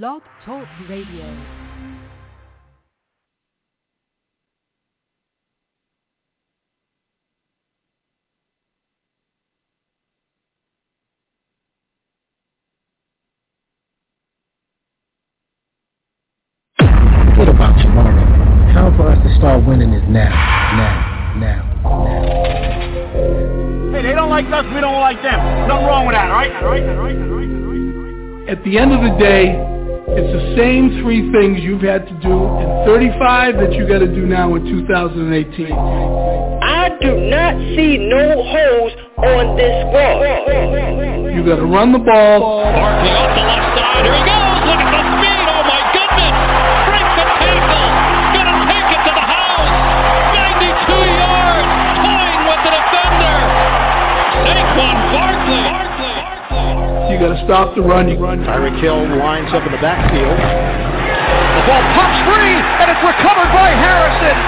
Blog Talk Radio. What about tomorrow? Time for us to start winning is now, now, now, now. Hey, they don't like us, we don't like them. Nothing wrong with that, all right? All right, all right, all right, all right. At the end of the day, it's the same three things you've had to do in 35 that you got to do now in 2018. I do not see no holes on this squad. You got to run the ball. Barkley off the left side. Here he goes. Stop the run. You run. Tyreek Hill lines up in the backfield. The ball pops free, and it's recovered by Harrison.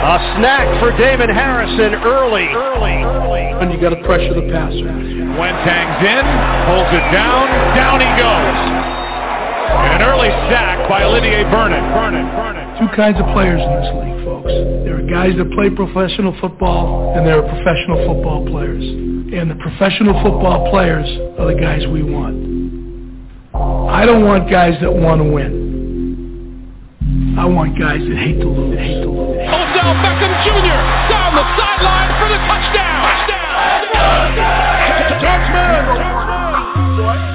A snack for Damon Harrison early. Early. Early. And you got to pressure the passer. Wentang's in, pulls it down, down he goes. And an early sack by Olivier Vernon. Vernon, Vernon. Two kinds of players in this league, folks. There are guys that play professional football, and there are professional football players. And the professional football players are the guys we want. I don't want guys that want to win. I want guys that hate to lose. Hate to lose. Odell Beckham Jr. down the sideline for the touchdown.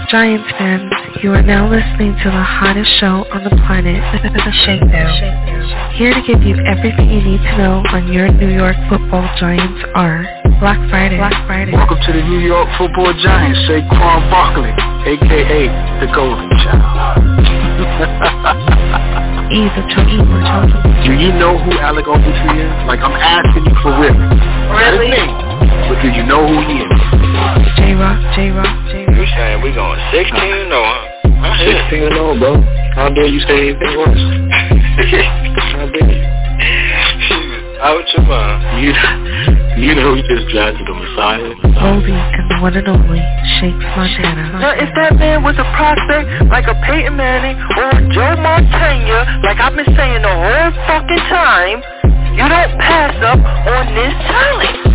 Giants fans, you are now listening to the hottest show on the planet, The Shakedown. Here to give you everything you need to know on your New York football Giants are Black Friday. Black Friday. Welcome to the New York Football Giants, Saquon Barkley, aka the Golden Child. Either choking Do you know who Alec Ogletree is? Like I'm asking you for real. Really? Not but do you know who he is? J-Rock, J-Rock, J-Rock. You saying we going 16 or huh? I hear. 16 and 0, bro. How dare you say anything worse? How dare you? Out your mind. You, you know he just drafted the Messiah. Goldie and the one and only Shakes Montana. Now, if that man was a prospect like a Peyton Manning or a Joe Montana, like I've been saying the whole fucking time, you don't pass up on this talent.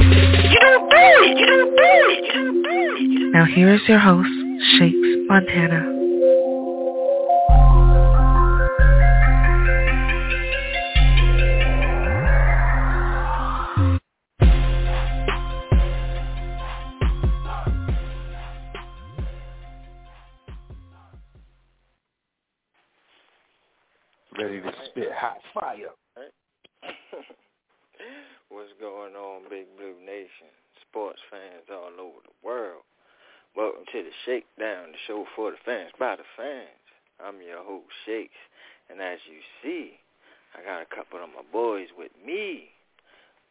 Now here is your host, Shakes Montana. Ready to spit hot fire. What's going on, Big Blue Nation? Sports fans all over the world. Welcome to the Shakedown, the show for the fans, by the fans. I'm your host, Shakes, and as you see, I got a couple of my boys with me.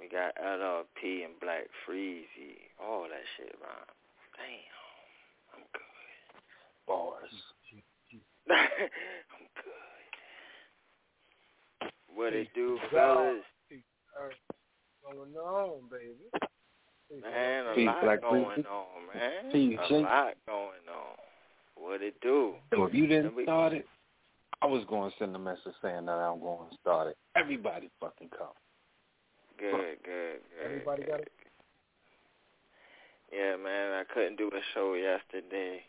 We got LRP and Black Freezy, all that shit, man. Damn, I'm good. Bars. I'm good. What it do, fellas? What's Going on, baby. Man, a Peace, lot Black going Freezy. on, man. Peace, a Shake. lot going on. What it do? So if you didn't we- start it, I was going to send a message saying that I'm going to start it. Everybody fucking come. Good, good, good. Everybody got it? Yeah, man, I couldn't do a show yesterday.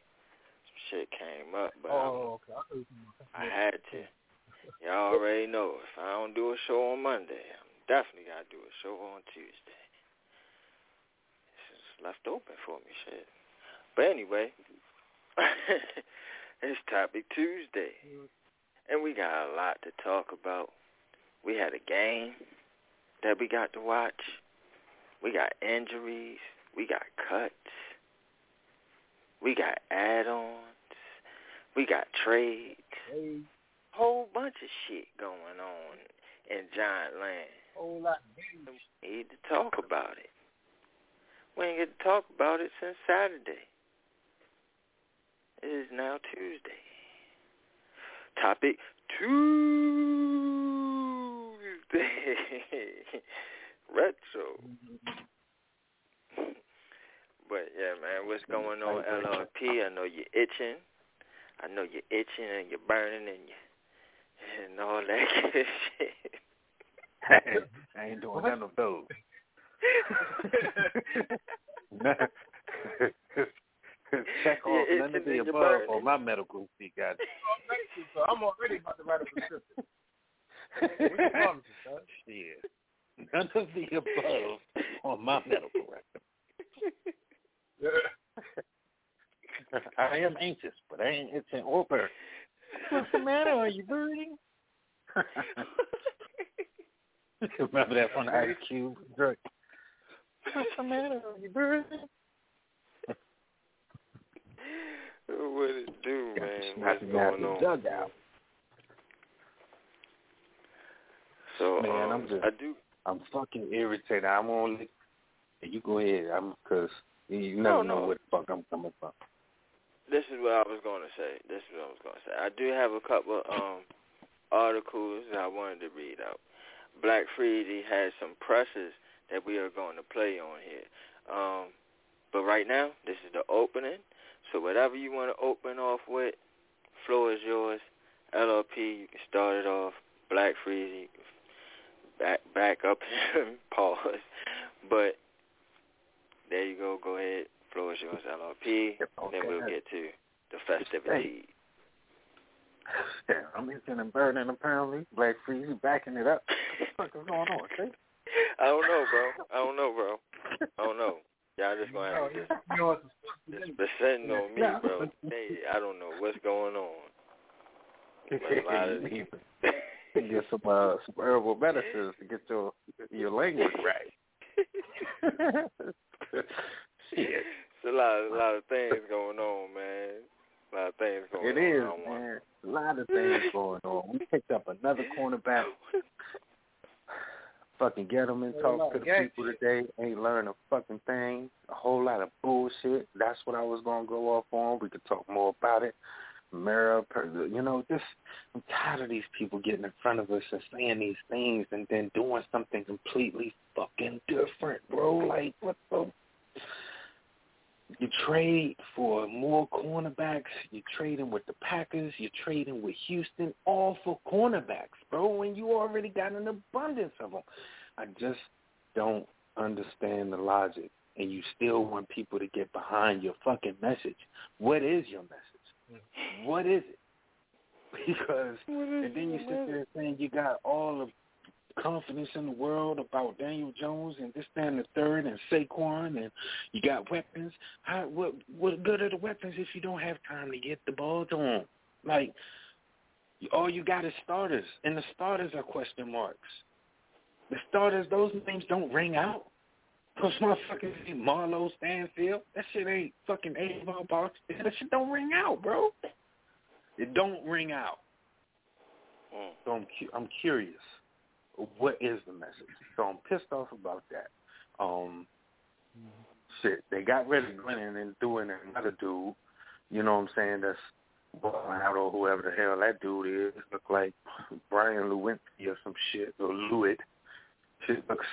Some shit came up, but Oh, okay. I thought I had to. Y'all already know if I don't do a show on Monday, I'm definitely got to do a show on Tuesday. Left open for me, shit. But anyway, it's Topic Tuesday. And we got a lot to talk about. We had a game that we got to watch. We got injuries. We got cuts. We got add-ons. We got trades. Hey, Whole bunch of shit going on in Giant Land. whole lot need to talk about it. We ain't get to talk about it since Saturday. It is now Tuesday. Topic Tuesday. Retro. But yeah, man, what's going on, LRP? I know you're itching. I know you're itching and you're burning and you and all that good shit. I ain't doing none of those. Check off Yeah, none of the above on my medical fee, God. So I'm already about to write a prescription. What you promise. Shit. None of the above on my medical record. I am anxious, but I ain't itching or burning. What's the matter? Are you burning? Remember that from the Ice Cube drink? What's the matter? Are you burning? what it do, man? Snap What's going the on? dugout. So Man, um, I'm just, I do. I'm fucking irritated. I'm on. You go ahead. I'm because you No, never know no. where the fuck I'm coming from. This is what I was going to say. This is what I was going to say. I do have a couple um articles that I wanted to read out. Black Freedy has some pressers that we are going to play on here. Um, but right now, this is the opening. So whatever you want to open off with, floor is yours. LLP, you can start it off. Black Freedy, back back up and pause. But there you go. Go ahead. Floor is yours, LLP. Then we'll get to the festivities. I'm itching and burning apparently. Black Freeze backing it up. What the fuck is going on? See? I don't know, bro. I don't know, bro. I don't know. Y'all just gonna have to just, You know what's just descend on me, bro. Hey, I don't know what's going on. But a lot of- get some uh, some herbal medicines to get your your language right. Shit. It's a lot, a lot of things going on, man. A lot of things going It on. is, I man. A lot of things going on. We picked up another cornerback. Fucking get them Yeah, talk to the people today. Ain't learned a fucking thing. A whole lot of bullshit. That's what I was gonna go off on. We could talk more about it. Mara, you know, just I'm tired of these people getting in front of us and saying these things and then doing something completely fucking different, bro. Like what the you trade for more cornerbacks. You're trading with the Packers. You're trading with Houston, all for cornerbacks, bro. When you already got an abundance of them, I just don't understand the logic. And you still want people to get behind your fucking message. What is your message? Mm. What is it? Because and then you sit there saying you got all the confidence in the world about Daniel Jones and this, that, and the third, and Saquon, and you got weapons. How, what what good are the weapons if you don't have time to get the ball to them? Like, all you got is starters, and the starters are question marks. The starters, those names don't ring out. Those motherfuckers ain't Marlo Stanfield. That shit ain't fucking Avon Box. That shit don't ring out, bro. It don't ring out. Mm. So I'm cu- I'm curious. What is the message? So I'm pissed off about that. Um, shit, they got rid of Glennon and threw in another dude. You know what I'm saying? That's out or whoever the hell that dude is. Look like Brian Lewinsky or some shit or Lewitt. Shit looks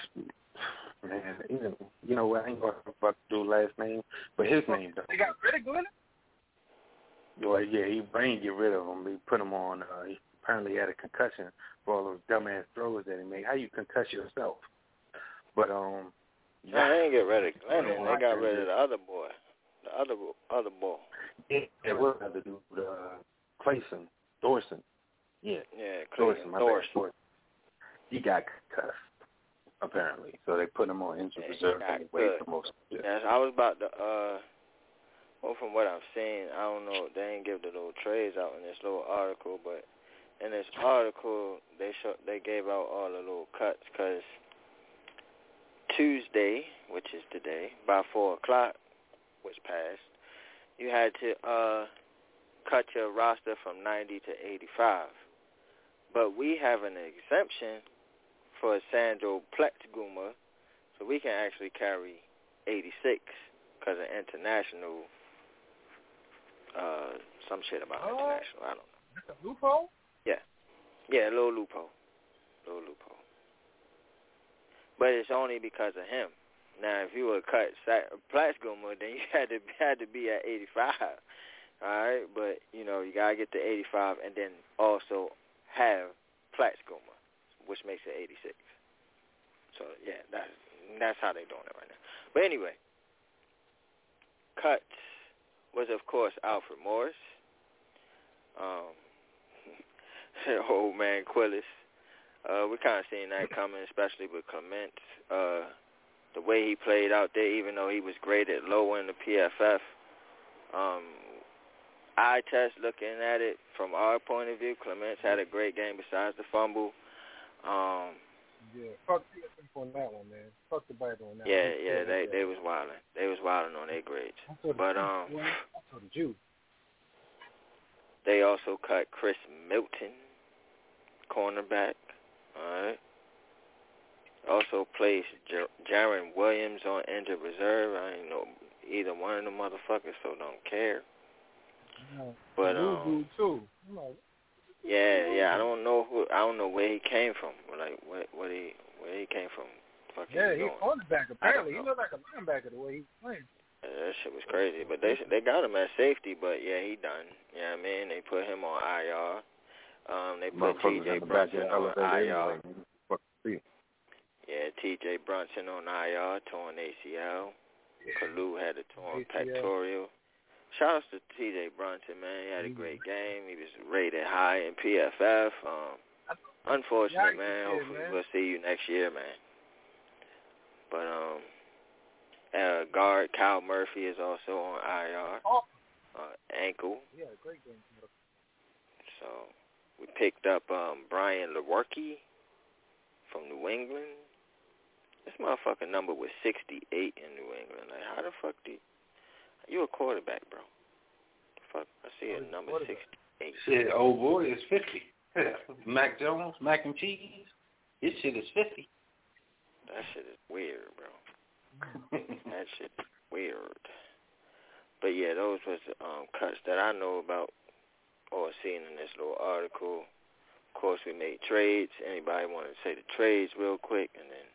man. Even you know what? I ain't gonna fuck the dude last name, but his name though. They got rid of Glenn? Well, yeah, he Brain get rid of him. He put him on. Uh, he apparently had a concussion for all those dumbass throws that he made. How you concuss yourself? But um, No, they ain't get rid of Glennon. They got rid of the other boy. The other other boy. it, it was another dude, uh, Clayson Dorson. Yeah, Yeah, Dorson. Clayton My Thorson. bad, Dorson. He got concussed apparently, so they put him on injured Yeah, reserve anyway good. for most. Yes, I was about to. uh Well, from what I've seen, I don't know. They ain't give the little trades out in this little article, but in this article, they show they gave out all the little cuts because Tuesday, which is today, by four o'clock, which passed, you had to uh cut your roster from ninety to eighty-five. But we have an exemption for Sandro Platzgummer, so we can actually carry 86 because of international, uh, some shit about Oh. international. I don't know. That's a loophole? Yeah, yeah, little loophole, little loophole. But it's only because of him. Now, if you were cut Plaxico, then you had to had to be at 85. All right, but you know you gotta get to 85 and then also have Plaxico, which makes it 86. So yeah, that's that's how they're doing it right now. But anyway, cut was of course Alfred Morris. Um, old man Quillis. Uh, we kind of seen that coming, especially with Clement. Uh, the way he played out there, even though he was graded lower in the PFF. Um, eye test looking at it from our point of view, Clements had a great game besides the fumble. Um, yeah, fuck the on that one, man. Fuck the Bible on that. Yeah, one. yeah, they they was wilding. They was wilding on their grades. But um, so did you. They also cut Chris Milton, cornerback. All right. Also placed Jar- Jarren Williams on injured reserve. I ain't know either one of the motherfuckers, so don't care. But um, too. Yeah, yeah. I don't know who. I don't know where he came from. Like what, what he, where he came from. Fuck yeah, he's cornerback. Apparently, he looked like a linebacker the way he's playing. Yeah, that shit was crazy. But they they got him at safety. But yeah, he done. You know what I mean? They put him on IR. Um, they put T.J. Brunson on IR. Yeah, T.J. Brunson on IR, torn ACL. Yeah. Kalu had a torn ACL. pectoral. Shout out to T.J. Brunson, man. He had a great game. He was rated high in PFF. Um, unfortunate, man. Hopefully man. we'll see you next year, man. But um, uh, guard Kyle Murphy is also on IR. Oh. Uh, ankle. Yeah, great game. So we picked up um, Brian Lewerke from New England. This motherfucking number was 68 in New England. Like, how the fuck do you, you a quarterback, bro? Fuck, I see a number 68. Shit, old boy is 50. Mac Jones, mac and cheese. His shit is 50. That shit is weird, bro. that shit is weird. But yeah, those was um, cuts that I know about or seen in this little article. Of course, we made trades. Anybody want to say the trades real quick, and then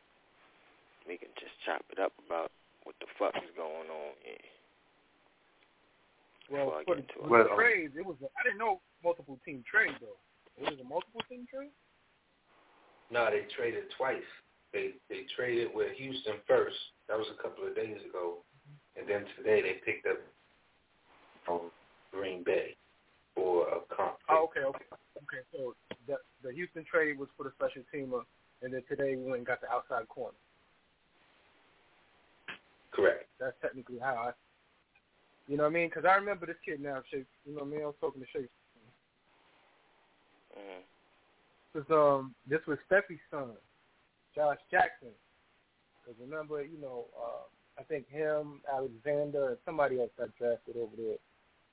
we can just chop it up about what the fuck is going on here. Well, for the, well, the trades, it was. A, I didn't know multiple team trade though. It was a multiple team trade. No, they traded twice. They they traded with Houston first. That was a couple of days ago, and then today they picked up from Green Bay for a comp. Oh, okay, okay, okay. So the the Houston trade was for the special teamer, and then today we went and got the outside corner. Correct. That's technically how I, you know what I mean? Because I remember this kid now, Shake. You know what I mean? I was talking to Shake. Mm-hmm. Cause um, this was Steffi's son, Josh Jackson. Because remember, you know, uh, I think him, Alexander, and somebody else got drafted over there.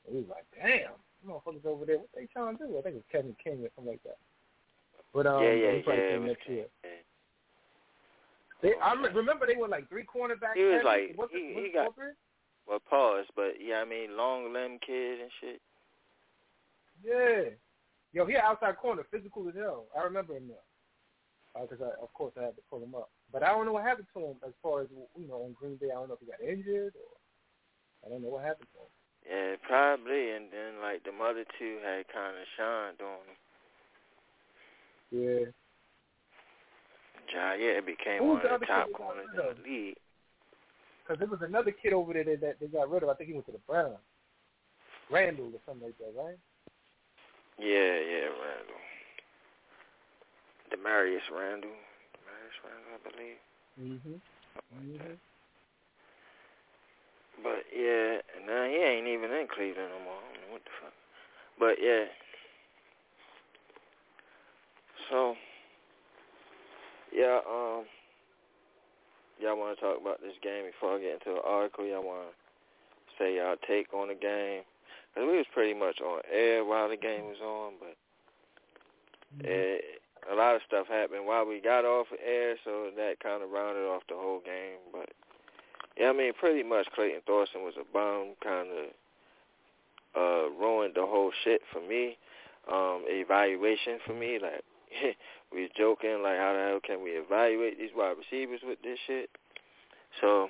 And he was like, damn, motherfuckers over there, what they trying to do? I think it was Kevin King or something like that. But um, yeah, yeah, yeah, came next year. Yeah. They, I remember they were like three cornerbacks. He was like What's he, it, he got well pause, but yeah, I mean long limb kid and shit. Yeah, yo, he outside corner, physical as hell. I remember him now because uh, I, of course, I had to pull him up. But I don't know what happened to him as far as you know in Green Bay. I don't know if he got injured or I don't know what happened to him. Yeah, probably. And then like the mother two had kind of shined on him. Yeah. Yeah, it became Who one was of the the top kid they got corners in of? the league. Because there was another kid over there that, that they got rid of. I think he went to the Browns. Randall or something like that, right? Yeah, yeah, Randall. Damarious Randall. Damarious Randall, I believe. Mhm. Mhm. But yeah, now he ain't even in Cleveland no more. I don't know what the fuck. But yeah. So yeah, um y'all want to talk about this game before I get into the article? Y'all want to say y'all take on the game? Cause we was pretty much on air while the game was on, but it, a lot of stuff happened while we got off of air, so that kind of rounded off the whole game. But yeah, I mean, pretty much Clayton Thorson was a bum, kind of uh, ruined the whole shit for me. Um, evaluation for me, like we was joking, like how the hell can we evaluate these wide receivers with this shit? So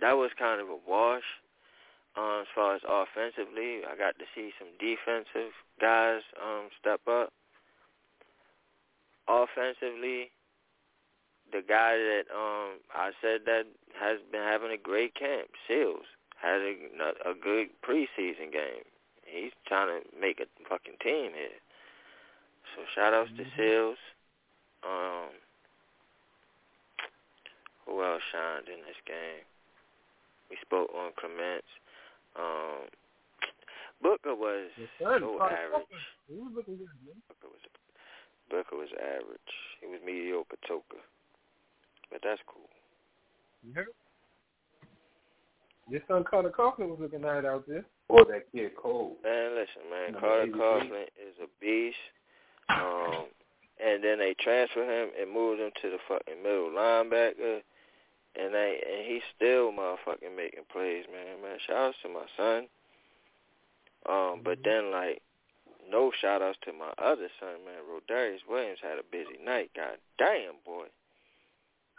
that was kind of a wash. Um, as far as offensively, I got to see some defensive guys um, step up. Offensively, the guy that um, I said that has been having a great camp, Sills, had a, a good preseason game. He's trying to make a fucking team here. So shout outs mm-hmm. to Sills. Um, who else shined in this game? We spoke on Clements. Um, Booker was so average. Booker was Booker was average. He was mediocre Toka. But that's cool. Yeah. Your son Carter Coughlin was looking nice out there. Or that kid Cole. Man, listen, man. No, Carter Coughlin is a beast. Um, and then they transfer him and moved him to the fucking middle linebacker and they and he's still motherfucking making plays, man. Man, shout outs to my son. Um, but then like no shout outs to my other son, man. Rodarius Williams had a busy night. God damn boy.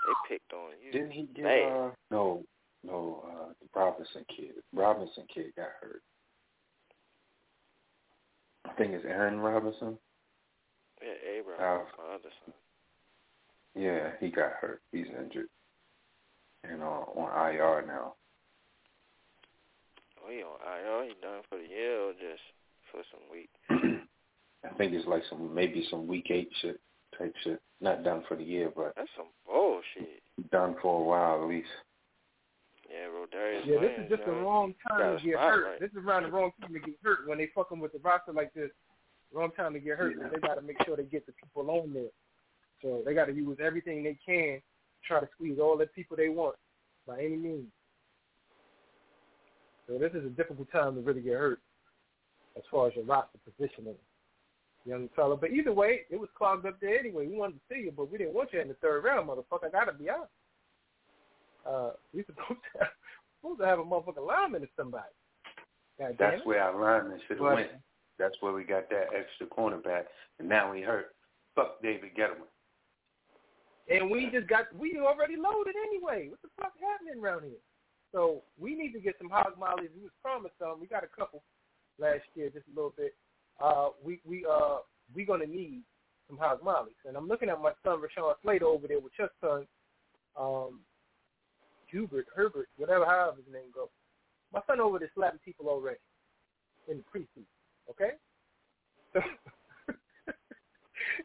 They picked on you. Didn't he get uh no no, uh the Robinson kid. Robinson kid got hurt. I think it's Aaron Robinson. Yeah, Abraham, uh, my other son. Yeah, he got hurt. He's injured and uh, on IR now. Oh, he on IR? He done for the year or just for some week? I think it's like some maybe some week eight shit type shit. Not done for the year, but that's some bullshit. Done for a while at least. Yeah, Rodarius. Yeah, this is just the wrong time to get hurt. Right. This is around the wrong time to get hurt when they fucking with the roster like this. Wrong time to get hurt. Yeah. They got to make sure they get the people on there. So they got to use everything they can try to squeeze all the people they want by any means. So this is a difficult time to really get hurt as far as your roster positioning. Young fella. But either way, it was clogged up there anyway. We wanted to see you, but we didn't want you in the third round, motherfucker. I gotta be honest. Uh, we supposed to have, supposed to have a motherfucking lineman or somebody. God That's where our lineman should have went. That's where we got that extra cornerback, and now we hurt. Fuck David Gettleman. And we just got we already loaded anyway. What the fuck happening around here? So we need to get some hog mollies. We was promised some. We got a couple last year, just a little bit. Uh, we we uh we gonna need some hog mollies. And I'm looking at my son Rashawn Slater over there with your son, um, Hubert Herbert, whatever however his name goes. My son over there slapping people already in the preseason. Okay, so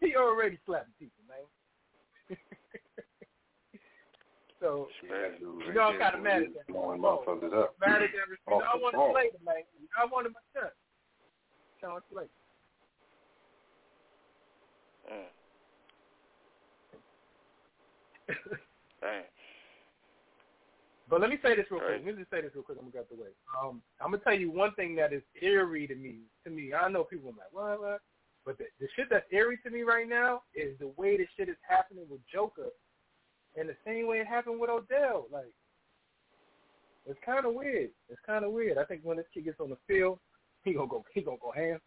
he already slapping people, man. so you know I'm kind of mad at that. Blowing motherfuckers up. Mad at that. I want to play the man. I wanted my son. Sean Slater. Mm. Dang. But let me say this real quick. Let me just say this real quick. I'm gonna get the way. Um, I'm gonna tell you one thing that is eerie to me. To me, I know people are like, what, what? But the, the shit that's eerie to me right now is the way the shit is happening with Joker, and the same way it happened with Odell. Like, it's kind of weird. It's kind of weird. I think when this kid gets on the field, he gonna go. He gonna go ham.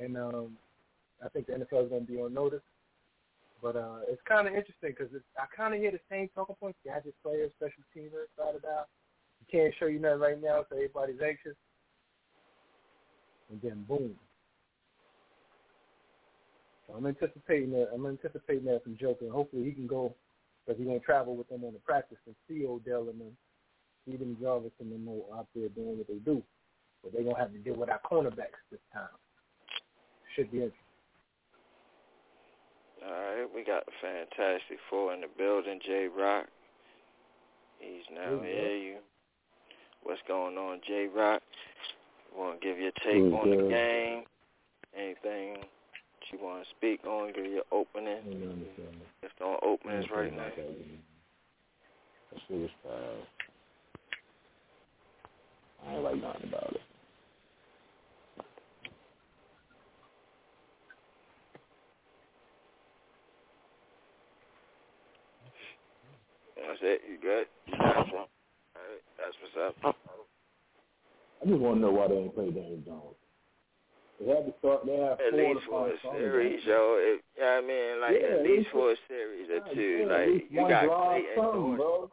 And um, I think the NFL is gonna be on notice. But uh, it's kind of interesting because I kind of hear the same talking points. Gadget players, special teamers, da da da. You can't show you nothing right now, so everybody's anxious. And then boom, so I'm anticipating that. I'm anticipating that from Joker. Hopefully he can go because he's gonna travel with them on the practice and see Odell and them, see them Jarvis and them out there doing what they do. But they're gonna have to deal with our cornerbacks this time. Should be interesting. All right, we got the Fantastic Four in the building. J Rock, he's now here. You, what's going on, J Rock? Want to give you a take on the game? Anything you want to speak on, give your opening. Just on openings right now. Let's see this time. I ain't like nothing about it. That's it. You good? You got? All right. That's what's up. Oh. I just want to know why they ain't play Daniel Jones. They had to start. They have at least for a series, yo. Know what I mean, like yeah, at least for a series or two. Like you got Clayton Thorson.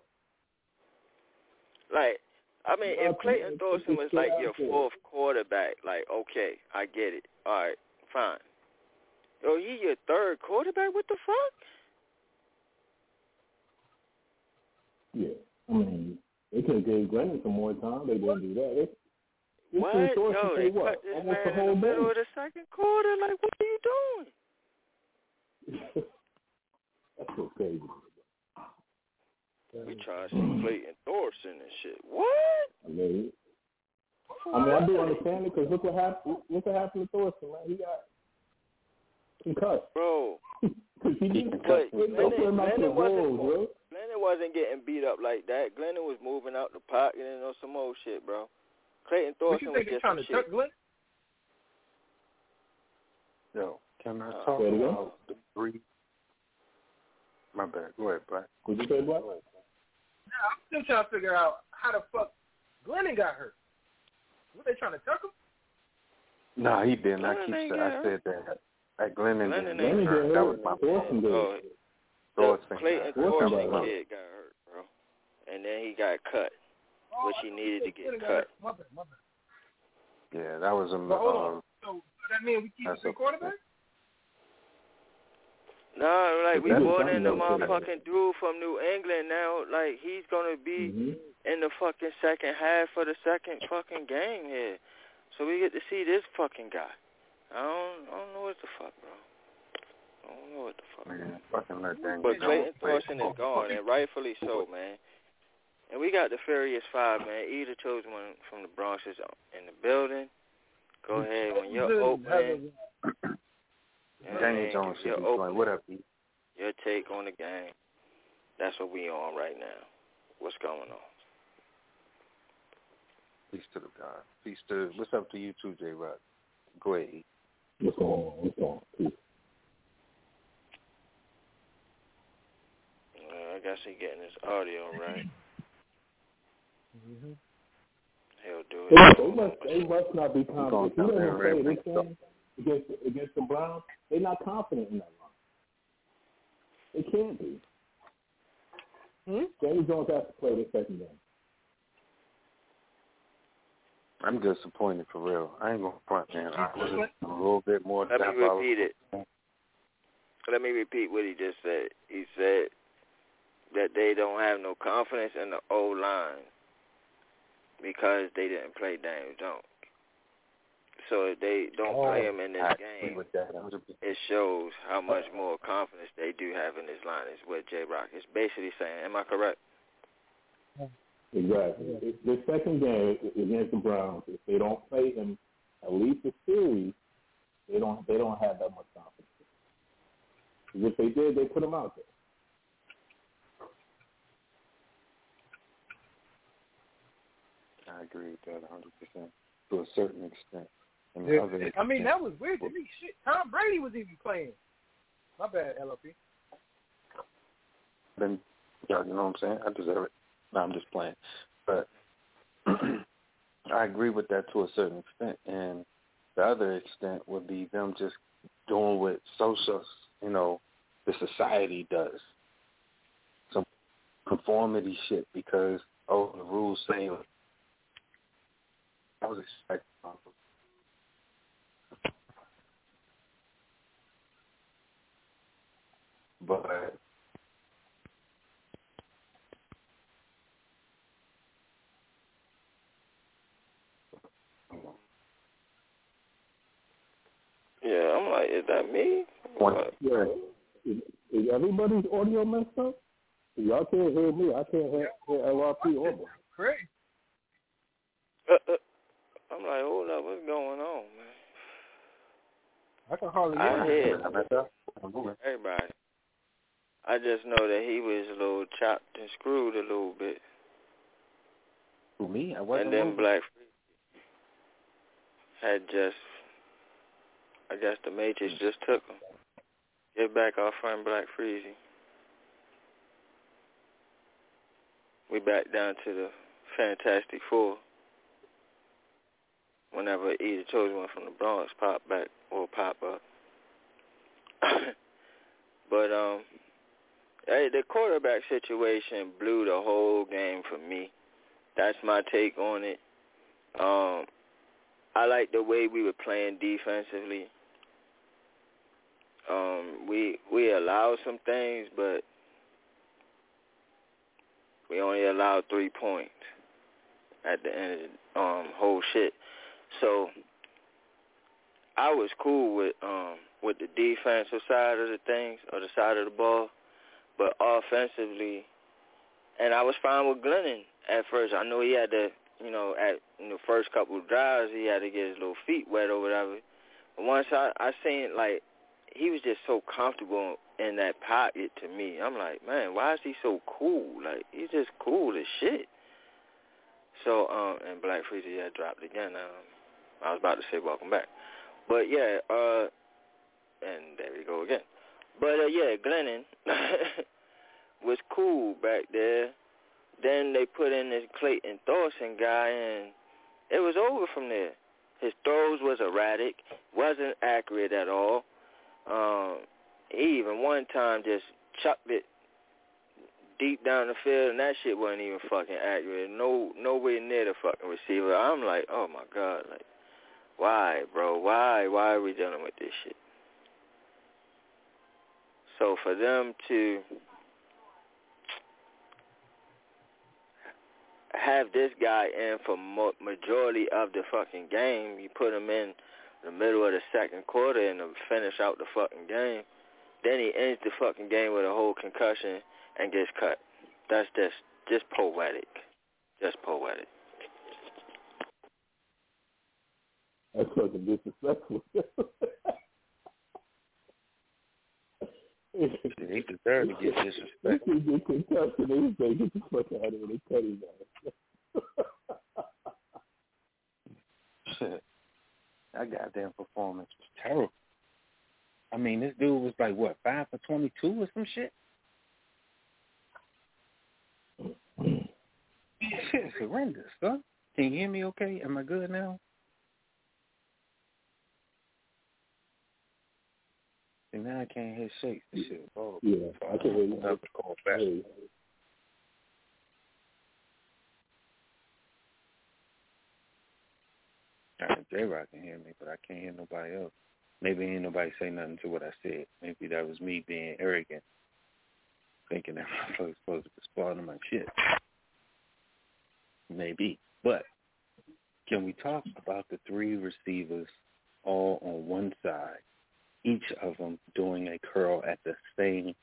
Like, I mean, if Clayton Thorson was like your fourth quarterback, like, okay, I get it. All right, fine. Yo, he your third quarterback? What the fuck? Yeah, I mean, they could have gave Glennon some more time. They didn't do that. They, they What? Yo, they what? cut this Almost the man in whole the middle of the second quarter. Like, what are you doing? That's so crazy. We trying to see Clayton Thorson and shit. What? I mean, I mean, I do understand it because look what happened. Look what happened to Thorson, man. He got concussed. Bro, Because he But they don't put him out to the Glennon wasn't, bro. Glennon wasn't getting beat up like that. Glennon was moving out the pocket and on some old shit, bro. Clayton What Thorson was just trying some to shit. tuck Glenn? Yo, can I Uh, talk Say again? about the breed? My bad. Go ahead, Black. Would you say what? Yeah, I'm still trying to figure out how the fuck Glennon got hurt. What they trying to tuck him? No, he didn't. I keep ain't saying get I said that. Like Glennon, Glennon didn't ain't get Glennon hurt. That was my Thorson did. Oh, Thorson. the Clayton got hurt. Thorson Thorson got hurt. kid got hurt, bro. And then he got cut, which he needed to get cut. hurt. My bad, my bad. Yeah, that was a. But. Um, So that mean we keep That's the okay. quarterback? No, like we brought in the motherfucking dude from New England now. Like he's gonna be Mhm. in the fucking second half of the second fucking game here. So we get to see this fucking guy. I don't, I don't know what the fuck, bro. I don't know what the fuck. man, fucking let Daniel But Clayton Jones Thorson is gone, and rightfully so, man. And we got the Furious Five, man. Either chosen one from the Bronx is in the building. Go ahead when you're opening. you know what I Daniel? Jones Your should be opening. What up, B? Your take on the game. That's what we on right now. What's going on? Peace to the God. Peace to. What's up to you too, J. Rock? Go ahead. What's going on? What's going on? Peace. Uh, I guess he getting his audio right. Mm-hmm. He'll do They, it. they must, they must not be confident. If he come there doesn't play and this game against against the Browns, they're not confident in that line. They can't be. Hmm? James Jones has to play the second game. I'm disappointed for real. I ain't gonna front, man. I was a little bit more Let me repeat it. Let me repeat what he just said. He said that they don't have no confidence in the O line because they didn't play Daniel Jones. So if they don't play oh, him in this I game, with that. 100%. it shows how much more confidence they do have in this line. Is what J Rock is basically saying. Am I correct? Exactly. If This second game against the Browns, if they don't play him at least a series, they don't they don't have that much confidence. if they did, they put him out there. I agree with that 100% to a certain extent. And Yeah, other I mean, that was weird to me. Shit, Tom Brady was even playing. My bad, LLP. then yeah, you know what I'm saying? I deserve it. No, I'm just playing. But I agree with that to a certain extent. And the other extent would be them just doing what social, you know, the society does. Some conformity shit because, oh, the rules say. I was expecting but Yeah, I'm like, is that me? What? Yeah. Is, is everybody's audio messed up? Y'all can't hear me. I can't hear, hear LRP or Bob. Great. Uh, uh, I'm like, hold up, what's going on, man? I can hardly I hear. hear everybody. I just know that he was a little chopped and screwed a little bit. Who me? I wasn't. and then moving. Black had just, I guess the Matrix mm. just took him. Get back our friend Black Freezy. We back down to the Fantastic Four. Whenever either chosen one from the Bronx pop back or pop up. but um, hey, the quarterback situation blew the whole game for me. that's my take on it. Um, I like the way we were playing defensively. Um, we we allowed some things, but we only allowed three points at the end of the um, whole shit. So I was cool with um, with the defensive side of the things or the side of the ball, but offensively, and I was fine with Glennon at first. I know he had to, you know, at in the first couple of drives he had to get his little feet wet or whatever. But once I I seen like he was just so comfortable in that pocket to me. I'm like, man, why is he so cool? Like he's just cool as shit. So um and Black Freezer yeah dropped again. Um, I was about to say welcome back, but yeah, uh, and there we go again. But uh, yeah, Glennon was cool back there. Then they put in this Clayton Thorson guy, and it was over from there. His throws was erratic, wasn't accurate at all. Um, he even one time just chucked it deep down the field, and that shit wasn't even fucking accurate. No, nowhere near the fucking receiver. I'm like, oh my god, like, why, bro? Why? Why are we dealing with this shit? So for them to have this guy in for majority of the fucking game, you put him in the middle of the second quarter and finish out the fucking game. Then he ends the fucking game with a whole concussion and gets cut. That's just just poetic. Just poetic. That's fucking disrespectful. he deserved to get disrespected. He get concussion and he say, get the fuck out of here. They cut him Shit. That goddamn performance was terrible. I mean, this dude was like, what, 5 for 22 or some shit? shit horrendous, son. Can you hear me okay? Am I good now? See, now I can't hear shakes and shit. Oh, Yeah, I can hear you. I have to call back. Hey, J-Rock can hear me, but I can't hear nobody else. Maybe ain't nobody say nothing to what I said. Maybe that was me being arrogant, thinking that I was supposed to respond to my shit. Maybe. But can we talk about the three receivers all on one side, each of them doing a curl at the same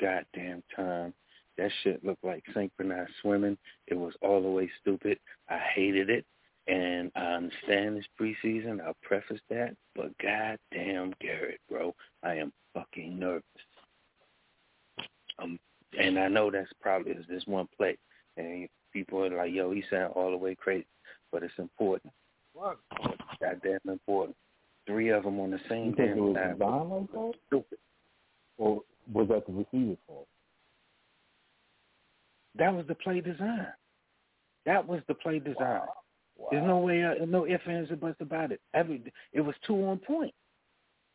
goddamn time? That shit looked like synchronized swimming. It was all the way stupid. I hated it. And I understand it's preseason. I'll preface that. But goddamn Garrett, bro, I am fucking nervous. Um, and I know that's probably it's just one play. And people are like, yo, he sound all the way crazy. But it's important. What? Goddamn important. Three of them on the you same think it was time. designed like that? Stupid. Or was that the receiver's fault? That was the play design. That was the play design. Wow. There's no way, uh, no ifs, ands, or buts about it. Every it was two on point.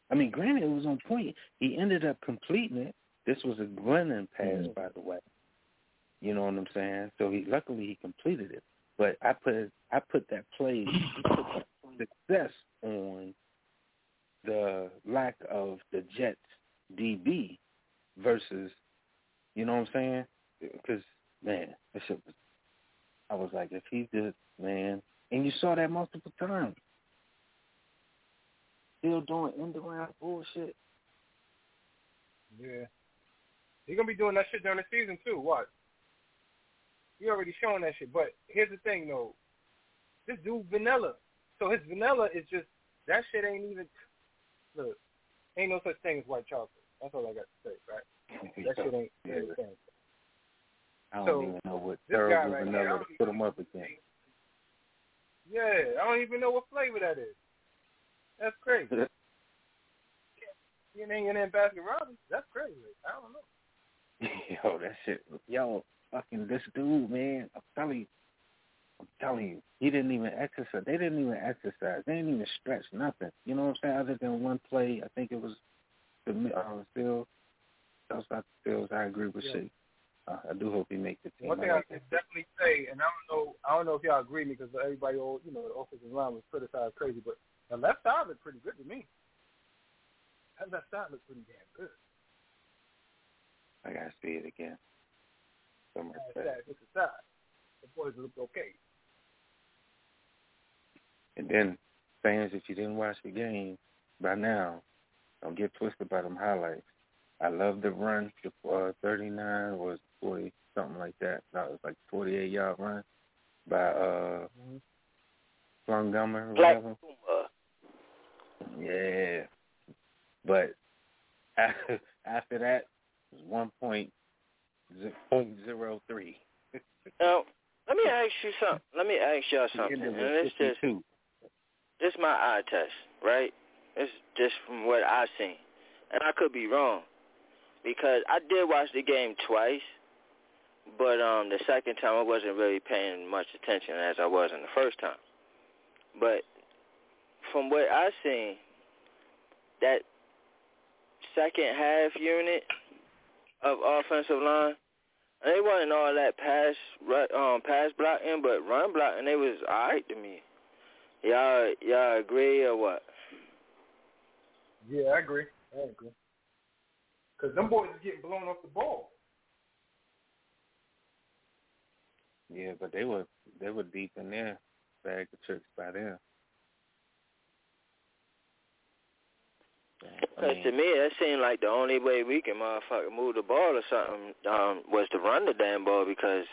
I mean, granted, it was on point. He ended up completing it. This was a Glennon pass, Mhm. by the way. You know what I'm saying? So he luckily he completed it. But I put I put that play success on the lack of the Jets DB versus, you know what I'm saying? Because man, was. I was like, if he did, man, and you saw that multiple times. Still doing end around bullshit. Yeah. He's gonna be doing that shit during the season too. What? He already showing that shit. But here's the thing though. This dude vanilla. So his vanilla is just that shit ain't even look, ain't no such thing as white chocolate. That's all I got to say, right? That shit ain't Yeah. I don't So, even know what terrible right vanilla I to put him up against. Yeah, I don't even know what flavor that is. That's crazy. you ain't in Baskin Robbins. That's crazy. I don't know. yo, that shit. Yo, fucking this dude, man. I'm telling you. I'm telling you. He didn't even exercise. They didn't even exercise. They didn't even stretch nothing. You know what I'm saying? Other than one play, I think it was the uh, still. That was not the Steelers. I agree with Yeah. shit. Uh, I do hope he makes the team. One thing I I, can definitely say, and I don't know, I don't know if y'all agree with me because everybody, all you know, the offensive line was criticized crazy, but the left side looked pretty good to me. That left side looked pretty damn good. I gotta see it again. So much better. the side. The boys looked okay. And then, fans, if you didn't watch the game by now, don't get twisted by them highlights. I love the run. The uh, 39 was 40 something like that. That was like 48 yard run by uh. Montgomery or Black whatever. Puma. Yeah, but after, after that it was one point point zero three. Now, let me ask you something. Let me ask y'all something. And it's just 52. This my eye test, right? It's just from what I've seen, and I could be wrong because I did watch the game twice, but um the second time I wasn't really paying much attention as I was in the first time. But from what I seen, that second half unit of offensive line, they wasn't all that pass um pass blocking, but run blocking they was alright to me. Y'all y'all agree or what? Yeah, I agree. I agree. Because them boys is getting blown off the ball. Yeah, but they were they were deep in there, bag of tricks by then. I Because mean, to me, it seemed like the only way we can motherfucker move the ball or something um, was to run the damn ball because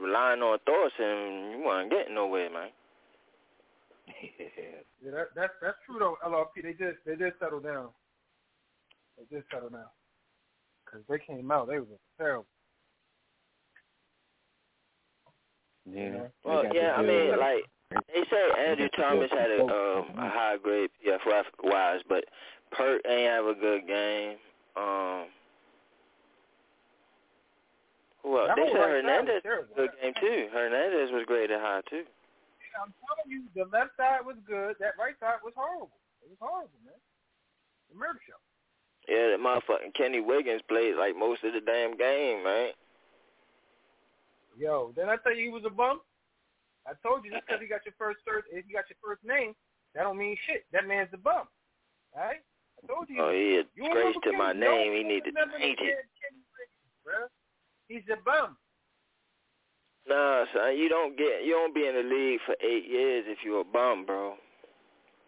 relying on Thorson, you weren't getting nowhere, man. Yeah, that, that's that's true though. LRP, they did they did settle down. They did settle down. Because they came out, they was terrible. yeah. Well, yeah, I mean, deal. like they say Andrew Thomas had a um, a high grade PFF wise, but Peart ain't have a good game. Um, who else? They said right side was Hernandez had a good game too. Hernandez was graded high too. I'm telling you, the left side was good. That right side was horrible. It was horrible, man. The murder show. Yeah, that motherfucking Kenny Wiggins played like most of the damn game, man. Yo, didn't I tell you he was a bum? I told you just because he got your first cert, if you got your first name, that don't mean shit. That man's a bum. All right? I told you. Oh, he a You disgrace to my name. no, He need to change it. Kenny Wiggins, bruh. He's a bum. Nah, son, you don't get you don't be in the league for eight years if you a bum, bro.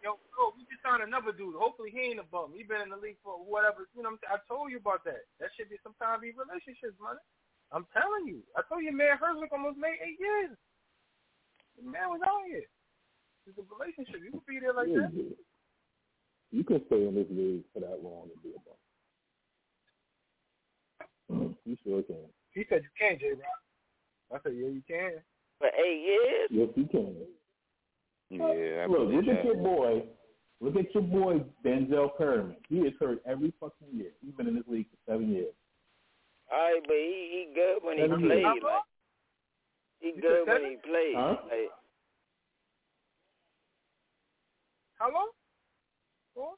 Yo, bro, we just signed another dude. Hopefully he ain't a bum. He been in the league for whatever. You know, what I'm saying? Told you about that. That should be sometimes be relationships, man. I'm telling you. I told you, man. Herzog almost made eight years. The man was out here. It's a relationship. You could be there like Yeah, that. you, you can stay in this league for that long and be a bum. you sure can. He said you can, J. Rock. I said, yeah, you can. For eight years? Yes, you can. Yeah, I Look, believe look at your boy. Look at your boy Denzel Perryman. He is hurt every fucking year. He's been in this league for seven years. All right, but he, he good when he Seven played. years. Like, he You good said when he played. Huh? Like, How long? Four?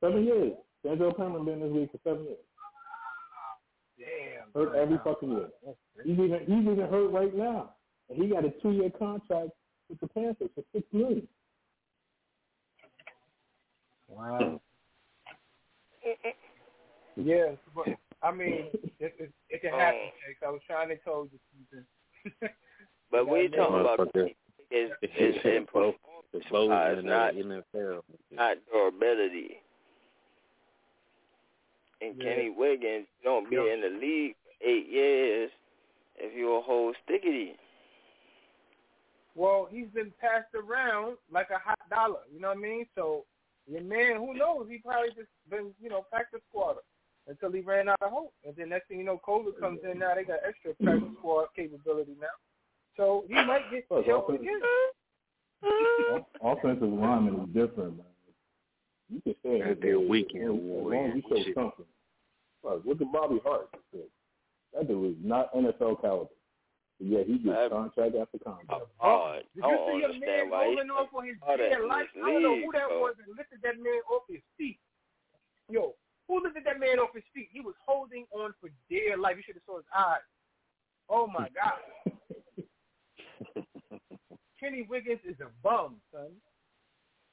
Seven years. Denzel Perryman been in this league for seven years. Damn. Hurt every fucking year. He's even he's even hurt right now. And he got a two year contract with the Panthers for six million. Wow. yeah, but I mean, it, it, it can happen. Jake. I was trying to tell you something. but we're talking about Motherfucker. is is in Both- performance, both uh, it's not not durability. And Yeah. Kenny Wiggins don't be Yeah. in the league for eight years if you're a whole stickity. Well, he's been passed around like a hot dollar. You know what I mean? So your man, who knows? He probably just been, you know, practice squatter until he ran out of hope. And then next thing you know, COVID comes in. Now they got extra practice squad capability now. So he might get Look, killed offense- again. Offensive lineman is different, man. You can stay in That'd this be a weekend as long warrior you show something. Look, look at Bobby Hart. That dude is not NFL caliber. But yeah, he gets I've- contract after contract. Hard. Did you don't see a understand man why he's rolling off on his hard dead in life? I don't know who that bro. was that lifted that man off his feet. Yo, who lifted that man off his feet? He was holding on for dear life. You should have saw his eyes. Oh my God. Kenny Wiggins is a bum, son.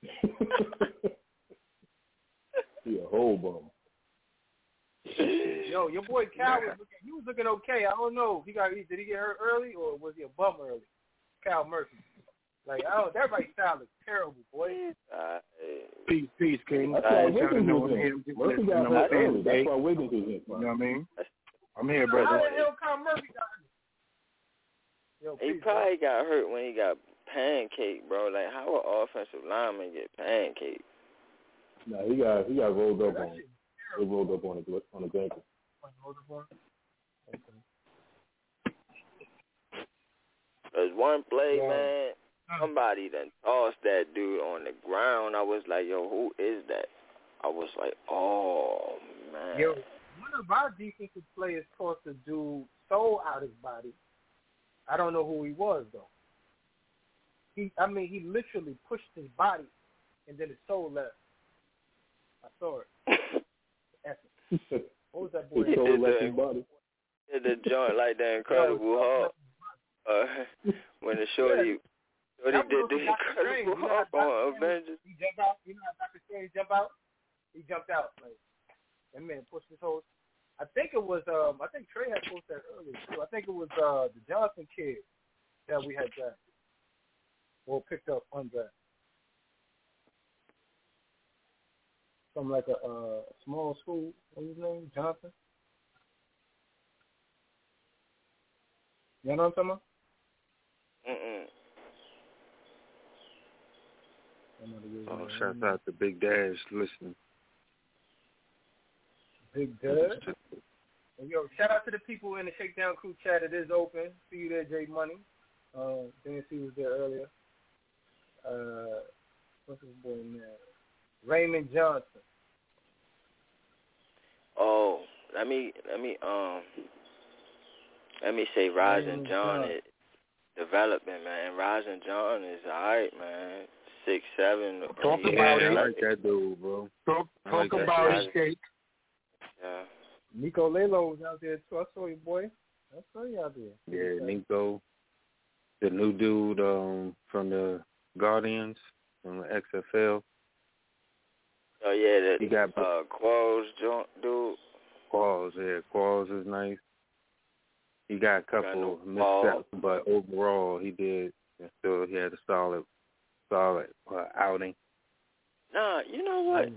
he a whole bum. Yo, your boy Cal was looking. He was looking okay. I don't know. He got. Did he get hurt early or was he a bum early? Cal Murphy. Like, oh, that right style is terrible, boy. Uh, Peace, peace, King. That's why I'm trying to Wiggins know was in. Murphy got to hurt my early. That's why Wiggins was in. You know what I mean? I'm here, How brother. the hell Cal Murphy got hurt? Yo, he peace, probably got hurt when he got pancake, bro. Like how an offensive lineman get pancake? Nah, he got he got rolled up on. shit They rolled up on the on the ankle. There's one play, Yeah. man. Somebody done tossed that dude on the ground. I was like, yo, who is that? I was like, oh man. Yo, one of our defensive players tossed a dude so out his body. I don't know who he was though. He, I mean, he literally pushed his body, and then his soul left. I saw it. Essence. What was that boy? His soul left his body. Did the joint like the Incredible Hulk. Uh, when the shorty, shorty That did the Incredible You Hulk on Avengers. He jumped out. You know how Doctor Strange jump out? He jumped out. Like that man pushed his whole. I think it was. Um, I think Trey had posted that earlier too. I think it was uh the Johnson kid that we had drafted or picked up undrafted. From like a uh, small school. What's his name? Johnson. You know what I'm talking about? Mm-mm. Oh, shout out to Big Dash listening. Big Dud. And yo, shout out to the people in the Shakedown Crew chat. It is open. See you there, Jay Money. Uh, didn't see was there earlier. Uh, what's his boy name? Raymond Johnson. Oh, let me let me um let me say Rising John yeah. is developing, man. Rising John is alright, man. Six seven. Talk he- about I it. like that dude, bro. Talk, I talk like that about guy. it, Jake. Yeah. Nico Lalo was out there too. I saw you, boy. I saw you out there. Yeah, Nico. The new dude um from the Guardians from the XFL. Oh yeah, He that got uh Qualls joint dude. Qualls, yeah, Qualls is nice. He got a couple no Qualls. missteps, but overall he did. and Still, he had a solid, solid uh, outing. Nah, you know what?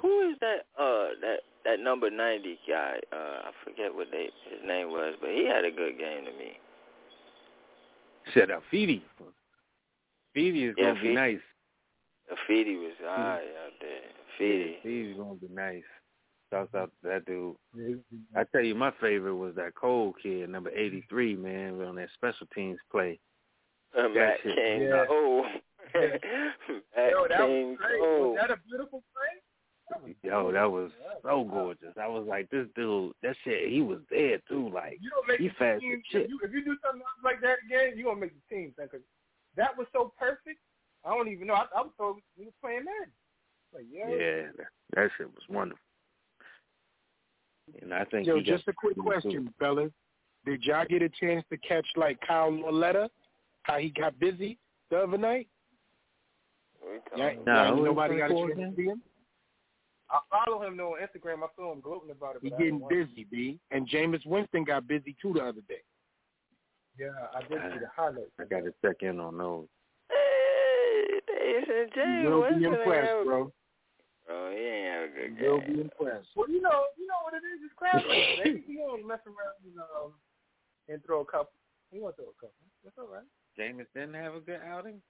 Who is that uh that that number ninety guy? Uh I forget what they his name was, but he had a good game to me. Shut up, Feedy. Feedy is Yeah, gonna be nice. Feedy was alright out there. Feedy. Feedy's gonna be nice. Shouts out to that dude. Yeah, I tell you, my favorite was that Cole kid, number eighty three, man, on that special teams play. Uh, Matt shit. King Yeah. Cole. Matt Yo, that King was great. Cole. Was that a beautiful play? Yo, that was so gorgeous. I was like, this dude, that shit, he was there too. Like, You don't make he the fast team. as shit. If you, if you do something like that again, you gonna make the team. Because that was so perfect. I don't even know. I, I was told he was playing Madden. Like, yeah. Yeah, that, that shit was wonderful. And I think Yo, just a quick too. question, fellas. Did y'all get a chance to catch like Kyle Lauletta, how he got busy the other night? Yeah, Nah, yeah, who is nobody got a chance again? to see him. I follow him though on Instagram. I saw him gloating about it. He getting busy, B. And Jameis Winston got busy too the other day. Yeah, I did see the highlights. I got to check in on those. Hey, they said James You will be Winston ain't impressed, bro. Bro, he ain't have a good You will be impressed. Well, you know, you know what it is. It's crap. Maybe he don't mess around and um and throw a couple. He won't throw a couple. That's all right. Jameis didn't have a good outing?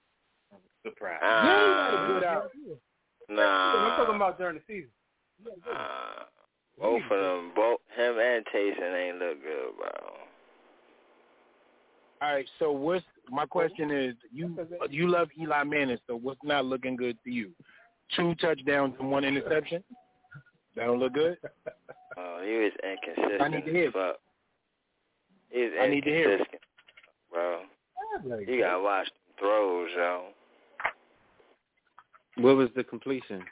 I'm surprised. yeah, he had a Uh, good out. I'm talking about during the season. He had a good one. Uh, both of them, both him and Taysom ain't look good, bro. All right, so what's my question is you you love Eli Manning, so what's not looking good to you? Two touchdowns and one interception? That don't look good? Oh, he was inconsistent. I need to hear as fuck. He was I need to hear it. inconsistent, bro. Like, You gotta watch them throws, yo. What was the completion?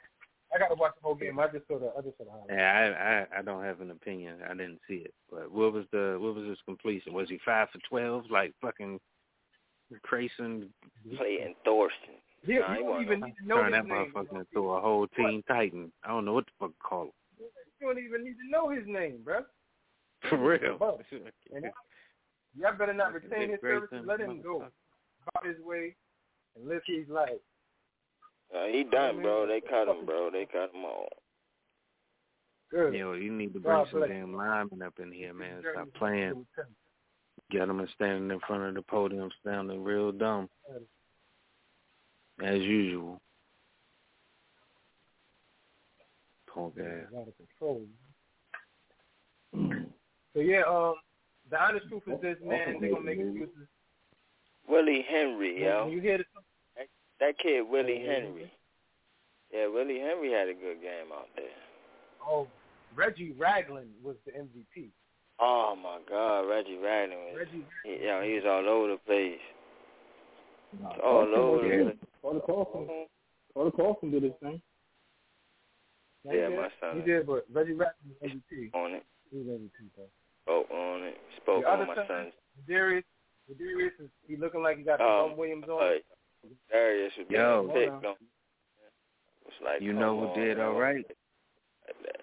I got to watch the whole game. I just saw the I just saw the highlights. Yeah, I, I I don't have an opinion. I didn't see it. But what was the what was his completion? Was he five for twelve like fucking Grayson? Clayton Thorson. You, Nah, he you don't wasn't even no- need to know Turn his that name. motherfucker into a whole Teen Titan. I don't know what the fuck to call him. You don't even need to know his name, bro. For real. Bro. And y'all better not retain his services. Let him go about his way and live his life. Uh, he done, bro. They cut him, bro. They cut him all. Good. Yo, you need to bring God some bless damn linemen up in here, man. Stop playing. Get them and standing in front of the podium sounding real dumb. As usual. Punk ass. A lot of control. so yeah, um, the honest truth is this, man. They're gonna make excuses. Willie Henry, yo. You hear the That, that kid, Willie Henry. Yeah, Willie Henry had a good game out there. oh Reggie Ragland was the MVP. Oh my God, Reggie Ragland was. Reggie He, yo, he was all over the place. All over was- the place. Carter Coughlin, Carter Coughlin did his thing. Yeah, Yeah, he my did. son He did, but Reggie Ragland was MVP. on it. He was MVP though. Spoke on it. Spoke The on my son- son's. Darius, Darius is he looking like he got the Um, Tom Williams on. But Darius was Yo. being picked on. It's like, You know who on, did all right? Like that.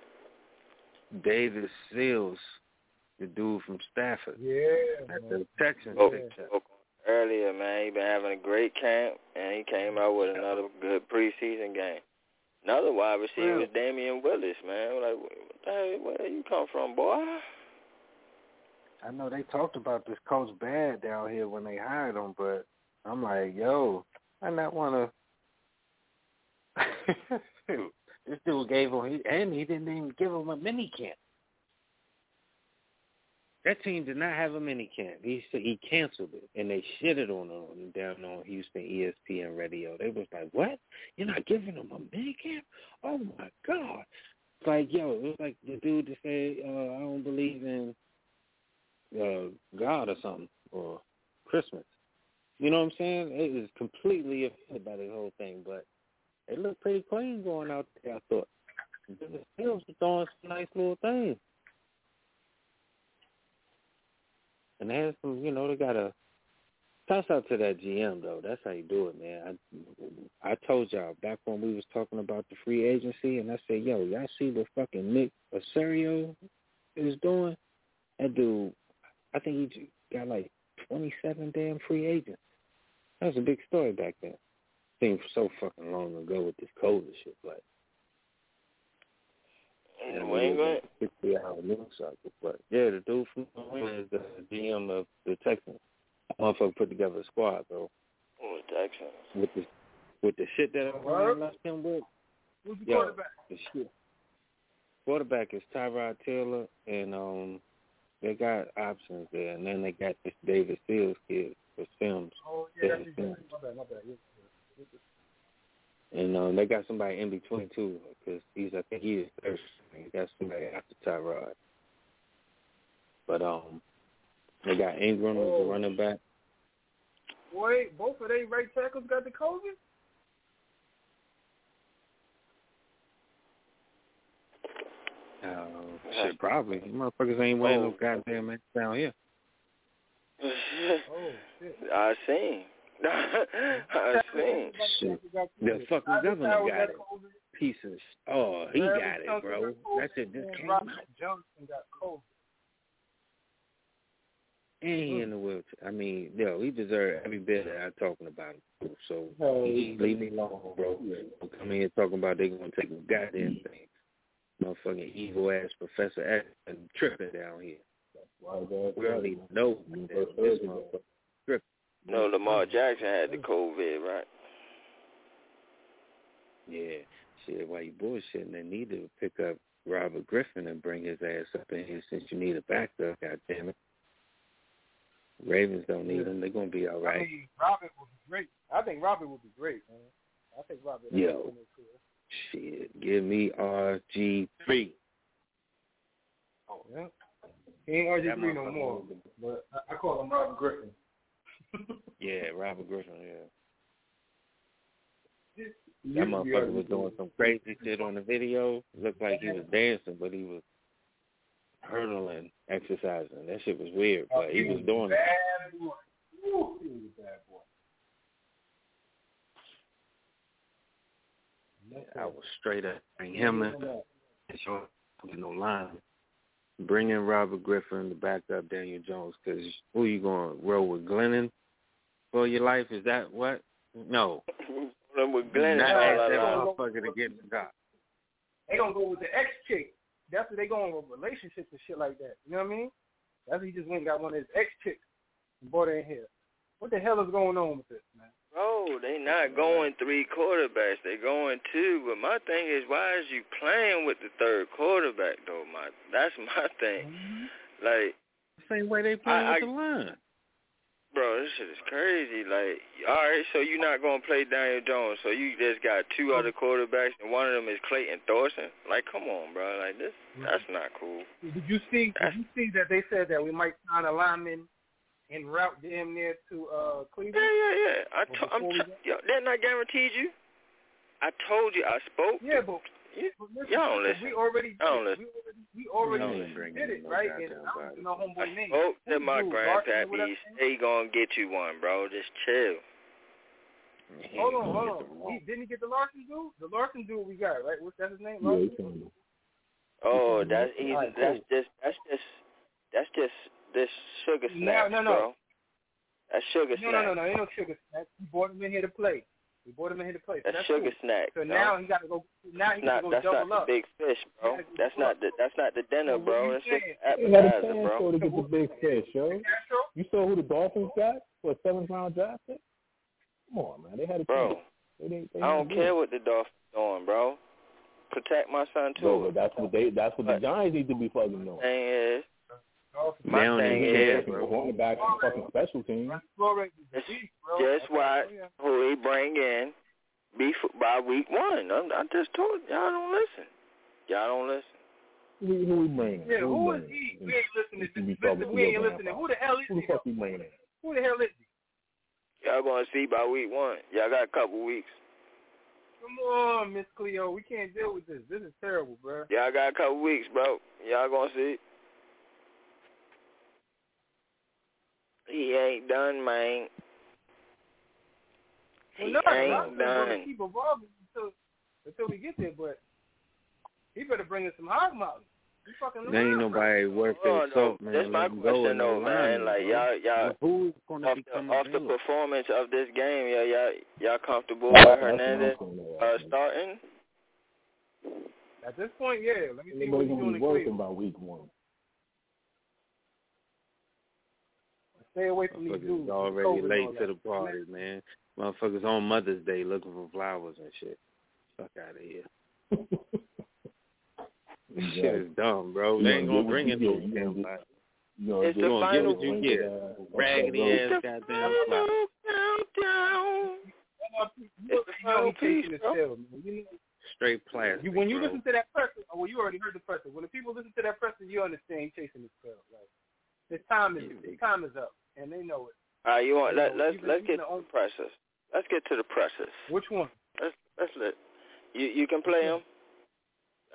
Davis Mills, the dude from Stanford. Yeah, At man. the Texans. Spoke, picked up. spoke on earlier, man. He been having a great camp, and he came out with another good preseason game. Another wide receiver was Damian Willis, man. Like, hell, where you come from, boy? I know they talked about this coach bad down here when they hired him, but I'm like, yo, I not want to. this dude gave him, he, and he didn't even give him a mini camp. That team did not have a mini camp. He said he canceled it, and they shitted on him down on Houston ESPN radio. They was like, "What? You're not giving him a mini camp? Oh my god!" It's like, yo, it was like the dude to say, uh, "I don't believe in uh, God or something or Christmas." You know what I'm saying? It is completely offended by the whole thing, but it looked pretty clean going out there. I thought the Steelers were throwing some nice little things. And they had some, you know, they got a toss out to that GM though. That's how you do it, man. I I told y'all back when we was talking about the free agency, and I said, yo, y'all see what fucking Nick Caserio is doing? That dude, I think he got like twenty seven damn free agents. That was a big story back then. Seems so fucking long ago with this COVID shit, but In yeah, New England? Sixty hour news cycle. But yeah, the dude from New is the GM of the Texans. Motherfucker put together a squad, bro. Oh, Texans. With the with the shit that I left him with. Who's the Yo, quarterback? the shit. Quarterback is Tyrod Taylor, and um, they got options there, and then they got this Davis Mills kid for Sims. Oh yeah, Yeah, that's his yeah. name. My bad, my bad. Yeah, yeah. And um, they got somebody in between too, because he's I think he is third. They got somebody after Tyrod. But um, they got Ingram as Oh. the running back. Boy, both of they right tackles got the COVID. Uh, shit, probably. You motherfuckers ain't wearing no goddamn mask down here. Oh shit. I seen. I seen. Shit. The fucking governor oh, got it. COVID. Piece of sh- oh, he got it, bro. That's it. That shit just and came out. Johnson got COVID. And he in the wheelchair. I mean, yo, he deserved every bit that I'm talking about him. So Hey. leave me alone, bro. Don't come in here talking about they're gonna take a goddamn thing. Motherfucking evil ass Professor X and tripping down here. Why that? We already know that this motherfucker tripping. No, Lamar Jackson had the COVID, right? Yeah. Shit, while you bullshitting, they need to pick up Robert Griffin and bring his ass up in here since you need a backup, God damn it. Ravens don't need him. They're gonna be all I mean, Robert would be great. I think Robert would be great, man. I think Robert. Yo. Shit, give me RG three. Oh yeah. He ain't RG That three no more, but I, I call him Robert Griffin. Yeah, Robert Griffin. Yeah. That motherfucker was doing some crazy shit on the video. Looked like he was dancing, but he was hurdling, exercising. That shit was weird, but he was doing it. Bad he was a bad boy. I was straight up bring him in. Show no line. Bring in Robert Griffin to back up Daniel Jones because who you going to roll with Glennon for your life? Is that what? No. with Glennon. Not all ask that that long. motherfucker to get in the job. They gonna go with the ex chick. That's what they going with relationships and shit like that. You know what I mean? That's what he just went and got one of his ex chicks and brought her in here. What the hell is going on with this, man? Bro, they not going three quarterbacks. They going two. But my thing is, why is you playing with the third quarterback though? My that's my thing. Mm-hmm. Like, Same way they play I- with the line. Bro, this shit is crazy. Like, all right, so you're not gonna play Daniel Jones. So you just got two other quarterbacks, and one of them is Clayton Thorson. Like, come on, bro. Like this, that's not cool. Did you see? Did you see that they said that we might sign a lineman en route damn near to uh Cleveland? Yeah, yeah, yeah. I to, I'm t- yo, that not guaranteed you. I told you. I spoke. Yeah, but, you, but listen, y'all don't listen. we already Y'all don't listen. We already, Y'all we ain't already bringing did it, no right? And I don't even know homeboy name. spoke to my dude, Larson grandpappy. He gonna get you one, bro. Just chill. Hold on, hold on. He, didn't he get the Larson dude? The Larson dude we got, right? What's that his name? Larson? he. Oh, that's easy. Alright, That's cool. just that's just that's just this sugar No, snacks, no, no. bro. That's sugar No, snacks. no, no, no. Ain't no sugar snacks. We brought him in here to play. We brought him in here to play. So That's that's sugar cool. snacks. So bro. now he got to go. Now he That's got to go that's double not up. the big fish, bro. That's not the that's not the dinner, So bro. you It's just saying? They had a appetizer, chance bro. though to get the big fish, yo. You saw who the Dolphins got for a seventh round draft pick? Come on, man. They had a Bro. They didn't, they I don't do care it. what the Dolphins doing, bro. Protect my son too. No, but that's what they. That's what the Giants need to be fucking doing. thing is, They my don't thing even care, is, bro. Cornerback and fucking special team. just, just watch who he bring in be by week one. I'm, I just told y'all don't listen. Y'all don't listen. Who, who we bringing? Yeah, who who we is bringing? he? We ain't listening. You be Listen, we ain't listening. Who the hell is Who the he? fuck we bringing? Who the hell is he? Y'all gonna see by week one. Y'all got a couple weeks. Come on, Miss Cleo. We can't deal with this. This is terrible, bro. Y'all got a couple weeks, bro. Y'all gonna see. He ain't done, man. Well, He no, I'm ain't gonna done. keep evolving until until we get there. But he better bring us some hog mountains. We fucking There ain't nobody worth Oh, their no. salt, man. That's my Let 'em question, though, man. line, Like y'all, y'all, But who's gonna off the off the performance of this game, yeah, y'all, y'all comfortable That's with what I'm Hernandez uh, starting? At this point, yeah. Let me see Everybody's what he's gonna doing be working by week one. Stay away from these Motherfuckers dudes. is already COVID late to the party, man. Motherfuckers on Mother's Day looking for flowers and shit. Fuck out of here. This shit is dumb, bro. You They ain't gonna gonna bring get in what no you get. You know, It's the You gonna get final what you week, get. uh, Raggedy that ass goddamn flowers. Countdown. It's the You know final he piece, bro. pill, man. You know, Straight plastic. you, when you bro. listen to that person, oh, well, you already heard the person. When the people listen to that person, you understand he's chasing his pill. Like his time is his time is up, and they know it. All right, you want let know, let's even- let's get the to the own- process. Let's get to the process. Which one? Let's let's let you you can play him.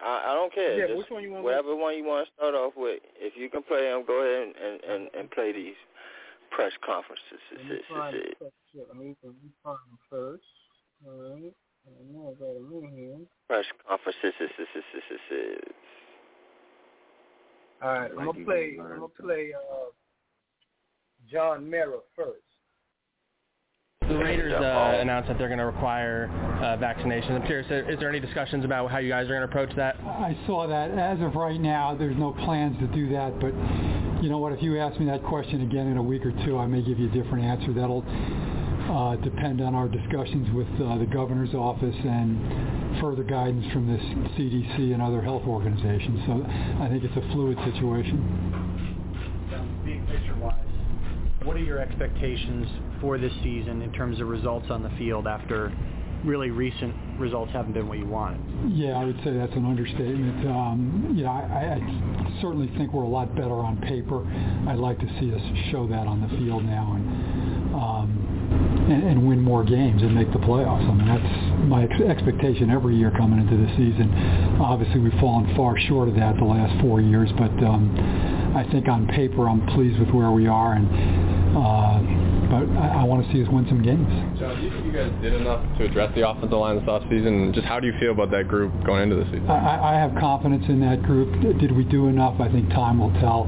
I I don't care. Yeah, Just which one you want? whatever one you want to start off with. If you can play him, go ahead and and and, and play these press conferences. Let me find the shit. Let me let me find them first. All right. I know I got them in here. Press conferences. All right, I'm gonna play. I'm gonna play uh, John Mara first. The Raiders uh, announced that they're going to require uh, vaccinations. I'm curious, is there any discussions about how you guys are going to approach that? I saw that. As of right now, there's no plans to do that. But you know what? If you ask me that question again in a week or two, I may give you a different answer. That'll uh, depend on our discussions with uh, the governor's office and further guidance from the CDC and other health organizations. So I think it's a fluid situation. Big picture wise, what are your expectations for this season in terms of results on the field after really recent results haven't been what you wanted? Yeah, I would say that's an understatement. Um, you know, I, I certainly think we're a lot better on paper. I'd like to see us show that on the field now. And um, and, and win more games and make the playoffs. I mean, that's my ex- expectation every year coming into the season. Obviously, we've fallen far short of that the last four years, but um, I think on paper I'm pleased with where we are, and uh, but I, I want to see us win some games. John, do you think you guys did enough to address the offensive line this offseason? Just how do you feel about that group going into the season? I, I have confidence in that group. Did we do enough? I think time will tell.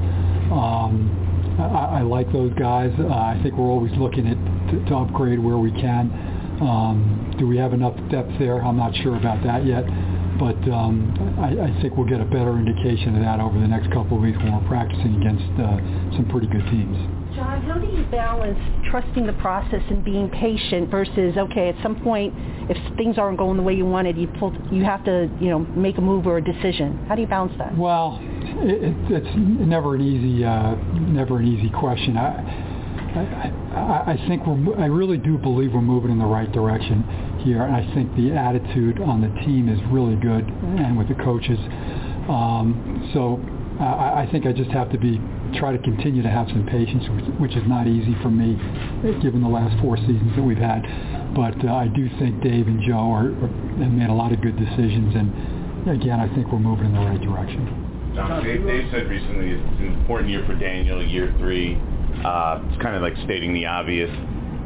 Um, I, I like those guys. Uh, I think we're always looking at to, to upgrade where we can. Um, do we have enough depth there? I'm not sure about that yet, but um, I, I think we'll get a better indication of that over the next couple of weeks when we're practicing against uh, some pretty good teams. John, how do you balance trusting the process and being patient versus okay, at some point, if things aren't going the way you wanted, you pull, you have to, you know, make a move or a decision. How do you balance that? Well, it, it's never an easy, uh, never an easy question. I, I, I think we're, I really do believe we're moving in the right direction here, and I think the attitude on the team is really good, and with the coaches. Um, so I, I think I just have to be try to continue to have some patience, which, which is not easy for me, given the last four seasons that we've had. But uh, I do think Dave and Joe are, are have made a lot of good decisions, and again, I think we're moving in the right direction. John, Dave, Dave said recently it's an important year for Daniel, year three. Uh, it's kind of like stating the obvious.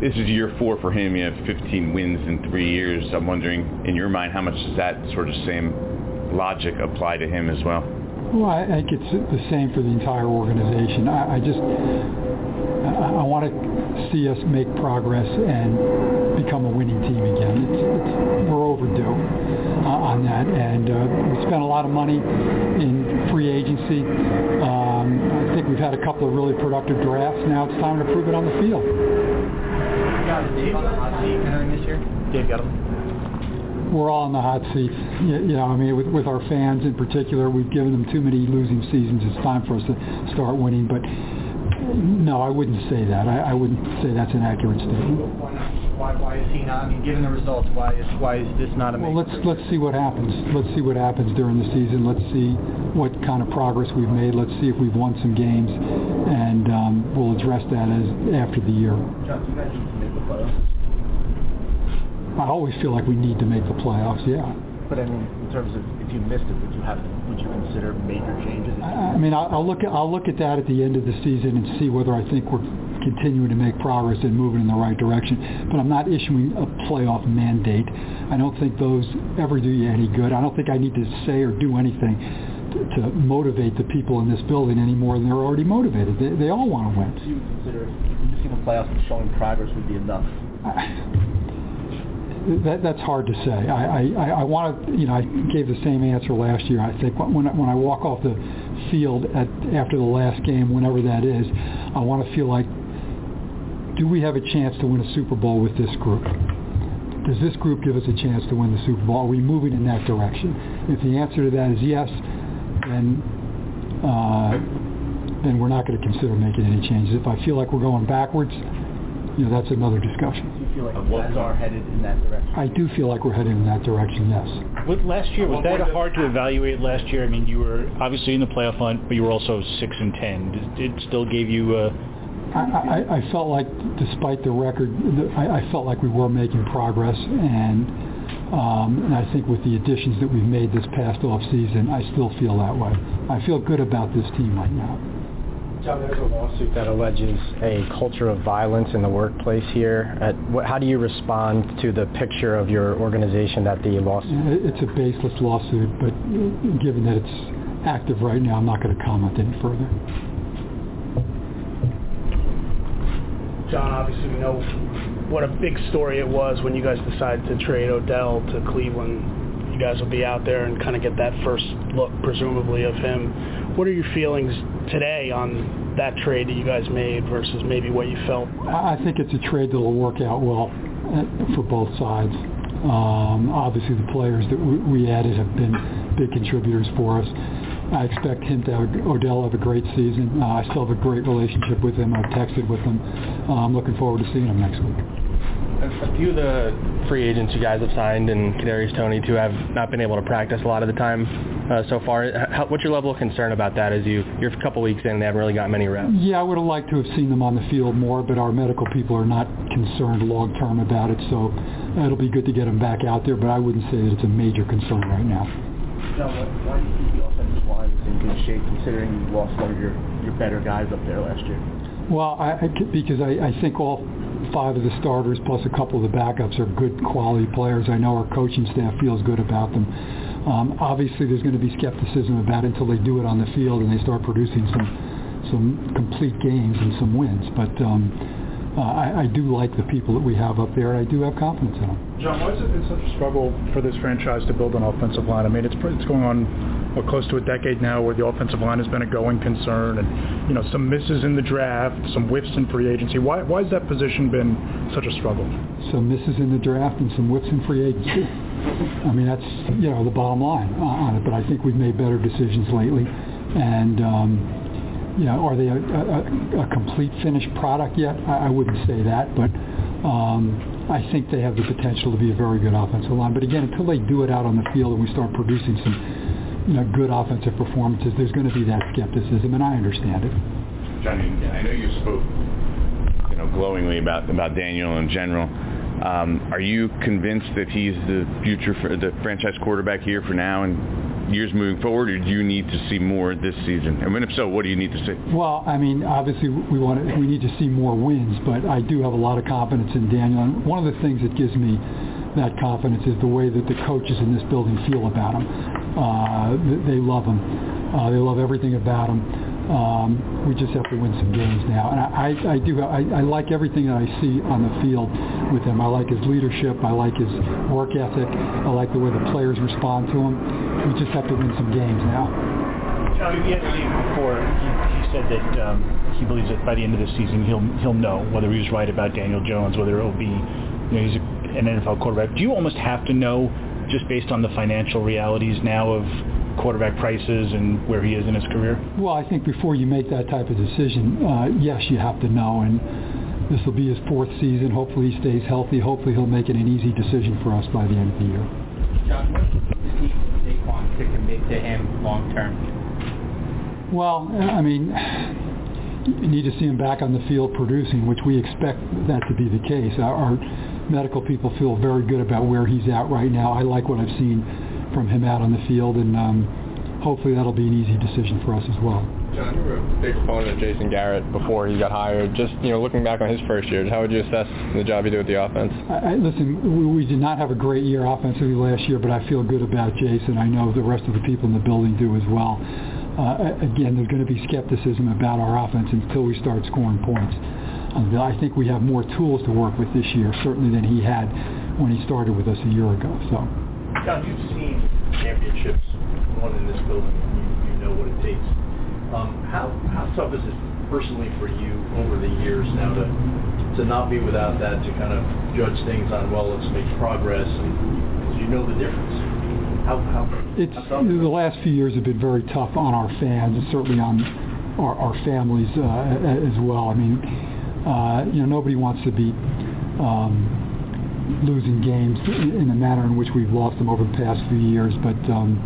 This is year four for him. You have 15 wins in three years. I'm wondering, in your mind, how much does that sort of same logic apply to him as well? Well, I think it's the same for the entire organization. I, I just I, I want to see us make progress and become a winning team again. It's, it's, we're overdue uh, on that, and uh, we spent a lot of money in free agency. Um, I think we've had a couple of really productive drafts. Now it's time to prove it on the field. Dave. Dave got him we're all in the hot seat. You, you know, I mean, with, with our fans in particular, we've given them too many losing seasons. It's time for us to start winning. But no, I wouldn't say that. I, I wouldn't say that's an accurate statement. Why, why is he not? I mean, given the results, why is why is this not a? Well, let's let's see what happens. Let's see what happens during the season. Let's see what kind of progress we've made. Let's see if we've won some games, and um, we'll address that as after the year. John, you guys need to make the playoffs. I always feel like we need to make the playoffs. Yeah. But I mean, in terms of if you missed it, would you have would you consider major changes? I, I mean, I'll, I'll look at I'll look at that at the end of the season and see whether I think we're continuing to make progress and moving in the right direction. But I'm not issuing a playoff mandate. I don't think those ever do you any good. I don't think I need to say or do anything to, to motivate the people in this building any more than they're already motivated. They, they all want to win. So you consider missing the playoffs and showing progress would be enough? I, that, that's hard to say. I, I, I want to, you know, I gave the same answer last year. I think when I, when I walk off the field at after the last game, whenever that is, I want to feel like, do we have a chance to win a Super Bowl with this group? Does this group give us a chance to win the Super Bowl? Are we moving in that direction? If the answer to that is yes, then uh, then we're not going to consider making any changes. If I feel like we're going backwards, you know, that's another discussion. Do you feel like you guys are headed in that direction? I do feel like we're headed in that direction, yes. With last year, was that hard to evaluate last year? I mean, you were obviously in the playoff hunt, but you were also 6 and 10. It still gave you a... I, I, I felt like, despite the record, I, I felt like we were making progress, and um, and I think with the additions that we've made this past off season, I still feel that way. I feel good about this team right now. John, there's a lawsuit that alleges a culture of violence in the workplace here. At, what, how do you respond to the picture of your organization that the lawsuit? It's a baseless lawsuit, but given that it's active right now, I'm not going to comment any further. John, obviously we know what a big story it was when you guys decided to trade Odell to Cleveland. You guys will be out there and kind of get that first look, presumably, of him. What are your feelings today on that trade that you guys made versus maybe what you felt? I think it's a trade that will work out well uh, for both sides. Um, obviously, the players that we added have been big contributors for us. I expect him to have, Odell have a great season. Uh, I still have a great relationship with him. I've texted with him. Uh, I'm looking forward to seeing him next week. A few of the free agents you guys have signed and Kadarius Toney too have not been able to practice a lot of the time uh, so far. How, what's your level of concern about that? As you you're a couple weeks in, they haven't really got many reps. Yeah, I would have liked to have seen them on the field more, but our medical people are not concerned long term about it. So it'll be good to get them back out there, but I wouldn't say that it's a major concern right now. Now, why do you think the offensive line is in good shape, considering you lost one of your your better guys up there last year? Well, I, I, because I, I think all five of the starters plus a couple of the backups are good quality players. I know our coaching staff feels good about them. Um, obviously, there's going to be skepticism about it until they do it on the field and they start producing some some complete games and some wins. But um, uh, I, I do like the people that we have up there, and I do have confidence in them. John, why has it been such a struggle for this franchise to build an offensive line? I mean, it's it's going on well, close to a decade now where the offensive line has been a going concern, and you know some misses in the draft, some whiffs in free agency. Why why has that position been such a struggle? Some misses in the draft and some whiffs in free agency. I mean, that's you know the bottom line on it. But I think we've made better decisions lately, and um, you know, are they a, a, a complete finished product yet? I, I wouldn't say that, but um, I think they have the potential to be a very good offensive line. But again, until they do it out on the field and we start producing some you know good offensive performances, there's going to be that skepticism, and I understand it. Johnny, I know you spoke you know glowingly about about Daniel in general. Um, are you convinced that he's the future for the franchise quarterback here for now and years moving forward, or do you need to see more this season? And if so, what do you need to see? Well, I mean, obviously we want to, we need to see more wins, but I do have a lot of confidence in Daniel. And one of the things that gives me that confidence is the way that the coaches in this building feel about him. Uh, they love him. Uh, they love everything about him. Um, we just have to win some games now. And I, I, do. I, I like everything that I see on the field with him. I like his leadership. I like his work ethic. I like the way the players respond to him. We just have to win some games now. John, you had before. He, he said that um, he believes that by the end of the season he'll he'll know whether he was right about Daniel Jones, whether it'll be, you know, he's an NFL quarterback. Do you almost have to know just based on the financial realities now of quarterback prices and where he is in his career? Well, I think before you make that type of decision, uh, yes, you have to know. And this will be his fourth season. Hopefully he stays healthy. Hopefully he'll make it an easy decision for us by the end of the year. John, what does Saquon to commit to him long term? Well, I mean, you need to see him back on the field producing, which we expect that to be the case. Our, our medical people feel very good about where he's at right now. I like what I've seen from him out on the field, and um, hopefully that'll be an easy decision for us as well. John, you were a big proponent of Jason Garrett before he got hired. Just you know, looking back on his first year, how would you assess the job he did with the offense? I, I, listen, we, we did not have a great year offensively last year, but I feel good about Jason. I know the rest of the people in the building do as well. Uh, again, there's going to be skepticism about our offense until we start scoring points. Um, I think we have more tools to work with this year, certainly than he had when he started with us a year ago. So. John, you've seen championships won in this building. You, you know what it takes. Um, how how tough is it personally for you over the years now to to not be without that to kind of judge things on well, let's make progress, and you know the difference. How, how, it's how the last few years have been very tough on our fans and certainly on our, our families uh, as well. I mean, uh, you know, nobody wants to be um, losing games in the manner in which we've lost them over the past few years. But um,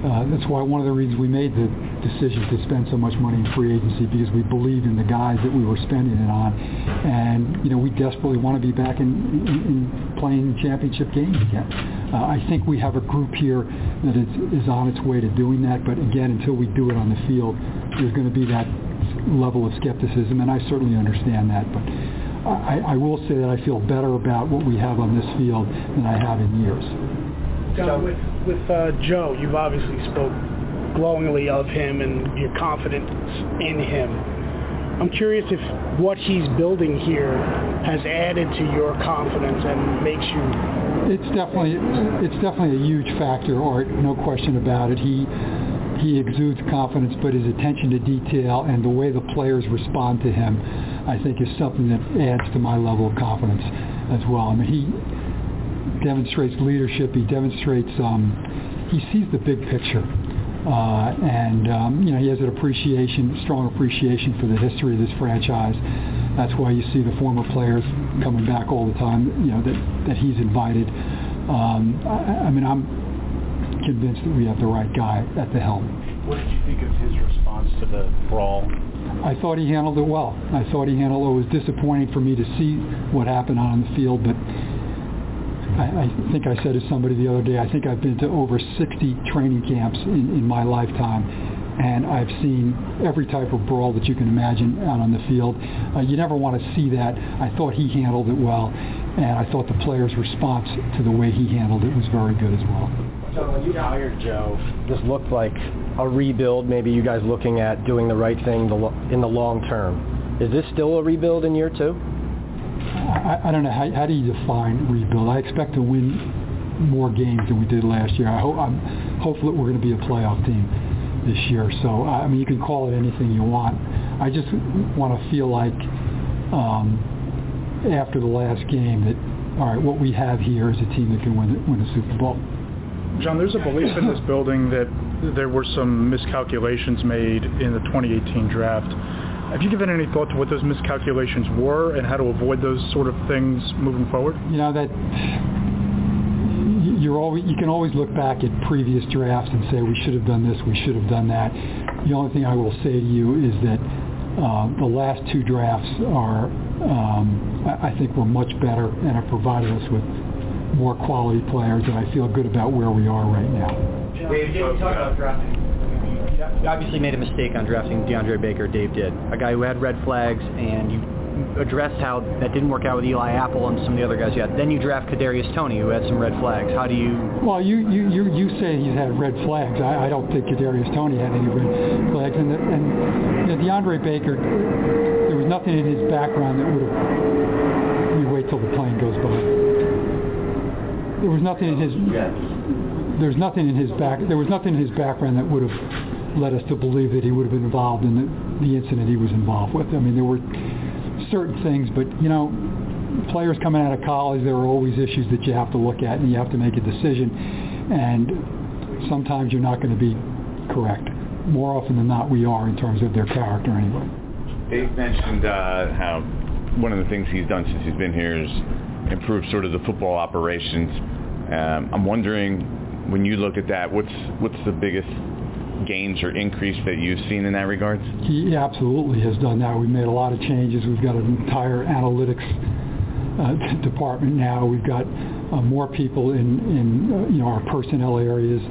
uh, that's why one of the reasons we made the decision to spend so much money in free agency because we believe in the guys that we were spending it on, and you know we desperately want to be back in, in, in playing championship games again. Uh, I think we have a group here that is, is on its way to doing that, but again, until we do it on the field, there's going to be that level of skepticism, and I certainly understand that. But I, I will say that I feel better about what we have on this field than I have in years. John, with with uh, Joe, you've obviously spoke glowingly of him and your confidence in him. I'm curious if what he's building here has added to your confidence and makes you. It's definitely it's definitely a huge factor, Art. No question about it. He he exudes confidence, but his attention to detail and the way the players respond to him, I think, is something that adds to my level of confidence as well. I mean, he demonstrates leadership. He demonstrates um, he sees the big picture. Uh, and um, you know he has an appreciation, strong appreciation for the history of this franchise, That's why you see the former players coming back all the time. You know that that he's invited. Um, I, I mean, I'm convinced that we have the right guy at the helm. What did you think of his response to the brawl? I thought he handled it well. I thought he handled it. It was disappointing for me to see what happened on the field, but I, I think I said to somebody the other day, I think I've been to over 60 training camps in, in my lifetime, and I've seen every type of brawl that you can imagine out on the field. Uh, you never want to see that. I thought he handled it well, and I thought the players' response to the way he handled it was very good as well. So when you hired Joe, this looked like a rebuild. Maybe you guys looking at doing the right thing in the long term. Is this still a rebuild in year two? I, I don't know. How, how do you define rebuild? I expect to win more games than we did last year. I hope I'm hopeful that we're going to be a playoff team this year. So I mean, you can call it anything you want. I just want to feel like um, after the last game that all right, what we have here is a team that can win win a Super Bowl. John, there's a belief in this building that there were some miscalculations made in the 2018 draft. Have you given any thought to what those miscalculations were and how to avoid those sort of things moving forward? You know that you're always you can always look back at previous drafts and say we should have done this, we should have done that. The only thing I will say to you is that uh, the last two drafts are um, I think were much better and have provided us with more quality players, and I feel good about where we are right now. Dave, Dave talk about drafting. You obviously made a mistake on drafting DeAndre Baker. Dave did. A guy who had red flags, and you addressed how that didn't work out with Eli Apple and some of the other guys you had. Then you draft Kadarius Toney, who had some red flags. How do you? Well, you you you, you say he's had red flags. I, I don't think Kadarius Toney had any red flags, and the, and you know, DeAndre Baker, there was nothing in his background that would have. You wait till the plane goes by there was nothing in his there's nothing in his back there was nothing in his background that would have led us to believe that he would have been involved in the, the incident he was involved with. I mean, there were certain things, but you know, players coming out of college, there are always issues that you have to look at, and you have to make a decision. And sometimes you're not going to be correct. More often than not, we are in terms of their character, anyway. Dave mentioned uh, how one of the things he's done since he's been here is improve sort of the football operations. Um, I'm wondering, when you look at that, what's what's the biggest gains or increase that you've seen in that regard? He absolutely has done that. We've made a lot of changes. We've got an entire analytics uh, department now. We've got uh, more people in, in uh, you know our personnel areas,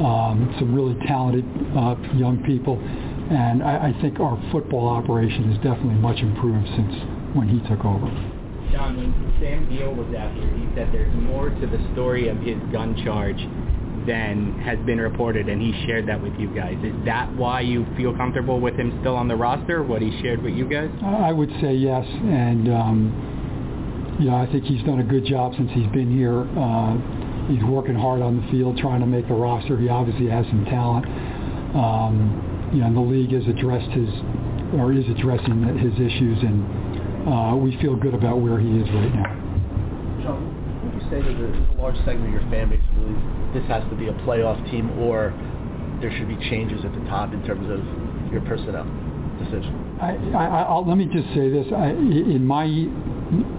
um, some really talented uh, young people, and I, I think our football operation is definitely much improved since when he took over. John, when Sam Beal was out here, he said there's more to the story of his gun charge than has been reported, and he shared that with you guys. Is that why you feel comfortable with him still on the roster, what he shared with you guys? I would say yes, and um, you know I think he's done a good job since he's been here. Uh, he's working hard on the field, trying to make the roster. He obviously has some talent. Um, you know, and the league has addressed his or is addressing his issues, and uh, we feel good about where he is right now. John, would you say that a large segment of your fan base believes this has to be a playoff team, or there should be changes at the top in terms of your personnel decision? I, I, let me just say this: I, in my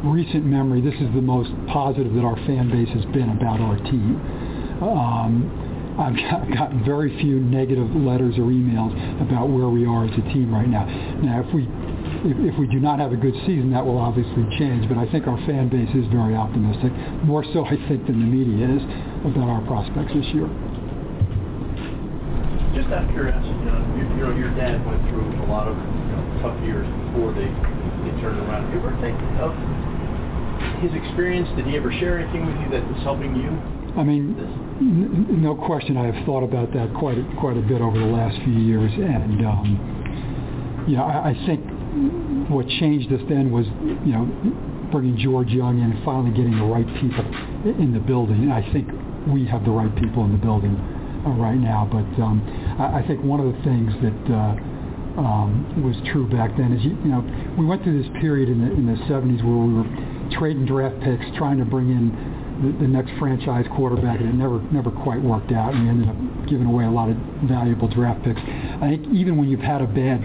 recent memory, this is the most positive that our fan base has been about our team. Um, I've gotten very few negative letters or emails about where we are as a team right now. Now, if we if, if we do not have a good season, that will obviously change. But I think our fan base is very optimistic, more so I think than the media is about our prospects this year. Just out of curiosity, you know, you, you know your dad went through a lot of you know, tough years before they, they turned around. Did you ever think of his experience? Did he ever share anything with you that was helping you? I mean, n- no question. I have thought about that quite a, quite a bit over the last few years, and um, you know, I, I think what changed us then was, you know, bringing George Young in and finally getting the right people in the building. And I think we have the right people in the building uh, right now. But um, I, I think one of the things that uh, um, was true back then is, you, you know, we went through this period in the, in the 70s where we were trading draft picks, trying to bring in the, the next franchise quarterback, and it never never quite worked out. And we ended up giving away a lot of valuable draft picks. I think even when you've had a bad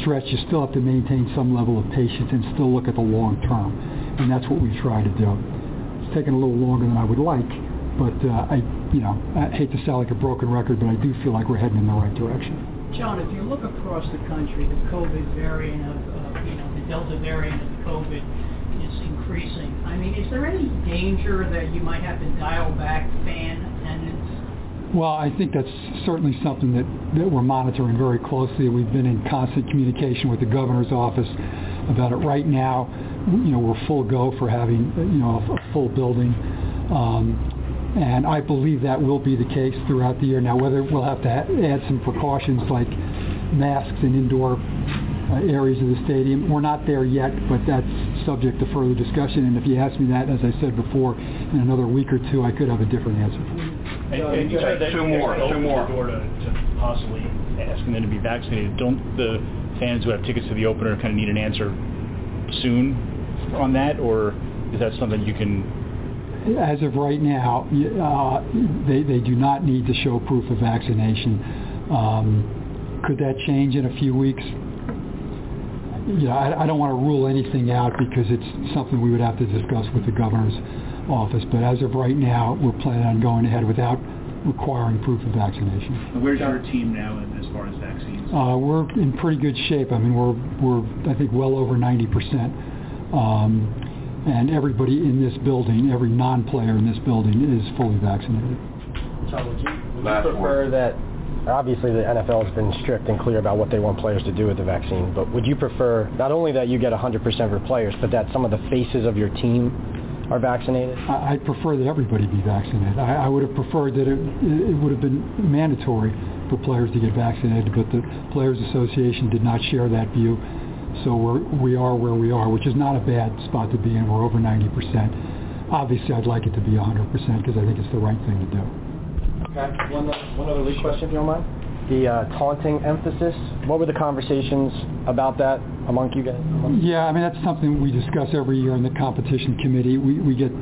stretch, you still have to maintain some level of patience and still look at the long term, and that's what we try to do. It's taken a little longer than I would like, but uh, I, you know, I hate to sound like a broken record, but I do feel like we're heading in the right direction. John, if you look across the country, the COVID variant of, uh, you know, the Delta variant of COVID is increasing. I mean, is there any danger that you might have to dial back fan attendance? Well, I think that's certainly something that, that we're monitoring very closely. We've been in constant communication with the governor's office about it. Right now, you know, we're full go for having, you know, a, full building. Um, and I believe that will be the case throughout the year. Now, whether we'll have to add some precautions like masks in indoor uh, areas of the stadium, we're not there yet, but that's subject to further discussion. And if you ask me that, as I said before, in another week or two, I could have a different answer. And, and you said that Two more, guys two more. the door to, to possibly asking them to be vaccinated. Don't the fans who have tickets to the opener kind of need an answer soon on that, or is that something you can? As of right now, uh, they, they do not need to show proof of vaccination. Um, could that change in a few weeks? Yeah, I, I don't want to rule anything out because it's something we would have to discuss with the governor's office. But as of right now, we're planning on going ahead without requiring proof of vaccination. Where's our team now as far as vaccines? Uh, we're in pretty good shape. I mean, we're we're I think well over 90 percent. Um, and everybody in this building, every non-player in this building, is fully vaccinated. Tom, would you, would you prefer that? Obviously, the NFL has been strict and clear about what they want players to do with the vaccine. But would you prefer not only that you get 100% for players, but that some of the faces of your team are vaccinated? I, I'd prefer that everybody be vaccinated. I, I would have preferred that it, it would have been mandatory for players to get vaccinated, but the Players Association did not share that view. So we're, we are where we are, which is not a bad spot to be in. We're over 90%. Obviously, I'd like it to be 100% because I think it's the right thing to do. Okay. One, one other league question, if you don't mind. The uh, taunting emphasis. What were the conversations about that among you guys? Yeah, I mean that's something we discuss every year in the competition committee. We we get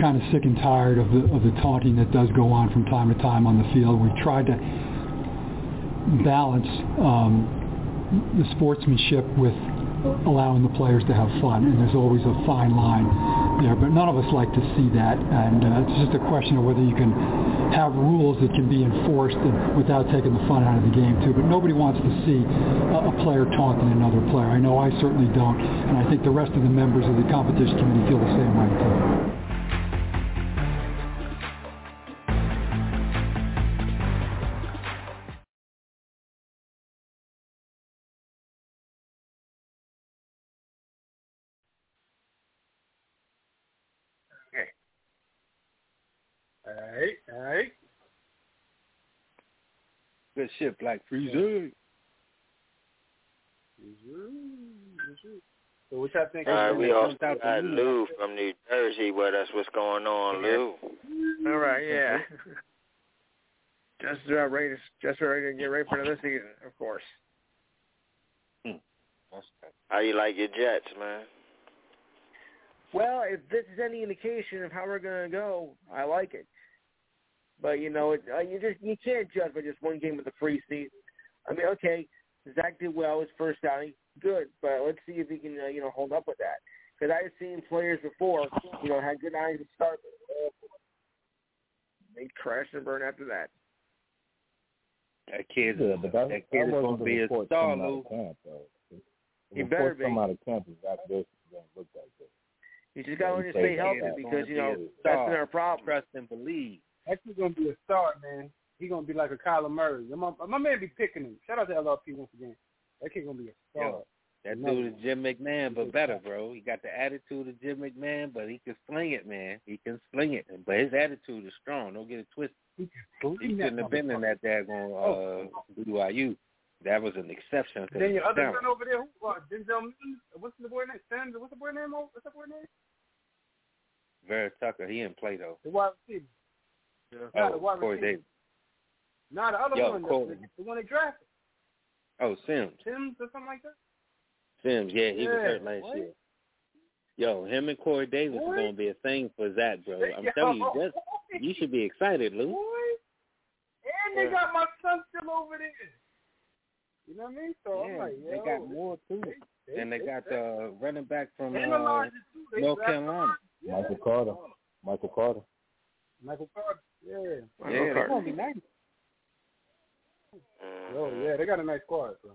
kind of sick and tired of the of the taunting that does go on from time to time on the field. We've tried to balance um, the sportsmanship with allowing the players to have fun, and there's always a fine line there. But none of us like to see that, and uh, it's just a question of whether you can have rules that can be enforced and, without taking the fun out of the game too. But nobody wants to see a, a player taunting another player. I know I certainly don't, and I think the rest of the members of the competition committee feel the same way too. Good shit, Black Freezer. So what y'all think? All right, we also jumped out got league. Lou from New Jersey with us. What's going on, Lou? All right, yeah. Mm-hmm. Just about ready to just ready to get ready for another season, of course. Hmm. How you like your Jets, man? Well, if this is any indication of how we're gonna go, I like it. But you know, it, uh, you just you can't judge by just one game of the preseason. I mean, okay, Zach did well his first outing, good, but let's see if he can uh, you know hold up with that. Because I've seen players before, you know, had good outings to start, with. they crashed and burned after that. That kid's Yeah, but that, that that kid is wasn't gonna be a star, coming out Lou. camp, though. He better be. coming out of camp is that this didn't look that good. You just gotta Yeah, learn he to stay healthy because you know be a that's star. been our problem. Trust and believe. That kid's gonna be a star, man. He gonna be like a Kyler Murray. My, my man be picking him. Shout out to LRP once again. That kid gonna be a star. Yo, that No. dude is Jim McMahon, but better, bro. He got the attitude of Jim McMahon, but he can sling it, man. He can sling it, but his attitude is strong. Don't get it twisted. He shouldn't have been in that daggone uh, BYU. That was an exception. Then your other talent. son over there, who, uh, Denzel, Mims? what's the boy name? Sanders, what's the boy name? What's the boy name? Vera Tucker, he didn't play though. The wide receiver. Nah, the Oh, wide Corey receiver. Davis. Nah, the other Yo, one, the, Corey. the one they drafted, Oh, Sims. Sims or something like that. Sims, yeah, he was hurt last what? year. Yo, him and Corey Davis What? are gonna be a thing for Zach, bro. I'm Yo. telling you, that's you should be excited, Lou. Boy. And they Yeah. got my son still over there. You know what I mean? So I'm yeah, like, yo, they got more too, they- and they they- got the running back from uh, Elijah, too. They North Carolina. Yeah. Michael Carter. Michael Carter. Michael Carter. Yeah. Yeah, they're gonna be nice. Mm-hmm. Oh yeah, they got a nice squad, bro.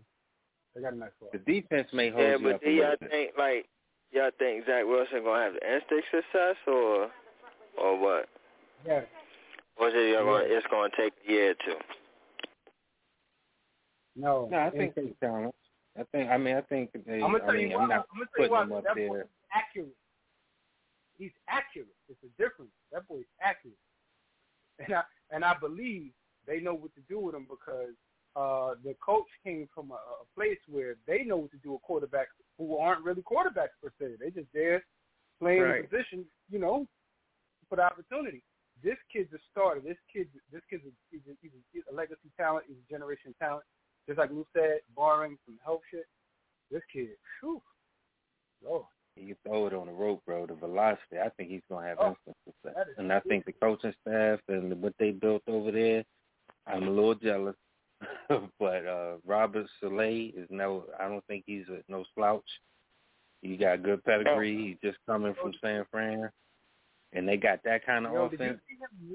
They got a nice squad. The defense may hold Yeah, you but up do a y'all think like y'all think Zach Wilson gonna have the instant success or or what? Yeah. Or is it y'all gonna, it's gonna take a year or two? No. No, I think they talent. I think. I mean, I think they. I'm gonna I tell mean, you I'm not I'm gonna tell putting you why. them up That there. boy is accurate. He's accurate. It's a difference. That boy is accurate, and I and I believe they know what to do with him because uh the coach came from a, a place where they know what to do with quarterbacks who aren't really quarterbacks per se. They just there playing Right. the position, you know, for the opportunity. This kid's a starter. This kid, this kid's a, he's a, he's a, he's a legacy talent. He's a generation talent. Just like Lou said, barring some health shit, this kid, whew, Lord. He can throw it on the rope, bro. The velocity. I think he's gonna have Oh, instant success. And I think the coaching staff and what they built over there, I'm a little jealous. but uh Robert Saleh is no. I don't think he's a, no slouch. He got good pedigree. He's just coming from San Fran, and they got that kind of Yo, offense.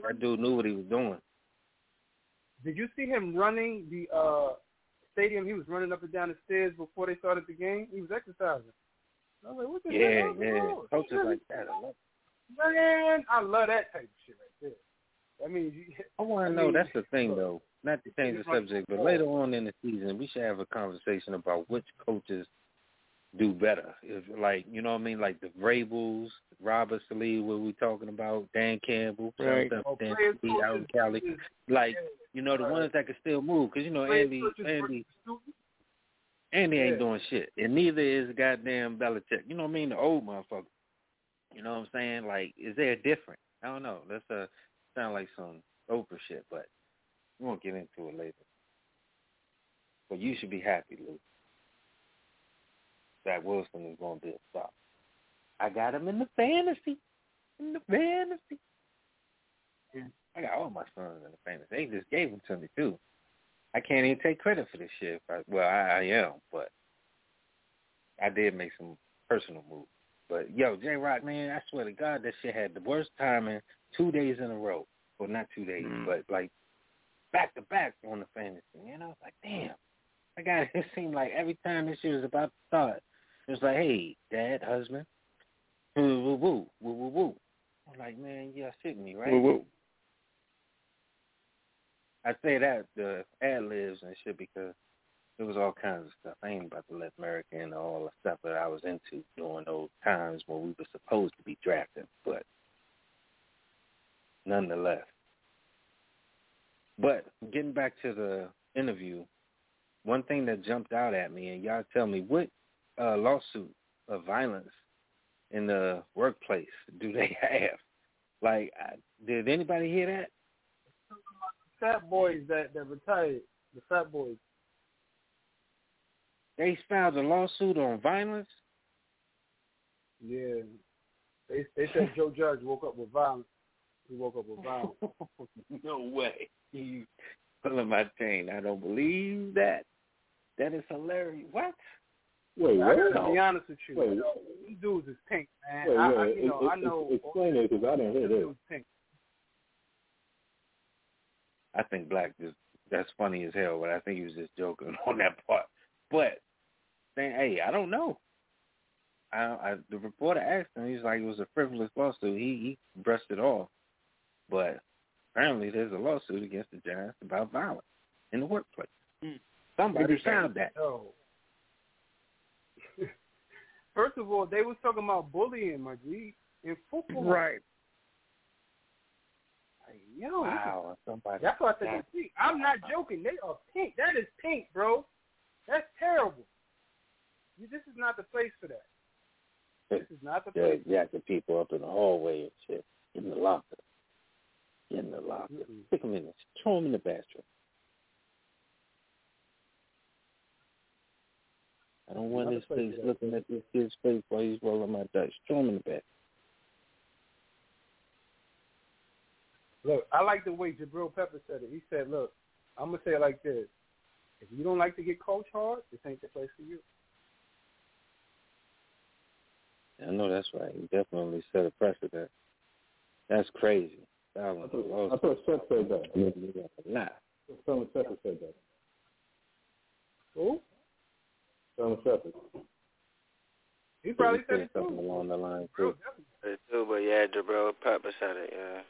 That dude knew what he was doing. Did you see him running the uh stadium? He was running up and down the stairs before they started the game. He was exercising. I was like, what the Yeah, hell? yeah. Coaches like that. I love Man, I love that type of shit right there. I mean, you, I want to know. mean, That's the thing, though. Not to change the subject, but later on in the season, we should have a conversation about which coaches do better. If like, you know what I mean, like the Vrabels, Robert Saleh, what we talking about, Dan Campbell, Right. some stuff, Oh, Dan out in Cali. Like, you know, the right. ones that can still move, because you know Andy, Andy, versus he ain't Yeah. doing shit, and neither is goddamn Belichick. You know what I mean? The old motherfucker. You know what I'm saying? Like, is there a difference? I don't know. That's a sound like some Oprah shit, but we won't get into it later. But you should be happy, Luke. Zach Wilson is going to be a star. I got him in the fantasy. In the fantasy. Yeah. I got all my sons in the fantasy. They just gave them to me too. I can't even take credit for this shit. I, well, I, I am, but I did make some personal moves. But yo, J Rock, man, I swear to God, that shit had the worst timing two days in a row. Well, not two days, Mm. but like back to back on the fantasy. You know, like damn. I got it seemed like every time this shit was about to start, it was like, hey, dad, husband, woo woo woo woo woo woo. I'm like, man, you're shitting me, right? Woo woo. I say that the ad libs and shit because it was all kinds of stuff. I ain't about to let America and all the stuff that I was into during those times when we were supposed to be drafting, but nonetheless. But getting back to the interview, one thing that jumped out at me, and y'all tell me what uh, lawsuit of violence in the workplace do they have? Like, I, did anybody hear that? Fat boys that that retired. The fat boys. They filed a lawsuit on violence. Yeah. They they said Joe Judge woke up with violence. He woke up with violence. no way. You pulling my chain. I don't believe that. That is hilarious. What? Wait, I what? gotta be honest with you. Wait, These dudes is pink, man. Wait, I, I, wait, you know, ex- I know. explain it because I didn't hear this. pink. I think Black just that's funny as hell, but I think he was just joking on that part. But then, hey, I don't know. I, I the reporter asked him. He's like, it was a frivolous lawsuit. He he brushed it off, but apparently there's a lawsuit against the Giants about violence in the workplace. Hmm. Somebody found that. Yo. First of all, they was talking about bullying, my G, in football. Right. Yo, Wow, somebody. that's why I said pink. I'm not joking. They are pink. That is pink, bro. That's terrible. You, this is not the place for that. This is not the place. Yeah, jacking people up in the hallway and shit. In the locker. In the locker. Stick them in the, throw them in the bathroom. I don't want this face looking at this kid's face while he's rolling my dice. Throw him in the bathroom. Look, I like the way Jabrill Pepper said it. He said, "Look, I'm gonna say it like this: If you don't like to get coached hard, this ain't the place for you. I know that's right. You definitely set a precedent. That's crazy. I thought, I thought Seth said that. Nah. Someone Seth said that. Who? Someone Seth. He probably said it something too. along the line oh, too. It too, but yeah, Jabrill Pepper said it, yeah.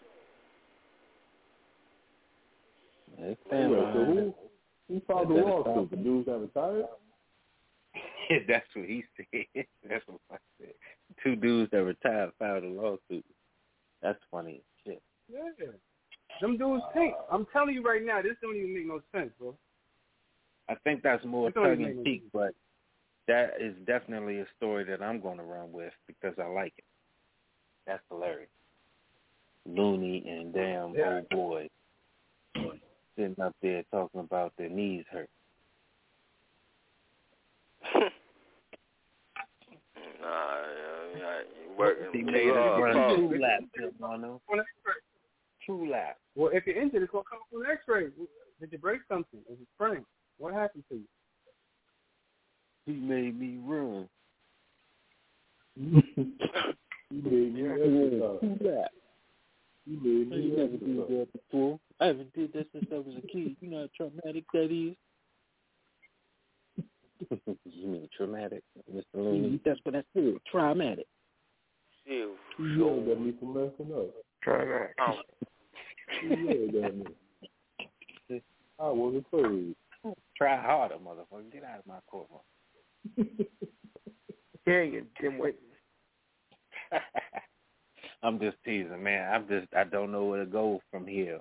It's Anyway, so who who filed the lawsuit? The dudes that retired? That's what he said. That's what I said. Two dudes that retired filed a lawsuit. That's funny as shit. Yeah. Them dudes think. I'm telling you right now, this don't even make no sense, bro. I think that's more It don't even tongue make in cheek, but that is definitely a story that I'm going to run with because I like it. That's hilarious. Looney and damn Yeah. old boy sitting up there talking about their knees hurt. Nah, yeah, yeah, you working He too made us hard. run folks. two laps, Mono. Two laps. Well, if you're injured, it's gonna come up on an X-ray. Did you break something? Is it sprained? What happened to you? He made me run. You made me exercise. Two laps. You made I me ain't never did that before. I haven't did that since I was a kid. You know how traumatic that is? you mean traumatic, Mr. Looney? That's what I said. Traumatic. You. Oh. You yelled at me for messing up. Traumatic. You yelled at me. I was afraid. Try harder, motherfucker. Get out of my courtroom. Yeah, you dimwit. I'm just teasing, man. I'm just I don't know where to go from here.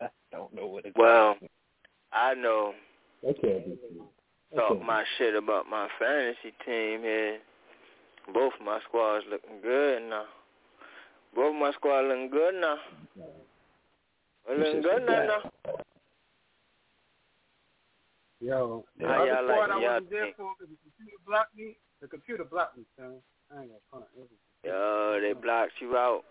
I don't know where to go. Well, I know That can't be true. That talk can't my shit about my fantasy team here. Both my squads looking good now. Both my squad looking good now. They looking good now. now. Yo, the How other y'all squad like I y'all wasn't there for because the computer blocked me. The computer blocked me, son. I ain't gonna front. It was- Yo, they blocked you out.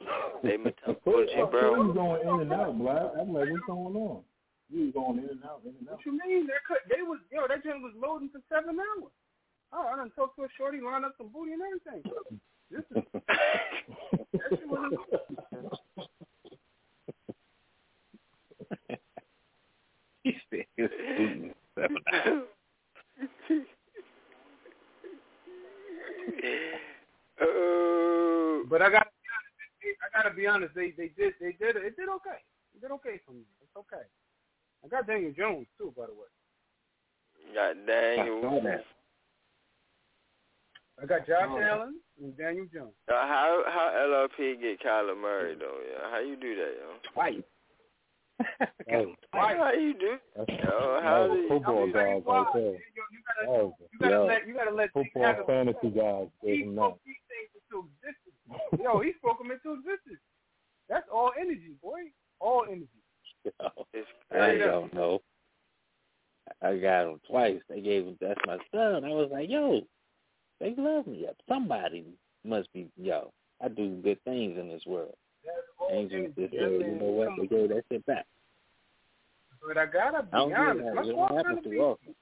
They I took told, I Gucci, told bro. you going in and out, Black. I'm like, what's going on? You was going in and out, in and out. What you mean? They could, they was yo, that joint was loading for seven hours. Oh, I done talked to a shorty, lined up some booty and everything. This is that shit wasn't he said he was shooting seven hours. Oh, But I gotta be honest. They, I gotta be honest. They they did they did it did okay. It did okay for me. It's okay. I got Daniel Jones too, by the way. God I dang saw you. that. I got Josh Oh. Allen and Daniel Jones. Uh, how how LRP get Kyler Murray though? Yeah, how you do that, yo? Twice. Oh, How you do? that's, Yo, how that do you? football I'm telling you guys why. right there. You, you gotta That was, you gotta yo, let you gotta let football fantasy guys He gave him that. spoke these things into existence. Yo, he spoke them into existence. That's all energy, boy. All energy. It's I don't know. I got him twice. They gave him that's my son. I was like, yo, they love me. Somebody must be yo. I do good things in this world. Angels just said, you know what? They gave that shit back. But I gotta be I don't honest. do My. It squad's don't trying happen to too be often.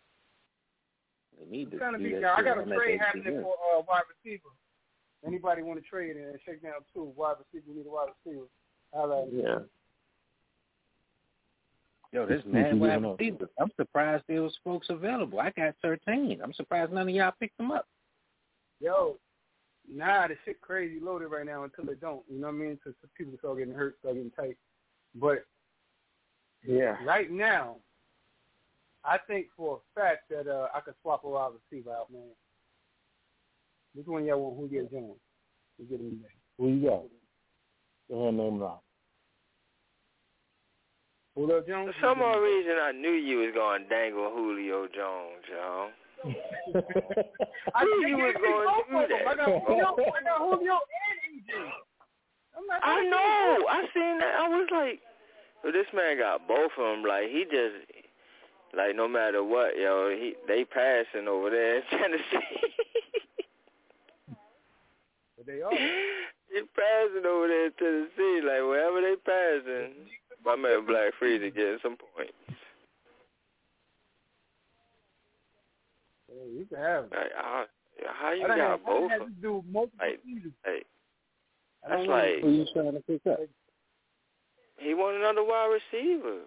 They need to trying to be that I got a I'm at trade happening shit. for uh wide receiver. Anybody want to trade and shake down two wide receiver? We need a wide receiver. All right. Yeah. Yo, this Who's mad wide receiver. I'm surprised there was folks available. I got 13. I'm surprised none of y'all picked them up. Yo, nah, the shit crazy loaded right now until it don't. You know what I mean? Because people start getting hurt, start getting tight. But Yeah. right now, I think for a fact that uh, I could swap a wide receiver out, man. Which one y'all want? Who get Jones? Who get him today? Who you got? Go ahead and name it out. Julio Jones? For some odd reason, I knew you was going to dangle Julio Jones, yo. I knew you was going to do of. I that. got Julio, I got Julio and AJ. I'm I know. I seen that. I was like, well, this man got both of them. Like he just, like no matter what, yo, he they passing over there in Tennessee. They are. they passing over there in Tennessee, like wherever they passing. My man Black Freezy getting some points. Hey, you can have it. Like, how, how you got have, both? Of, to do multiple like, seasons. like, that's like who you trying to pick up. He want another wide receiver.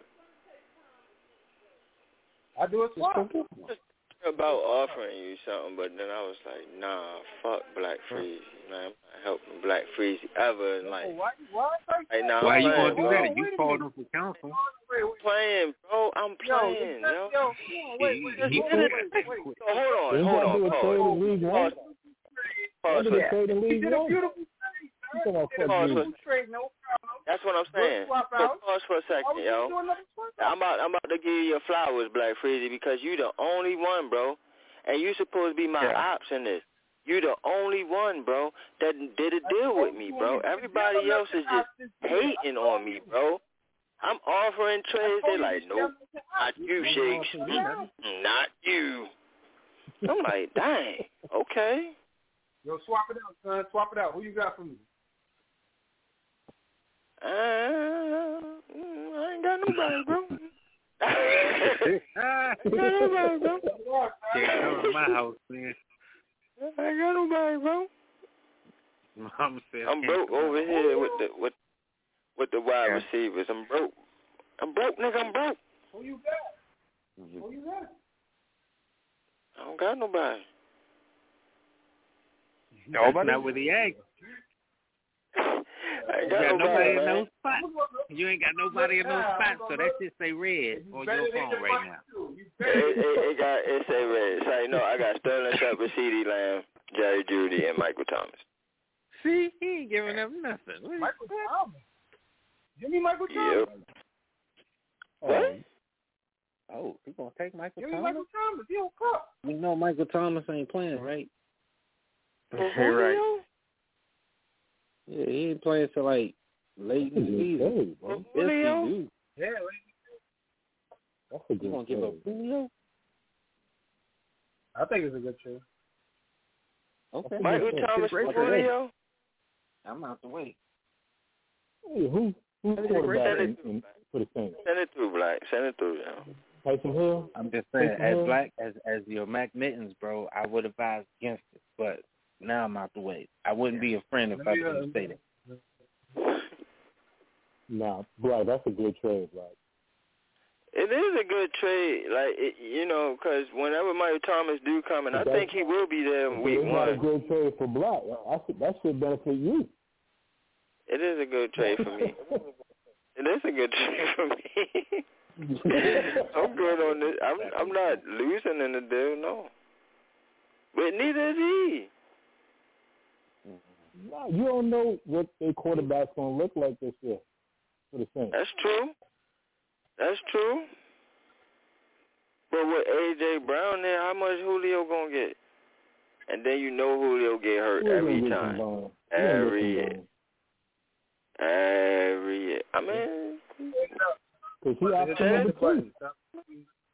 I do it swap. Just about offering you something, but then I was like, nah, fuck Black Freeze, man. I'm not helping Black Freeze ever in life. Why? Why? Hey, nah, Why I'm you gonna do bro. that? You called him for counsel. I'm playing, bro. I'm playing, yo, yo. yo, hold on, wait, wait, He wait, did wait, wait, wait. So hold on, They hold gonna do on, a pause. trade in League One? Pause, pause They for did a that. trade in He League did a One? beautiful thing. You talking about fuck Pause me. for, Trade, no problem. that's what I'm saying. swap So out. pause for a Why second, would you yo. do another swap out? I'm about I'm about to give you your flowers, Black Freezy, because you the only one, bro. And you supposed to be my Yeah. ops in this. You the only one, bro, that did a deal with me, bro. Everybody else is just hating on me, bro. I'm offering trades. They're like, nope, not you, Shakes. Mm, Not you. I'm like, dang, okay. Yo, swap it out, son. Swap it out. Who you got for me? Uh, I ain't got nobody, bro. I ain't got nobody, bro. Can't come to my house, man. I ain't got nobody, bro. Mama said I'm broke over here with the with with the wide receivers. I'm broke. I'm broke, nigga. I'm broke. Who you got? Who you got? I don't got nobody. That's not what he asked. I ain't You got, got nobody nobody, in no spot. You ain't got nobody in no spot, so that shit say red on your phone right now. It, it, it got it say red. Say no. I got Sterling Shepard, CeeDee Lamb, Jerry Jeudy, and Michael Thomas. See, he ain't giving up nothing. What Michael Thomas. Give me Michael Thomas. Yep. Oh, oh, he gonna take Michael Give me Thomas? Michael Thomas. He don't cook. You know Michael Thomas ain't playing, right? right. Yeah, he ain't playing till like late in the season. bro. Julio? Yeah, That's a You good gonna give up. Julio? I think it's a good trade. Okay. Michael Thomas for. Julio. I'm out the way. Hey, who who's Send quarterback it in, through, in, for the Saints? Send it through, Black. Send it through, yo. Taysom Hill. I'm just saying, Tyson as Hill? black as as your Mac Mittens, bro, I would advise against it, but now I'm out the way. I wouldn't be a friend if I uh, didn't say that. Nah, Black, that's a good trade, Black. It is a good trade, like it, you know, because whenever Michael Thomas do come, and I But think he will be there in week it's not a one. good trade for Black. That should, that should benefit you. It is a good trade for me. It is a good trade for me. I'm good on this. I'm I'm not losing in the deal, no. But neither is he. Nah, you don't know what their quarterback's gonna look like this year for the Saints. That's true. That's true. But with AJ Brown there, how much Julio gonna get? And then you know Julio get hurt Who gonna every get time. some bone? Who gonna get Every year. Every year. I mean, Cause he asked for number two.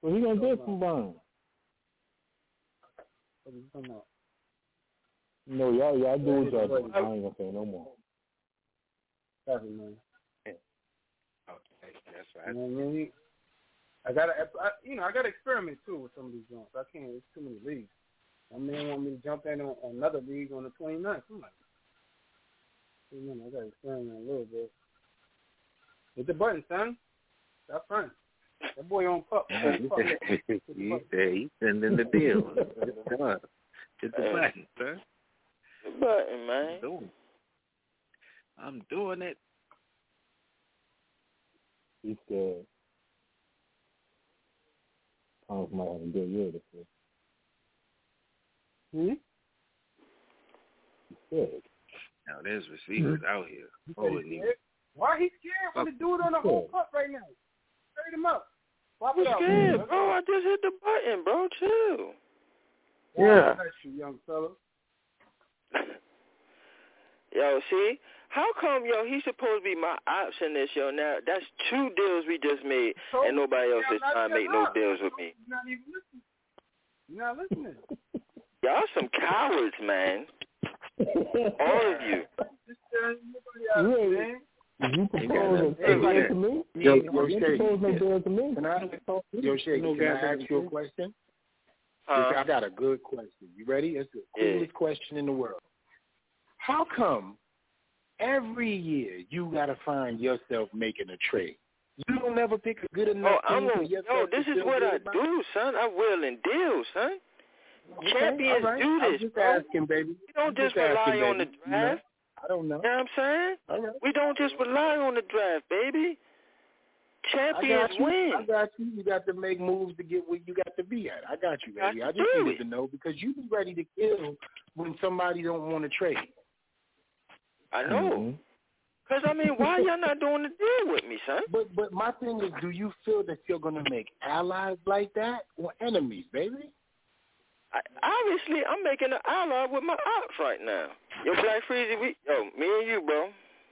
So he gonna get some burn. No, y'all y'all do what y'all do. I ain't gonna say no more. Definitely. That's You know what I mean? I gotta, I, you know, I gotta experiment too with some of these joints. I can't. It's too many leagues. My man want me to jump in on, on another league on the 29th. I'm like, wait a minute, I gotta experiment a little bit. Hit the button, son. Stop fun. That boy on pup. he said he said he's sending the deal. Come on. Hit the button, sir. The button, man. I'm doing it. I'm doing it. He's scared. Thomas might have a good year this year. Hmm? He's scared. Now there's receivers out here. He said Oh, he's scared. Why he scared for the dude on the whole cup right now? Straight him up. Swap it I'm out. scared, man. bro. I just hit the button, bro. Chill. Yeah. bless you, young fella. Yo, see? How come, yo, he's supposed to be my option this, yo? Now, that's two deals we just made, and nobody else is trying to make no deals with me. You're not even listening. You're not listening. Y'all some cowards, man. All of you. Just telling you nobody else, man. Propose a deal to me? Yo, You yo, Shay, propose no yeah. deal to me? Can I, yo, Shay, can I ask you a question? This- I got a good question. You ready? It's the Yeah. coolest question in the world. How come every year you gotta find yourself making a trade? You don't ever pick a good enough Oh, enough I'm team for a, no, this is what I about? do, son. I will and deal, son. Okay, Champions right. do I'm this, just bro. asking, baby. We don't I'm just, just rely asking, on the baby. You draft. I don't know. You know what I'm saying? All right. We don't just rely on the draft, baby. Champions got you. win. I got you. You got to make moves to get where you got to be at. I got you, Got baby. to I just needed it. to know because you be ready to kill when somebody don't want to trade. I know. Mm-hmm. Cause I mean, why y'all not doing the deal with me, son? But but my thing is, do you feel that you're gonna make allies like that or enemies, baby? I, obviously, I'm making an ally with my ops right now. Yo, Black Freezy, we, yo, me and you, bro.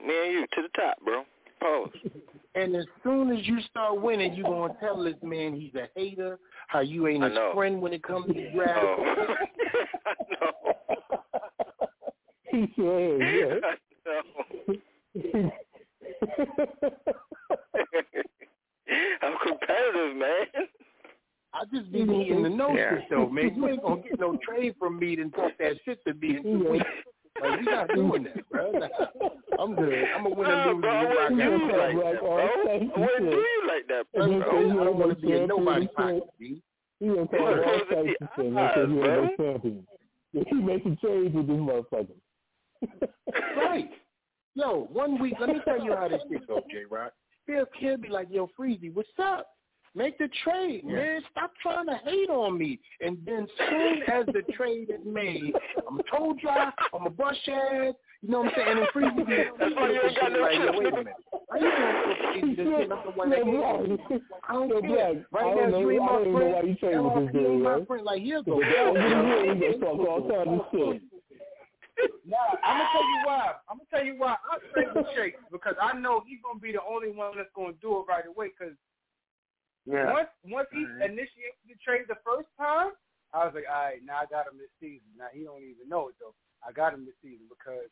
Me and you to the top, bro. Pose. And as soon as you start winning, you gonna tell this man he's a hater, how you ain't I his friend when it comes to draft. He said, yeah. I'm competitive, man. I just be needing to know Yeah. shit though, man. You ain't gonna get no trade from me and talk that shit to me in two weeks. Like we not doing that, bro. I'm good. I'm gonna win Nah, and lose. bro, I and wouldn't do rock you out. like that, bro. I wouldn't do you like that, And he bro. said he I don't ain't want no to be in champion. nobody's He said- pocket, B. He gonna call You're all supposed to types be of shit because allies, he bro. ain't no champion. He making trades with this motherfucker. Right. Yo, one week, let me tell you how this shit go, J Rock. He'll, he'll be like, yo, Freezy, what's up? Make the trade, man. Stop trying to hate on me. And then soon as the trade is made, I'm toe dry, I'm a bust your ass. You know what I'm saying? And Freezy be That's why you ain't got no like, yo, chips, wait a minute. How you doing so Freezy this shit? I'm the one that gave I don't yo, care. Black, Right I now, don't know, you ain't I my don't know friend. why you trading this ain't dude, my friend. Like, he'll go. Because all you hear is talk all kinds of shit. Nah, I'm gonna tell you why. I'm gonna tell you why. I trade with Shake because I know he's gonna be the only one that's gonna do it right away. Because Yeah. once once he initiated the trade the first time, I was like, all right, now I got him this season. Now he don't even know it though. I got him this season because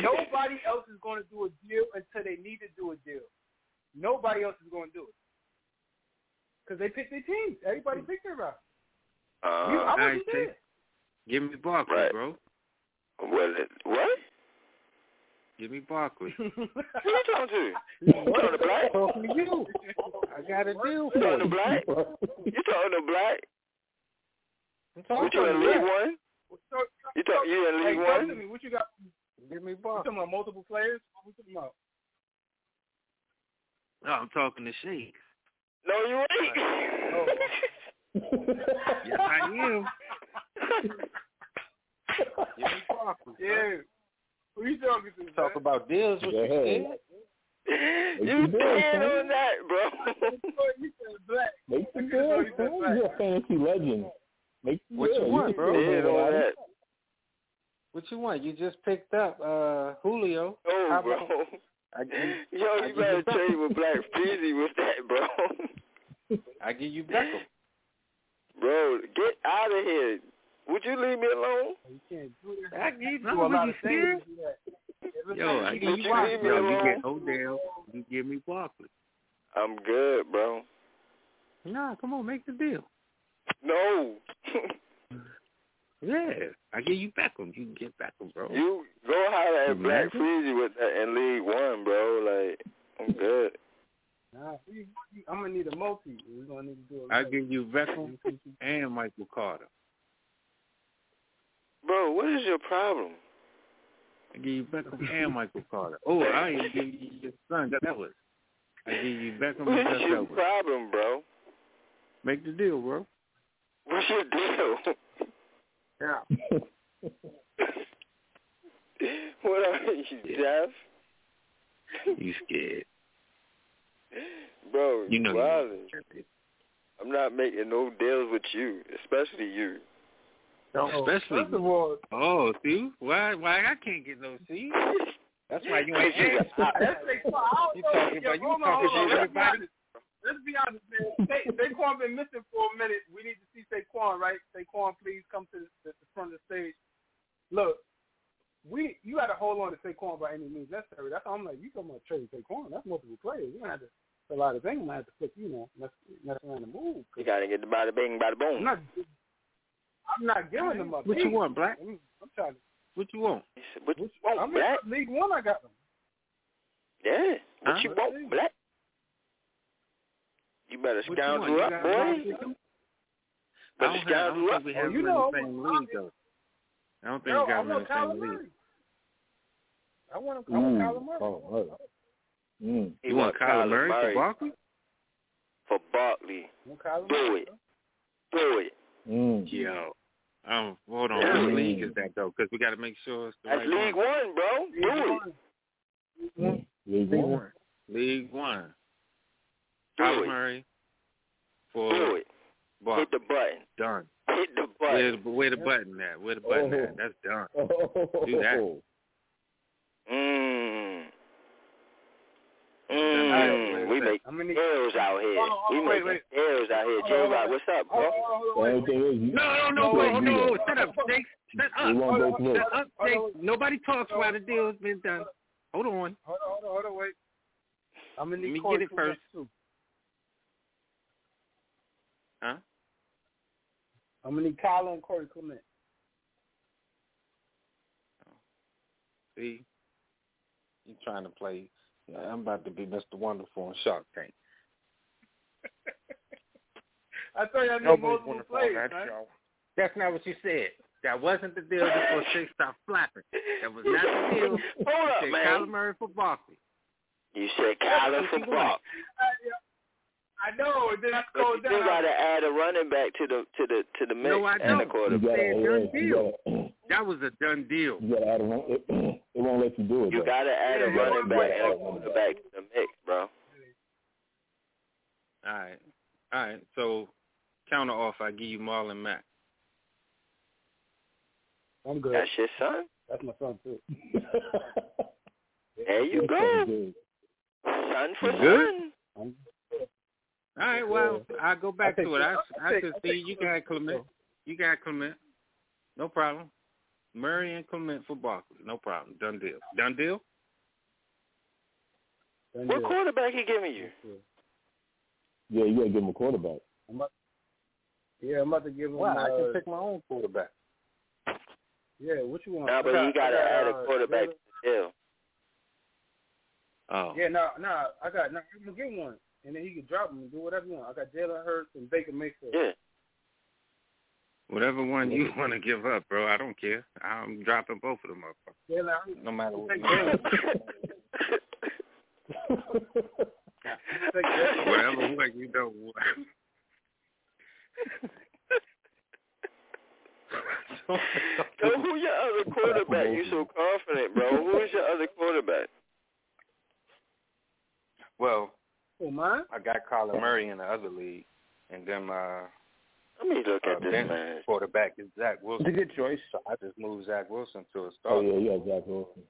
nobody else is going to do a deal until they need to do a deal. Nobody else is going to do it because they pick their teams. Everybody picked their route. You- I Uh, wasn't there. Give me Barkley, Right. bro. Well, it- what? Give me Barkley. Who you talking to? You talking to Black? Talking to you. I got a deal You talking to. Black? You talking to Black? I'm What talking you in to League you. One? You talk? You in League talk to One? me. What you got? Give me You Barkley. talking about multiple players? What we talking about? No, I'm talking to Shake. No, you ain't. Oh. Yes, I am. Give me Yeah. Who you talking to? Talk about deals. What you Yeah. said? you dead on that, bro. you said black. Make the I could've deal, told you son. said black. You're a fantasy legend. Make the What you deal. want, can bro? still Dead on that. What you want? You just picked up uh Julio. Oh, How bro. about- I give, Yo, I you give better you Beckham. trade with Black Freezy with that, bro. I give you Beckham. Bro, get out of here. Would you leave me alone? Oh, you can't do that. I give you do a lot of things. scared? to do that. Yo, I Would give you you leave me Yo, you get Odell. You give me Barkley. I'm good, bro. Nah, come on, make the deal. No. Yeah, I give you Beckham. You can get Beckham, bro. you go holler at Black Imagine. Freezy with that in League One, bro. Like, I'm good. Nah, we, we, I'm gonna need a multi. We're gonna need to do a I give you Beckham and Michael Carter. Bro, what is your problem? I give you Beckham and Michael Carter. Oh, I even give you your son, Edwards. I give you Beckham and Gus your problem, bro? Make the deal, bro. What's your deal? Yeah. what are you, Jeff? You scared? Bro, You know wildin'. I'm not making no deals with you, especially you. Oh, Especially. First of all, Oh, see? Why? Why I can't get no see? That's why you ain't Cause you- asked. let's I You talking about- you on, talking hold on. to Let's be everybody? Let's be honest, man. Sa- Saquon been missing for a minute. We need to see Saquon, right? Saquon, please come to the, the front of the stage. Look, we you got to hold on to Saquon by any means necessary. That's how I'm like, you talking about trade Saquon? That's multiple players. You gonna have to a lot of things. I'm gonna have to flip, you know, mess, mess around and move. You gotta get the bada bing, bada I'm boom. not. I'm not giving them up. What you want, Black? I'm trying to. What you want? What you want, I'm Black? in League One. I got them. Yeah. What Huh? you want, Black? You better What you scoundrel up, boy. Black with you? I Better don't, have, I don't scoundrel up. think Oh, you know, in the same league though. I don't think No, we got I in the same league. Murray. I want him. I want Mm. Kyler Murray. Oh, Murray. Mm. He You want Kyler Murray for Barkley? For Barkley. I want Kyler Do it. Do it. Mm. Yo. Um, hold on. Yeah. Which league is that though? Because we got to make sure it's the That's right League one. One, bro. Do it. Mm. League League One. One. League One. Do Kyler it. Murray Do it. Barkley. Hit the button. Done. Hit the Where, button. where the button at? Where the button Oh. at? That's done. Oh. Do that. Alright, Mmm. We make I'm gonna need. deals out here. Hold on, hold We on, wait, make wait. deals out here. Hold J on, what's up, bro? on, hold The on, wait. only thing is, you, No, no, no, you no, can't do no. Shut up, Jake. Shut We up. want both ways. Shut up, Jake. Nobody talks while the deal's been done. Hold on. Hold on, hold on, hold on, wait. I'm gonna Let need me Corey get it first. Too. Huh? I'm gonna need Kyler and Corey Clement. See? You trying to play. I'm about to be Mr. Wonderful on Shark Tank. I thought y'all knew Nobody's multiple wonderful on that man. show. That's not what you said. That wasn't the deal before Shake stopped flapping. That was not the deal. Hold You up, said man. Kyler Murray for Barkley. You said Kyler for What you want? Brock. I know. Then I But you still down. gotta add a running back to the to the to the mix No, I and the don't. You quarterback. gotta, Said you done gotta, deal. That was a done deal. you gotta add a run. It, it won't let you do it. You though. gotta add a running back and a quarterback to the mix, bro. All right. All right. So counter off, I give you Marlon Mack. I'm good. That's your son. That's my son too. There you go. Son for good? son. I'm, All right. Well, I go back I to it. I, I I think- could see you got Clement. You got Clement. No problem. Murray and Clement for Barkley. No problem. Done deal. Done deal. Done What deal. quarterback he giving you? Yeah, you gotta give him a quarterback. I'm about, yeah, I'm about to give him. Wow, I uh, can pick my own quarterback. Yeah, what you want? Nah, I but got- you gotta add a uh, quarterback to the deal. Oh. Yeah, no, no, I got. No, I'm gonna get one, and then he can drop him and do whatever you want. I got Jalen Hurts and Baker Mayfield. Yeah. Whatever one you want to give up, bro. I don't care. I'm dropping both of them up. Jalen Hurts. No matter what. Take Jalen. Take Jalen. Whatever one you don't want. So who your other quarterback? You so confident, bro. Who's your other quarterback? Well, Oh, mine? I got Kyler Murray in the other league, and then my Let me look uh, at this man. quarterback is Zach Wilson. It's a good choice. So I just moved Zach Wilson to a Oh yeah, yeah, Zach Wilson.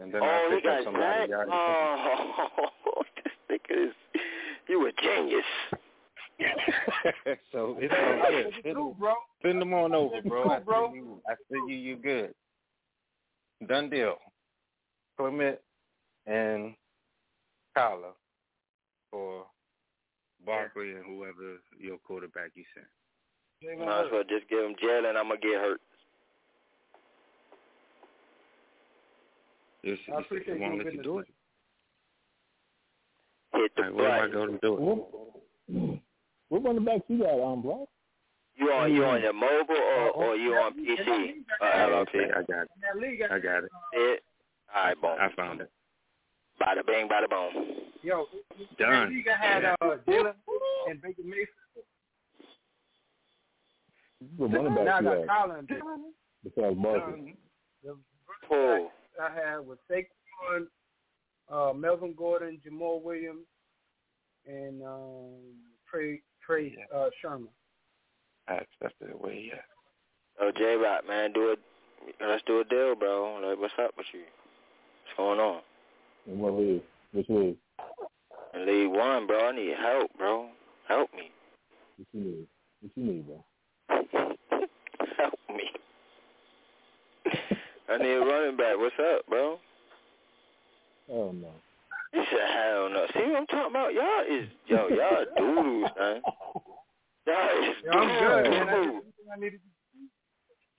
and then Oh, I he picked up got somebody. Zach. else. Oh, this nigga is. You a genius. so it's all good. Send, Cool, bro. send them on over, bro. Cool, I bro. you. I see you. You good. Done deal. Clement and Kyler for Barkley and whoever your quarterback you sent. Might as well just give him Jalen. I'm gonna get hurt. It's, I it's, appreciate it won't you let you do it. Hit the All right, where do I button. go to do it? What, what running backs you got, um, Black? You on you on your mobile or or you on PC? Uh, Oh, okay, I got it. In that league, I got it. It. All right, boom. I found it. Bada bing, bada boom. yo, in that Done. league I had uh, Jalen and Baker Mayfield. What running Now I backs you got got? Kyler and Baker. Besides Marcus. Um, the Cool. I had was Saquon, uh, Melvin Gordon, Jamaal Williams, and um, Trey Trey uh, Sermon. That's that's the way. Yeah. Oh, J Rock, man, do it. Let's do a deal, bro. Like, what's up with you? What's going on? In what league? Which league? In League One, bro, I need help, bro. Help me. What you need? What you need, bro? help me. I need a running back. What's up, bro? Oh no. He said, hell no. See what I'm talking about? Y'all is, yo, y'all doodles, man. Y'all is Yeah, I'm good, man. That's I needed.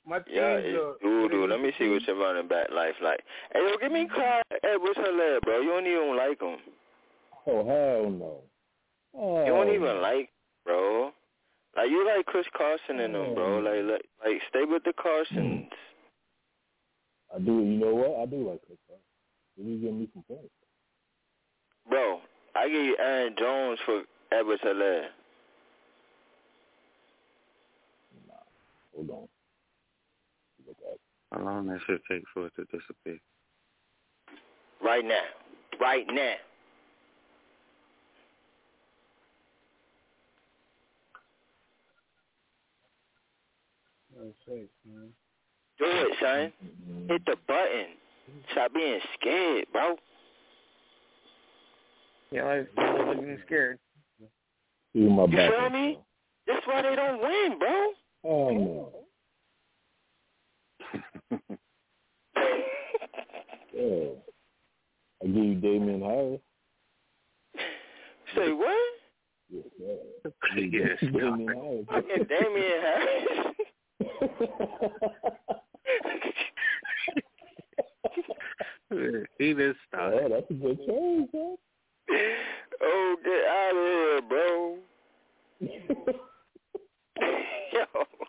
My Yeah, teams it's are. doo doo. Let me see what your running back life like. Hey, yo, give me mm-hmm. Clyde Edwards Helaire, bro. You don't even like him. Oh hell no. Oh, You don't oh, even like, bro. Like you like Chris Carson and them, bro. Oh. Like, like, like stay with the Carsons. I do. You know what? I do like Chris Carson. He give me some points. Bro, I give you Aaron Jones for Edwards Helaire. Hold on. Look at How long that shit take for it to disappear? Right now. Right now. Man. Do it, son. Hit the button. Stop being scared, bro. Yeah, I was getting scared. See my You back. feel me? That's why they don't win, bro. Oh no. Yeah. I give you Damien Harris. Say what? Yes, sir. Yes, Damien Harris. Fucking Damien Harris. he just started. Yeah, that's a good choice, man. oh, get out of here, bro. Yo.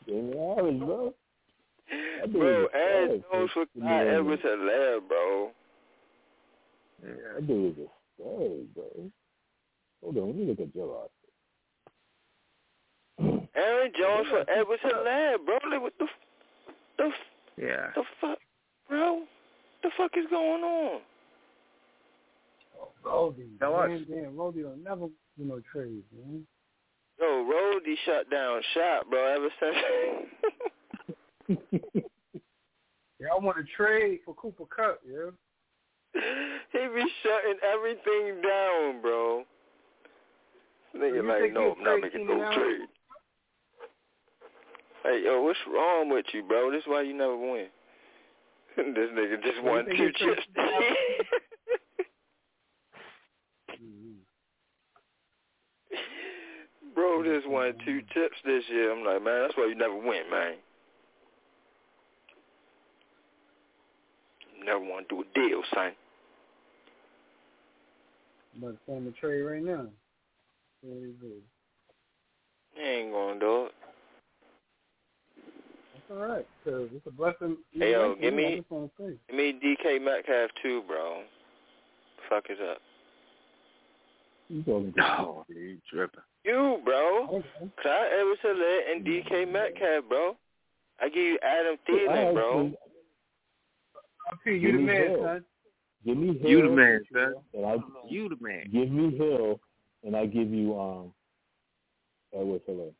Damien Harris, bro. That dude Bro, is Aaron trash, Jones for man. Clyde Edwards Helaire, bro. Yeah, that dude is a stud, bro. Hold on, let me look at your roster. Aaron Jones for Edwards Helaire, bro. Like, what the, f- the, f- Yeah. the fuck, bro? What the fuck is going on? Roddy. Tell us. man, Damn, Roddy don't never do no trades, man. Yo, Roddy shut down shop, bro. Ever since. Yeah, I want to trade for Cooper Kupp, yeah. he be shutting everything down, bro. Nigga like, no, I'm not making no trade. Hey, yo, what's wrong with you, bro? This is why you never win. this nigga just won two chips. Mm-hmm. Bro, just won two mm-hmm. chips this year. I'm like, man, that's why you never win, man. Never want to do a deal, son. I'm about to form a trade right now. There you go. Ain't gonna do it. That's all right, cause it's a blessing. Hey, yo, either way, give I me- just. Give me DK Metcalf too, bro. Fuck is up. You talking Oh, he tripping. You, bro. Okay. Clyde Edwards Helaire and DK Metcalf, bro. I give you Adam I Thielen, bro. Actually- RP, you the man, Hill. son. Give me Hill. You the man, son. And I You the man. give me Hill, and I give you um. Edwards Helaire.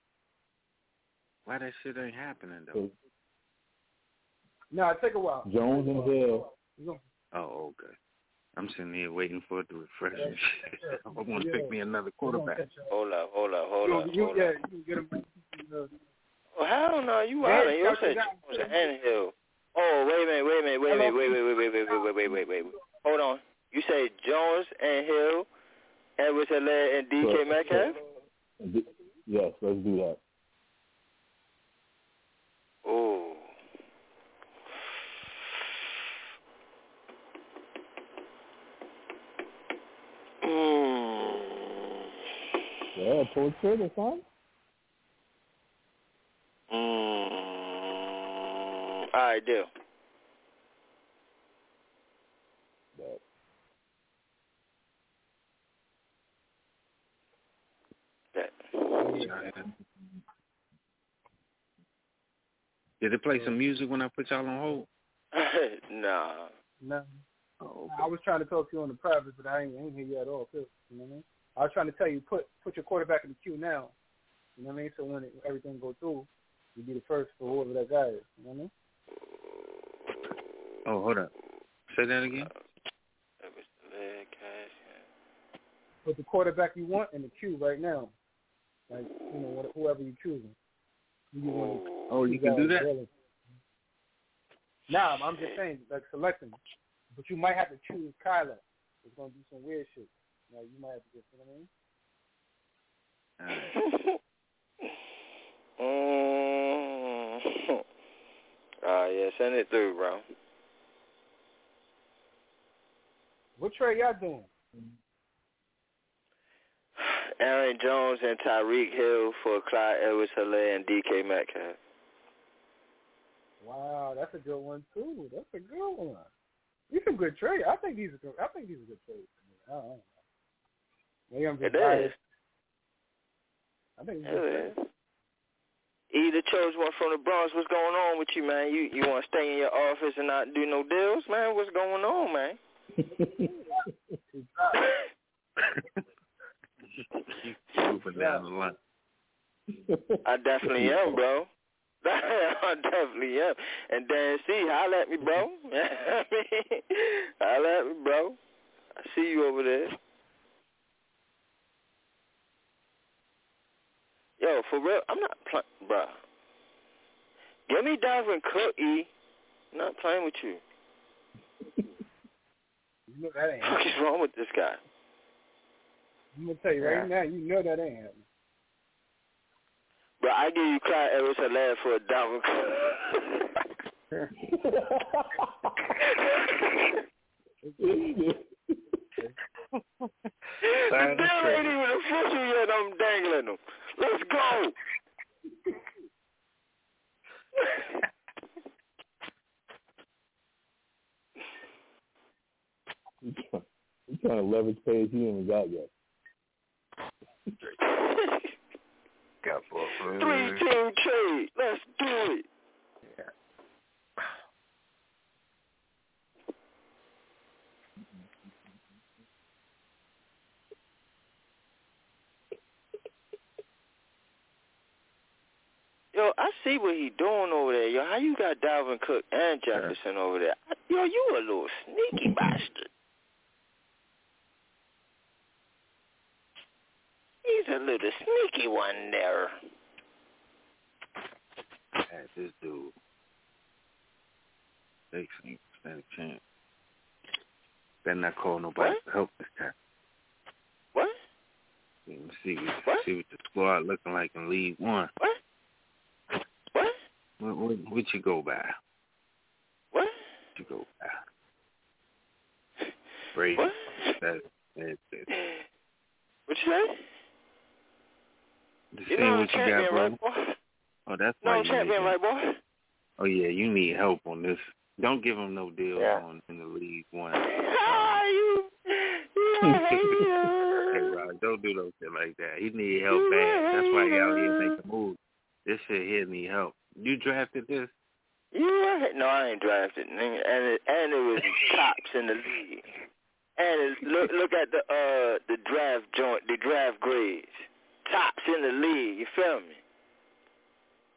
Why that shit ain't happening though? No, it take a while. Jones and Hill. Oh, okay. I'm sitting here waiting for it to refresh and shit. Yeah. I want to Yeah. pick me another quarterback. catch up. Hold up, hold up, hold You- up, you, hold yeah, up. you can get him. Oh, hell no, you out of here. you You said Jones and Hill. Oh, wait a minute, wait a minute, wait a minute, wait, wait, wait, wait, wait, wait, wait, wait, wait, wait, wait. Hold on. You say Jones and Hill, Edwards Helaire, and DK Correct. Metcalf? Yes, let's do that. Oh. Mm. Yeah, pull the trigger, son. do. All right, deal. That. That. Did it play some music when I put y'all on hold? nah. no. Oh, I was trying to talk to you on the private, but I ain't, I ain't hear you at all. Too, you know what I mean? I was trying to tell you put put your quarterback in the queue now. You know what I mean? So when it, everything go through, you be the first for whoever that guy is. You know what I mean? Oh, hold up. Say that again. Edwards Helaire, Cash. Put the quarterback you want in the queue right now. Like you know whoever you're choosing. You want Oh, you can do that? Really. Nah, I'm just saying like selecting, but you might have to choose Kyler. It's gonna do some weird shit. Like you might have to just, you know what I mean? Mm. Send it through, bro. What trade y'all doing? Aaron Jones and Tyreek Hill for Clyde Edwards-Helaire and DK Metcalf. Wow, that's a good one too. That's a good one. These are good trade. I think these are good. I think these are good trades. I don't know. Maybe I'm just It biased. is. I think it's It good is. Either chose one from the Bronx. What's going on with you, man? You you want to stay in your office and not do no deals, man? What's going on, man? Moving down the line. I definitely am, bro. I definitely am. And Dan C, holla at me, bro. holla at me, bro. I see you over there. Yo, for real, I'm not playing, bro. Give me Dalvin Cook, E. I'm not playing with you. You know that ain't. What is wrong with this guy? I'm gonna tell you right now. You know that ain't happening. Bro, I give you Clyde Edwards Helaire for a Dalvin Cook. the deal ain't even official yet. I'm dangling them. Let's go. You trying, you trying to leverage page you ain't got yet. Got for Three team trade. Let's do it. Yo, I see what he doing over there. Yo, how you got Dalvin Cook and Jefferson over there? Yo, you a little sneaky bastard. He's a little sneaky one there. Had this dude. They ain't stand a chance. Better not call nobody for help this time. What? Let me see what, see what the squad looking like in League One. What? What? What, what, what you go by? What? you go by? Brady. What? That, that, that. What you say? To You see know what you got, bro. right? Oh, that's No, you champion, making- right, boy? Oh yeah, you need help on this. Don't give him no deal Yeah. on in the League One. You, you. Hey, Rod, don't do no shit like that. He need help bad. That's why he out here making moves. This shit here need help. You drafted this? Yeah, No, I ain't drafted. And it, and it was tops in the league. And it, look look at the uh the draft joint, the draft grades. Tops in the league. You feel me?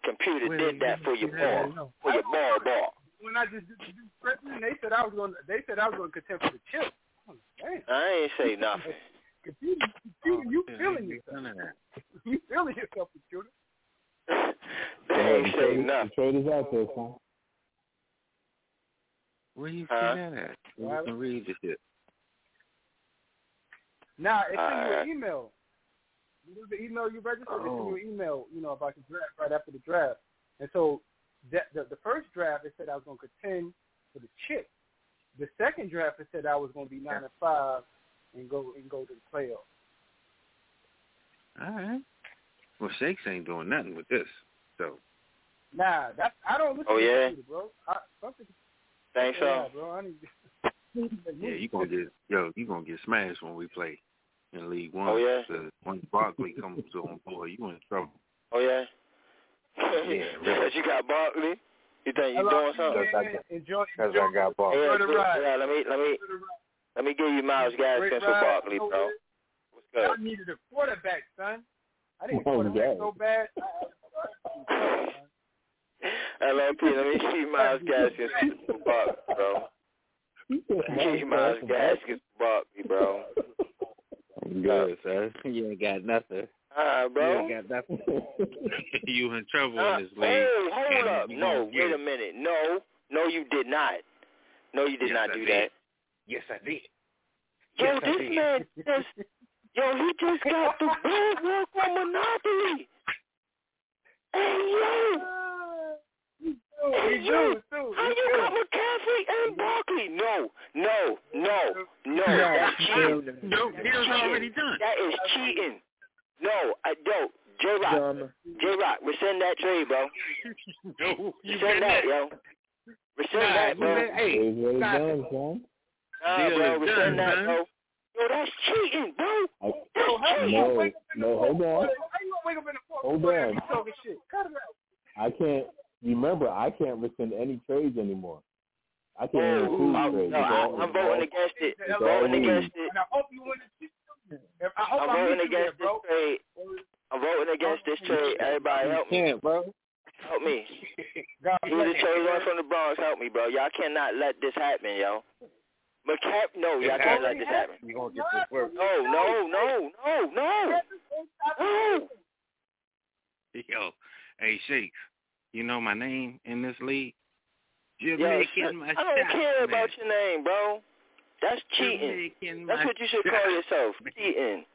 Computer Wait, did that for your yeah, ball, for your ball ball. When I just did the they said I was going. to They said I was going to contend for the chip. Oh, damn. I ain't say nothing. Computer, computer, you oh, feeling yourself? You feeling yourself, computer? They ain't say nothing. The trade is out there, son. Where you Huh? see that at? You can read the shit. Nah, it sent you Alright. an email. You know the email you registered? It sent Oh. you an email, you know, about the draft right after the draft. And so that the, the first draft, it said I was going to contend for the chip. The second draft, it said I was going to be nine and five and go and go to the playoffs. All right. Well, Shakes ain't doing nothing with this. So Nah, that's I don't listen Oh, to yeah? bro. I, something, Think yeah, so? bro. I need. yeah, you gonna get yo, you gonna get smashed when we play in League One. Oh, yeah? So when Barkley comes to on board, you in trouble. Oh yeah. Yeah, Because you got Barkley. You think you Hello, doing something? yeah, yeah, Enjoy, Because enjoy, I got Barkley. Yeah, enjoy the ride. yeah, let me let me let me give you Myles Gaskins Great for ride. Barkley, Oh, bro. What's good? I needed a quarterback, son. I need a Oh, quarterback yeah. so bad. I, LLP, let me give you Myles Gaskins for Barkley, bro. Let me give you Myles Gaskins for Barkley, bro. Good, sir. You ain't got nothing. Alright, You bro. ain't got nothing. you in trouble Uh, in this league. oh, hold And up. No, wait a minute. No, no, you did not. No, you did Yes, not I do did. that. Yes, I did. Yo, Yes, I this did. man just, yo, he just got the boardwalk on Monopoly. Hey, yo we do, we do. How you cover Catholic and Barkley? No, no, no, no. no that's cheating. No, he was already done. That is cheating. No, I don't. J Rock, J Rock, we rescind that trade, bro. no, you send that, that, yo. Rescind nah, that, bro. Man, hey, really nah, done, son. Nah, bro, rescind done, that, man. bro. Yo, that's cheating, bro. I, that's oh, no, cheating. No, no, hold on. How you gonna wake up in the morning? Hold on. I can't. Remember, I can't rescind any trades anymore. I can't even Oh, approve I, trades. no, It's I, all- I'm voting against it. I'm Voting against it. And I hope you win the I hope I'm I voting meet there, against this bro. trade. I'm voting against this trade. Everybody help me. can't, bro. Help me. God He the bless chosen one from the Bronx. Help me, bro. Y'all cannot let this happen, yo. McCap, no, y'all can't let this happen. You gonna get this work? No, no, no, no, no, no. Yo, hey Shakes, you know my name in this league? Yo, Jamaican I don't care about your name, bro. That's cheating. Jamaican That's what you should call yourself. Cheating.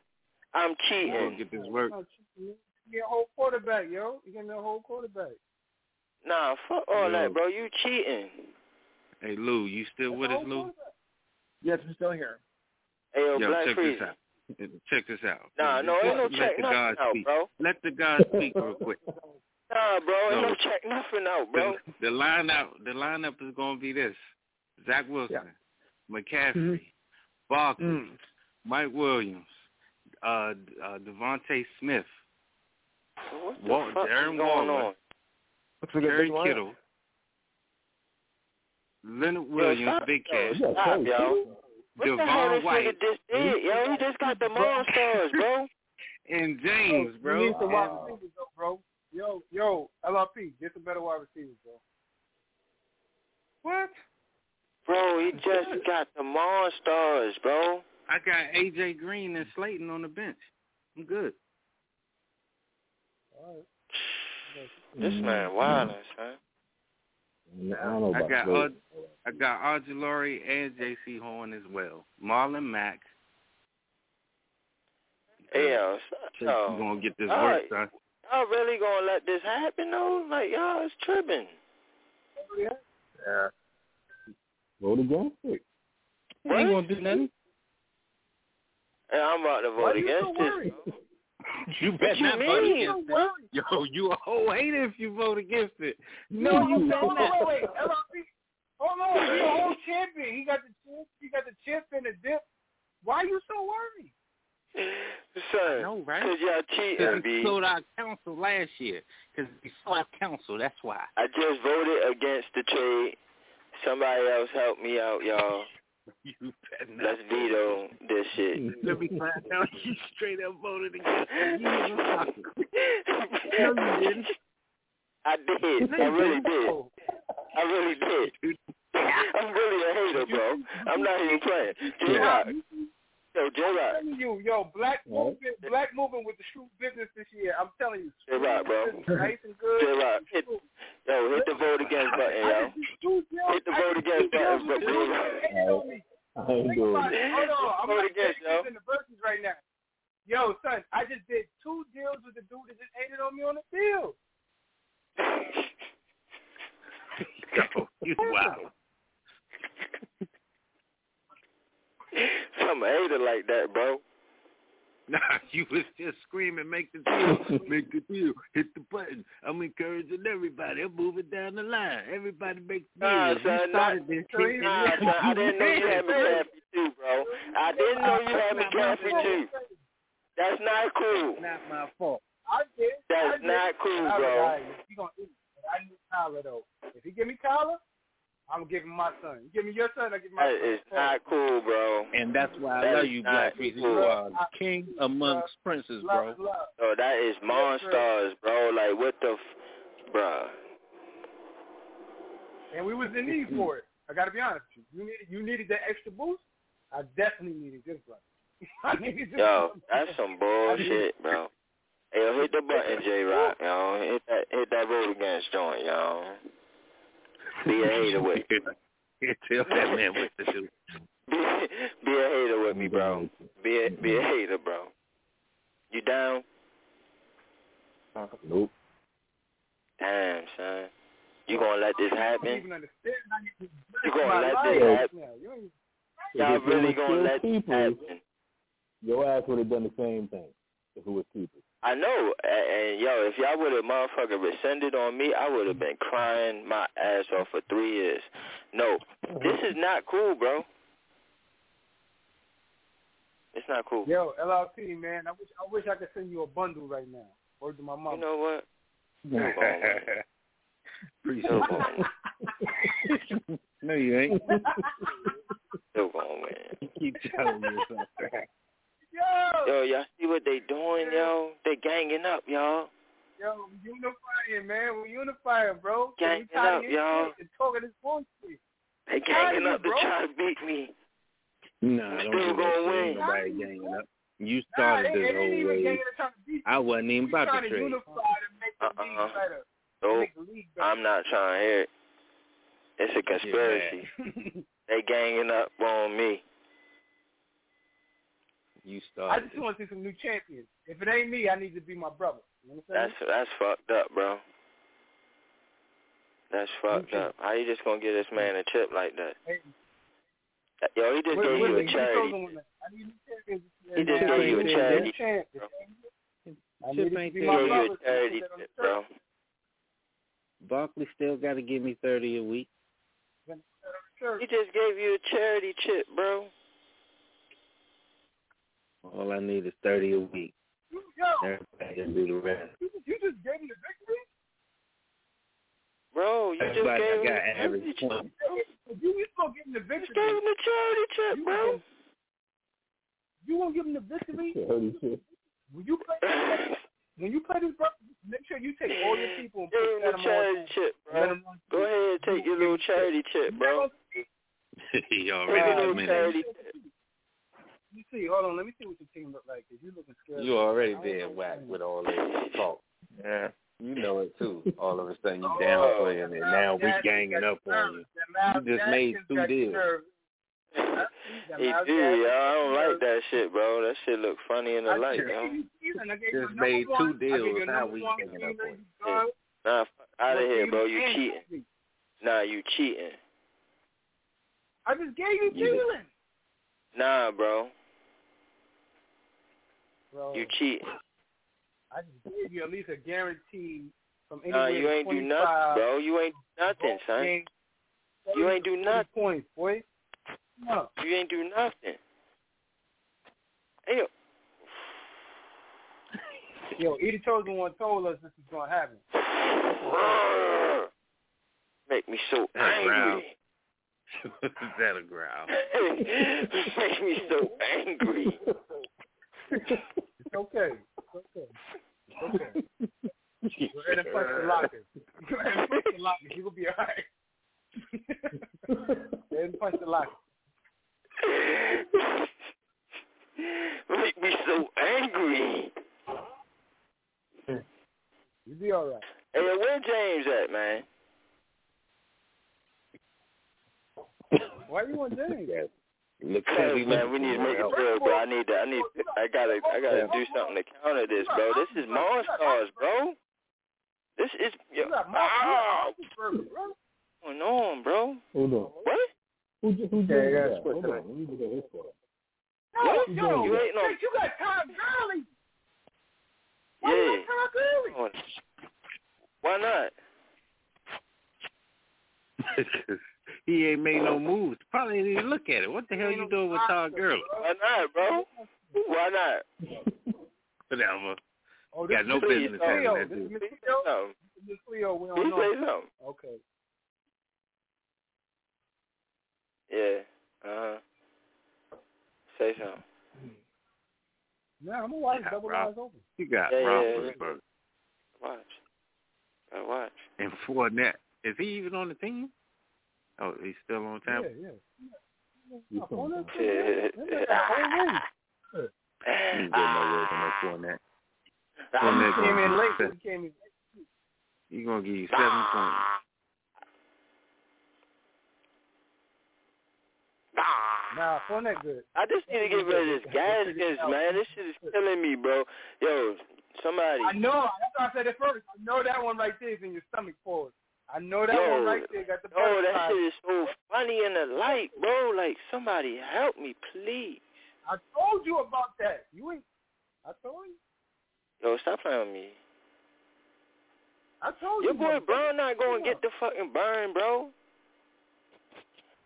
I'm You gonna cheating. get this work? You get a whole quarterback, yo. You get me a whole quarterback. Nah, fuck all Yo. that, bro. You cheating. Hey Lou, you still with us, Lou? Yes, I'm still here. Hey, yo, Yo, Black check Freeze. this out. Check this out. Nah, no, ain't no Let check the nothing guys out, speak. bro. Let the guys speak real quick. Nah, bro, ain't no No. check nothing out, bro. The, the lineup, the lineup is gonna be this: Zach Wilson, McCaffrey, Mm-hmm. Barkley, Mm. Mike Williams, uh, uh, DeVonta Smith, What the Wal- fuck Darren is going Waller, on? Looks like a Terry big lineup. Kittle, Leonard Yo, Williams, stop, Big yo, Cat, stop, yo. What the hell Devon this White, nigga just did, yo? He just got the monsters, bro. and James, You bro. need some wide And- receivers, though, bro. Yo, yo, LRP, get some better wide receivers, bro. what? Bro, he just got the monsters, bro. I got AJ Green and Slayton on the bench. I'm good. All right. This mm-hmm. man wildin', son. I don't know I got that. Aud- I got Audulari and J.C. Horn as well. Marlon Mack. Yeah, yo, So yo. you gonna get this work, right. son. Y'all really gonna let this happen, though? Like, y'all is tripping. Yeah. Vote against it. You ain't gonna do nothing. And I'm about to Why vote you so against this. worried? You What better you not vote mean? against it. Yo, you a whole hater if you vote against it. No, No, you you better hold not. on, wait, wait. LRP, hold on. He's a whole champion. He got the chip. He got the chip and the dip. Why are you so worried? Son, know, right? cause y'all cheating, we B. sold our council last year. Because we sold our council, that's why. I just voted against the trade. Somebody else help me out, y'all. You better not. Let's veto this shit. Let me find out you straight up voted against. You know what I'm talking about. No, you didn't. I did. I really did. I really did. I'm really a hater, bro. I'm not even playing. J Rock. Yo, J Rock. I'm telling you, yo, black movement, black movement with the shoe business this year. I'm telling you, J Rock, bro. nice and good. J Rock. Hit, yo, hit the vote against button, yo. Hit the vote against button, but J Rock. I ain't doing Hold it. on, I'm Vote against, yo. in the verses right now. Yo, son, I just did two deals with the dude that just hated on me on the field. Yo, you wow. I'm a hater like that, bro. Nah, you was just screaming, make the deal, make the deal, hit the button. I'm encouraging everybody. I'm moving down the line. Everybody make the deal. Nah, son, started not, this nah, son, I didn't know you had McCaffrey too, bro. I didn't know you had McCaffrey too. That's not cool. Not my fault. I did. I That's did. not cool, I bro. was He gonna eat. it. I need Kyler though. If he give me Kyler, I'm gonna give him my son. You give me your son, I give my That son. is not cool, bro. And that's why I love you, not Black Freezer. You cool. are king amongst princes, bro. Love, love. Oh, that is monsters, bro. Like, what the, f- bruh. And we was in need mm-hmm. for it. I gotta be honest with you. You needed you needed that extra boost. I definitely needed this brother. I needed this Yo, brother. that's some bullshit, bro. Hey, yo, hit the button, J Rock, yo. Hit that, hit that vote against joint, yo. Be a hater with, me. Tell that man what to do. be, be a hater with me, bro. Be a, be a hater, bro. You down? Uh, nope. Damn, son. You gonna let this happen? even understand how you gonna let life this happen? You ain't- Y'all If it really was gonna still let this people, happen? your ass would have done the same thing if it was keepers. I know, and, and yo, if y'all would have motherfucker rescinded on me, I would have been crying my ass off for three years. No, this is not cool, bro. It's not cool. Yo, LLP, man, I wish I wish I could send you a bundle right now. Word to my mom. You know what? Appreciate it. no, you ain't. Still going win. Keep telling yourself that. Yo, Yo, y'all see what they doing, yo? They ganging up, y'all. yo, we unifying, man. We unifying, bro. Ganging up, of this y'all. shit and talking this bullshit. They Tired ganging of up it, to bro. try to beat me. Nah, I don't still do gonna shit. win. Nobody ganging up. You Nah, started they, this whole even way. ganging to try to beat I wasn't even We about trying to to trade. to make the uh-uh. league Uh-uh. better. Nope. Make the league better. I'm not trying to hear it. It's a conspiracy. they ganging up on me. You I just want to see some new champions. If it ain't me, I need to be my brother. You know what I'm That's saying? that's fucked up, bro. That's fucked up. How you just gonna give this man a chip like that? Hey, Yo, he just what- gave what you the a charity. Coast one? I need new champions. He just man. gave I you a charity. champ. bro. I Chip need to ain't be my gave you brother. a charity Put that on the chip, bro. Barkley still got to give me thirty a week. He just gave you a charity chip, bro. All I need is thirty a week. You, yo, Everybody can do the rest. you, you just gave me the victory. Bro, you just Everybody gave I got the average charity chip. you, you still give him the Just victory. gave him the charity chip, bro. You won't give him the victory. When you play, when you play this, bro, make sure you take all your people and Give put them on. charity chip, bro. them run Go ahead and take your little charity chip, bro. he Take your already little admitted. Charity chip. Let me see. Hold on. Let me see what your team look like. Cause you looking scared. You already I don't dead know. whack with all this talk. Yeah. You know it too. All of a sudden you Oh, downplaying it. Now we Jackson ganging got up on you. You just made two deals. nervous. He do, y'all. I don't like that shit, bro. That shit look funny in the I light, yo. you season. I gave you Just made two one. Deals. you How number we one ganging up on You. Nah, out of What here, bro. You and cheating. me? Nah, you cheating. I just gave you You- Thielen. Nah, bro. Bro, You cheating. I just gave you at least a guarantee from Nah, anywhere you ain't do nothing, bro. You ain't do nothing, son. games, You ain't do nothing. points, boy. No. You ain't do nothing. Hey, yo. Yo, Edie Chosen one told us this is gonna happen. Make me so That angry. Is that a growl? Make me so angry. It's okay. It's okay. It's okay. Go ahead and punch the lockers. Go ahead and punch the lockers. You gonna be alright. Go ahead and punch the lockers. Make me so angry. You'll be alright. Hey, yo, where James at, man? Why you want James? Look Hey, man, we need to make it real, bro. I need to, I need, to, I gotta, I gotta do something to counter this, bro. This is Monstars, bro. This is, yo, You got ah, Monsters, bro. going on, bro? Hold on. What? Who ju- who Yeah, did yeah, that? it's Hold tonight. on. Let me look at his score. No, What? yo, You ain't no- you got Todd Gurley. Why Yeah. you got Todd Gurley? Why not? he ain't made no moves. Probably didn't even look at it. What the hell you doing with Todd Gurley? Why not, bro? Why not? Whatever. Oh, this Got no is Please, business Mr. having Cleo. that This is dude. Mr. Say Cleo. This is Cleo. We don't know. say something. Okay. Yeah. Uh huh. Say something. Nah, I'm gonna watch double Rob. eyes open. You got Yeah, yeah, Roethlisberger Watch. I watch. and Fournette. Is he even on the team? Oh, he's still on Yeah, Tampa. yeah. You Yeah, come Fournette, on. yeah, yeah, yeah, whole ring. He ain't getting nowhere with no Fournette. He Fournette came in late. give He came in. se- he gonna give you seven points. Nah, Fournette good. I just need to get rid of this Gaskins, man. This shit is killing me, bro. Yo, somebody. I know. That's why I said it first. I know that one right there is in your stomach forward. I know that Yo, one right there got the Oh, that shit is so funny in the light, bro. Like, somebody help me, please. I told you about that. You ain't. I told you. Yo, stop playing with me. I told Your you. Your boy. Brown not going to get the fucking burn, bro.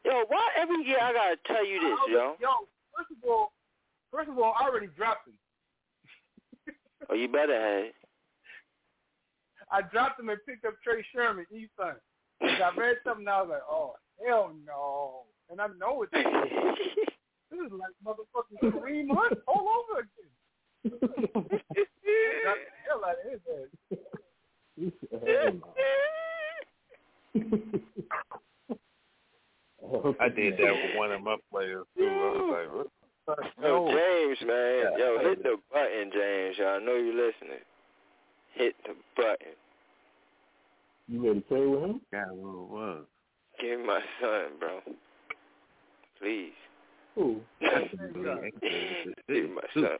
Yo, why every year I gotta tell you this, yo? Yo, first of all, first of all, I already dropped him. Oh, you better have. I dropped him and picked up Trey Sermon, Easton. I read something, and I was like, oh hell no, and I know it's this is like motherfucking Kareem Hunt all over again. Hell out of his head. I did that with one of my players too. I was like, what the? Yo, James, man. Yo, hit the button, James. I know you're listening. Hit the button. You ready to play with him? Yeah, what it was. Give me my son, bro. Please. Who? Give me my son.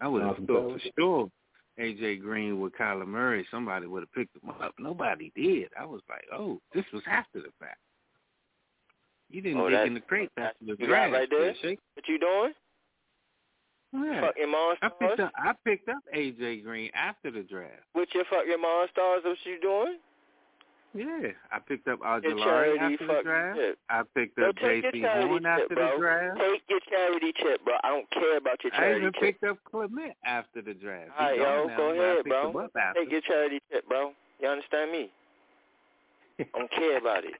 I would have Awesome. thought for sure AJ Green with Kyler Murray, somebody would have picked him up. Nobody did. I was like, oh, this was after the fact. You didn't Oh, dig in the crate after the You draft. right there? What you? What you doing? Yeah. Fucking monsters? I picked up I picked up AJ Green after the draft. With your fucking monsters, what you doing? Yeah, I picked up Your Aljalari after the draft. chip. I picked up your J.C. Horn after bro. the draft. Take your charity chip, bro. I don't care about your charity chip. I even chip. picked up Clement after the draft. All right, yo, now, go ahead, bro. him up after. Take your charity chip, bro. You understand me? I don't care about it.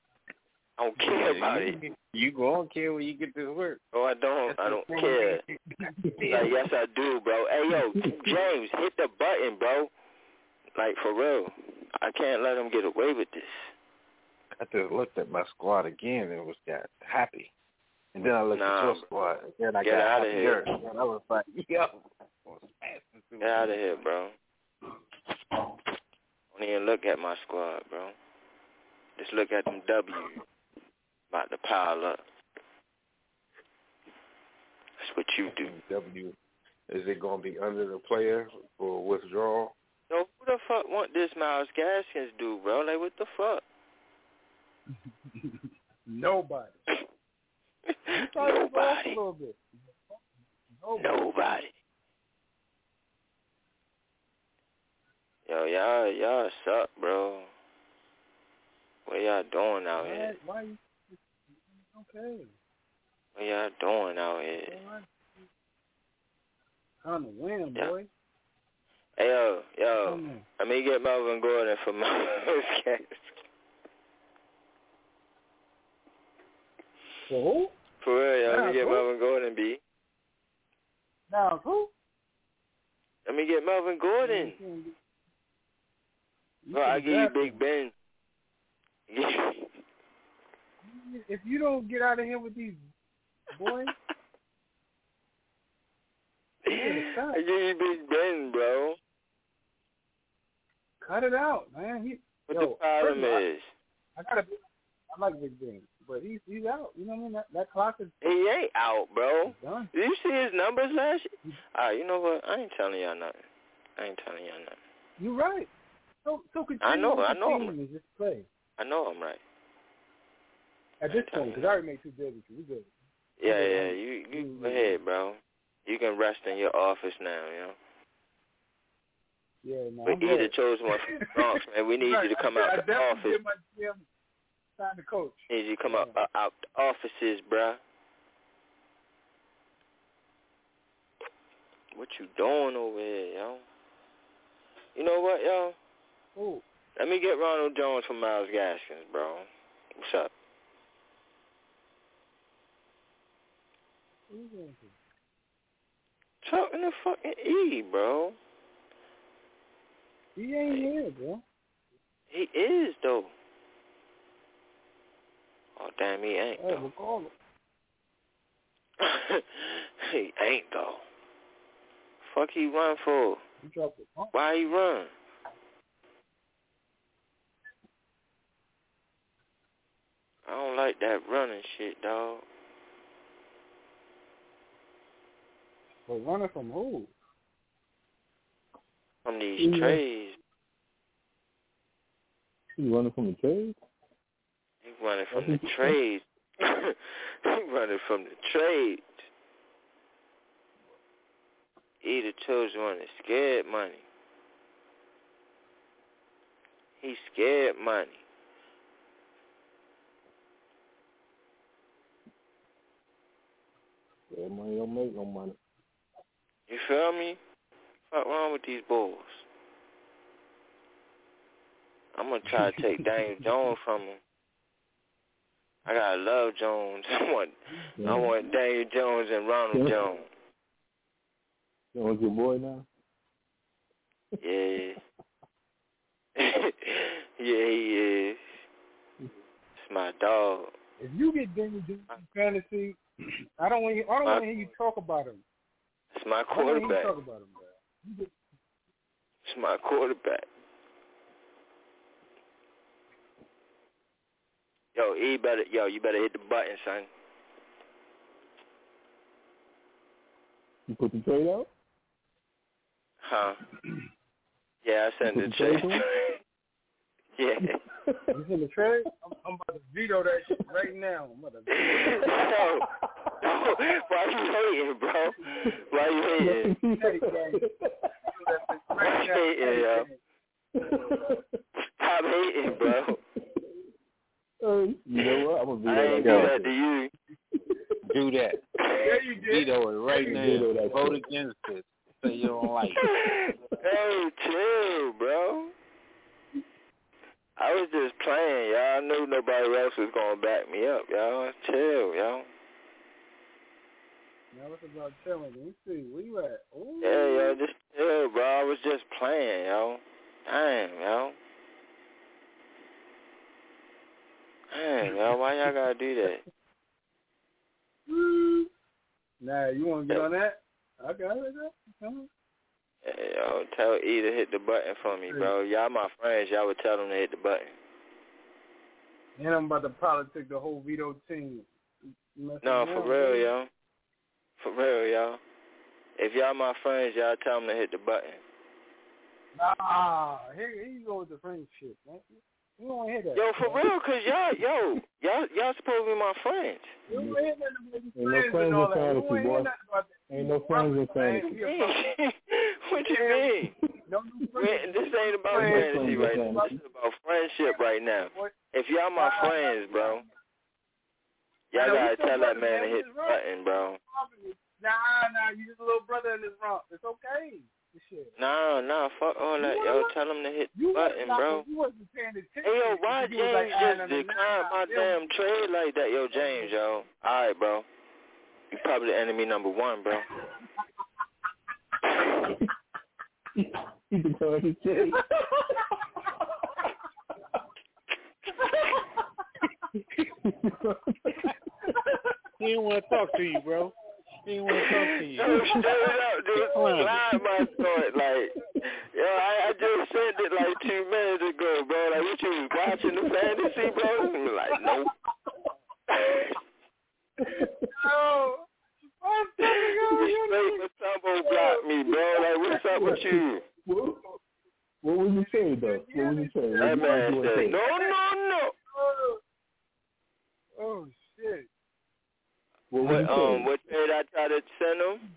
I don't care Yeah, about you, it. You gonna care when you get to work. Oh, I don't. I don't care. Like, yes, I do, bro. Hey, yo, James, hit the button, bro. Like, for real. I can't let him get away with this. I just looked at my squad again and was got happy. And then I looked Nah, at your squad and then I get got out of here. And I was like, yo. I was passing through. Get out of here, bro. Don't even look at my squad, bro. Just look at them W. About to pile up. That's what you do. W. Is it gonna be under the player for withdrawal? No, who the fuck want this Myles Gaskins do, bro? Like, what the fuck? Nobody. You probably go off a Nobody. little bit. Nobody. Yo, y'all, y'all suck, bro. What y'all doing out Why, here? why you? Okay. What y'all doing out here? All right. Time to win, Yeah. boy. Hey, yo, yo, let me get Melvin Gordon for Myles Gaskins. For who? For real, yo, let me get who? Melvin Gordon, B. Now who? Let me get Melvin Gordon. You Bro, I give you Big. Ben. If you don't get out of here with these boys, I give you Big Ben, bro. cut it out, man. He, What yo, the problem is, I, I gotta. Be, I like Big Ben, but he's he's out. You know what I mean? That that clock is he ain't out, bro. done. Did you see his numbers last year? Ah, you know what? I ain't telling y'all nothing. I ain't telling y'all nothing. You're right. So so continue I know, I know I'm just play. I know I'm right. At this point, because I already made two deals with you. We good. Yeah, yeah. You you go ahead, bro. You can rest in your office now, you know. Yeah, no, We I'm either chose one from the Bronx, man. We need Right, you to come I, out I the office. Did my GM sign the coach. Need you to come out uh, out the offices, bruh. What you doing over here, yo? You know what, yo? Ooh. Let me get Ronald Jones from Myles Gaskins, bro. What's up? Who you going to? Talking to fucking E, bro. He ain't here, bro. He is though. Oh damn, he ain't Hey, though. call him. he ain't though. Fuck he run for? He dropped the pump. Why he run? I don't like that running shit, dog. But running from who? From these Yeah. trades. He running from the trade? He running from the trades. He running from the trade. He the chosen one is scared money. He scared money. Yeah, money don't make no money. You feel me? What wrong with these bulls? I'm gonna try to take Daniel Jones from him. I gotta love Jones. I want I want Daniel Jones and Ronald Jones. Jones your boy now? Yeah. yeah, he is. It's my dog. If you get Daniel Jones in fantasy, I don't want you, I don't want to hear you talk about him. It's my I don't want to hear you quarterback. talk about him, bro. It's my quarterback. Yo, E better yo, you better hit the button, son. You put the trade out? Huh? Yeah, I sent You the put the trade check. in? yeah. you in the trade? I'm, I'm about to veto that shit right now. I'm about to Yo, why you hating, bro? Why you hating? Why you hating, yo? Stop hating, bro. Hey, um, you know what? I'm gonna I veto ain't do that to you. Do that. Yeah, you did. Veto it right now. that Vote shit. against it. Say you don't like it. Hey, chill, bro. I was just playing, y'all. I knew nobody else was gonna back me up, y'all. Chill, y'all. Now it's about chilling. Let me see. Where you at? Ooh. Yeah, yo, just chill, bro. I was just playing, yo. Damn, yo. Damn, yo. Why y'all gotta do that? Nah, you want to get on that? I got it. I got it. Come. Hey, yo, tell E to hit the button for me, bro. Y'all my friends. Y'all would tell them to hit the button. And I'm about to politic the whole veto team. Messing No, for real, yo. For real, y'all. If y'all my friends, y'all tell them to hit the button. Nah, here, here you go with the friendship, man. You don't hear that. Yo, for real, cause y'all, yo, y'all, y'all supposed to be my friends. You don't hear nothing about Ain't no friends friends and all in that. fantasy, You ain't boy. hear nothing about that. Ain't no friends in fantasy. what you mean? Don't Man, this ain't about Ain't fantasy right now. This is about friendship right now. If y'all my friends, bro, y'all Nah, we gotta still tell that man to hit the button, bro. Nah, nah, you just a little brother in this romp. It's okay. This shit. Nah, nah, fuck all that, yo. Tell him to hit the button, bro. You wasn't paying attention. Hey, yo, why You was like, James ah, just declined my nah. damn trade like that, yo, James, yo? All right, bro. You probably the enemy number one, bro. He declined his trade. He didn't want to talk to you, bro. He didn't want to talk to you. Yo, straight up, dude. Slide my thought, like, yo, I, I just said it like two minutes ago, bro. Like, what you was watching the fantasy, bro? I'm like, nope. No. I'm telling you, You straight for tumble block me, bro. Like, what's up with you? What, what was the trade though? What was the trade? That What man was the said, no, no, no. Oh shit. What was What, the trade? um, what trade I tried to send him?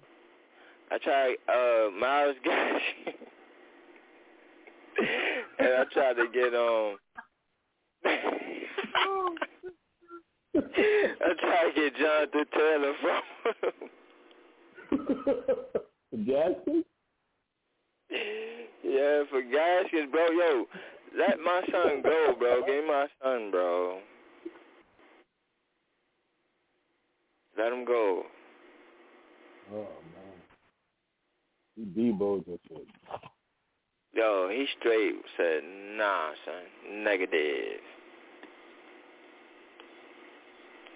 I tried, uh, Miles Gash. and I tried to get, um, I tried to get Jonathan Taylor from him. Jackson? yeah, for Gaskins, bro. Yo, let my son go, bro. Give my son, bro. Let him go. Oh man. He Debo just said. Yo, he straight said, nah, son. Negative.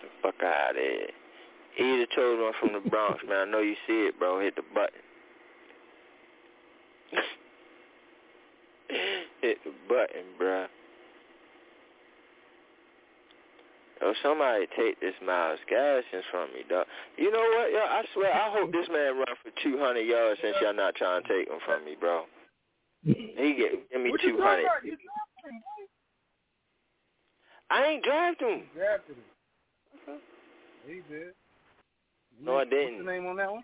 The fuck out of here. He the chosen one from the Bronx, man. I know you see it, bro. Hit the button. Hit the button, bruh. Yo, somebody take this Myles Gaskins from me, dog. You know what, yo? I swear, I hope this man run for 200 yards since y'all not trying to take him from me, bro. He get give me What 200. You drafted him, boy. I ain't drafted him. You drafted him. bro. He did. No, I didn't. What's the name on that one?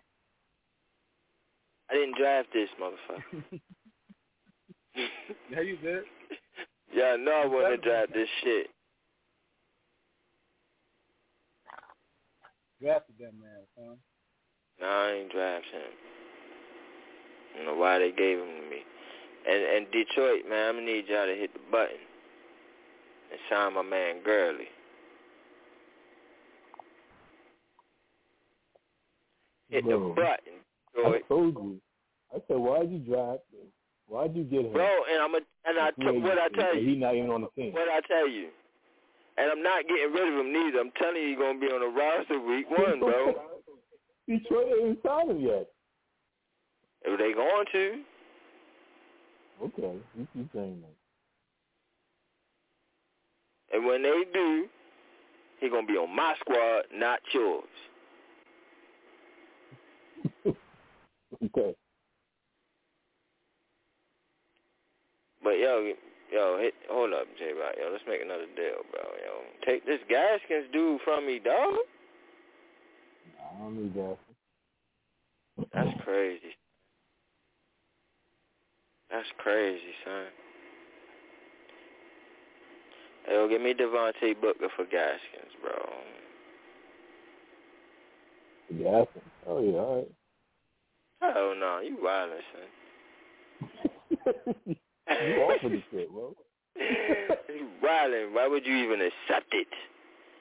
I didn't draft this motherfucker. yeah, you did. Yeah, no, I wouldn't have drafted this shit. Drafted that man, son. No, I ain't draft him. I don't know why they gave him to me. And and Detroit, man, I'm gonna need y'all to hit the button and sign my man Gurley. Hit Bro, the button, I told you. I said, why'd you draft him? Why'd you get him? Bro, and I'm a, and I Free what I agency, tell you, He's not even on the team. what I tell you, and I'm not getting rid of him neither. I'm telling you, he's gonna be on the roster week one, bro. Detroit ain't signed him yet. if they going to, Okay, you keep saying that. and when they do, he gonna be on my squad, not yours. Okay. But yo, yo, hit, hold up, J. Rock, yo, let's make another deal, bro. Yo, take this Gaskins dude from me, dog. I don't need that. That's crazy. That's crazy, son. Yo, give me Devontae Booker for Gaskins, bro. Gaskins? Oh yeah, all right. Hell no, you wildin', son. You offered the shit, bro. you wildin'. Why would you even accept it?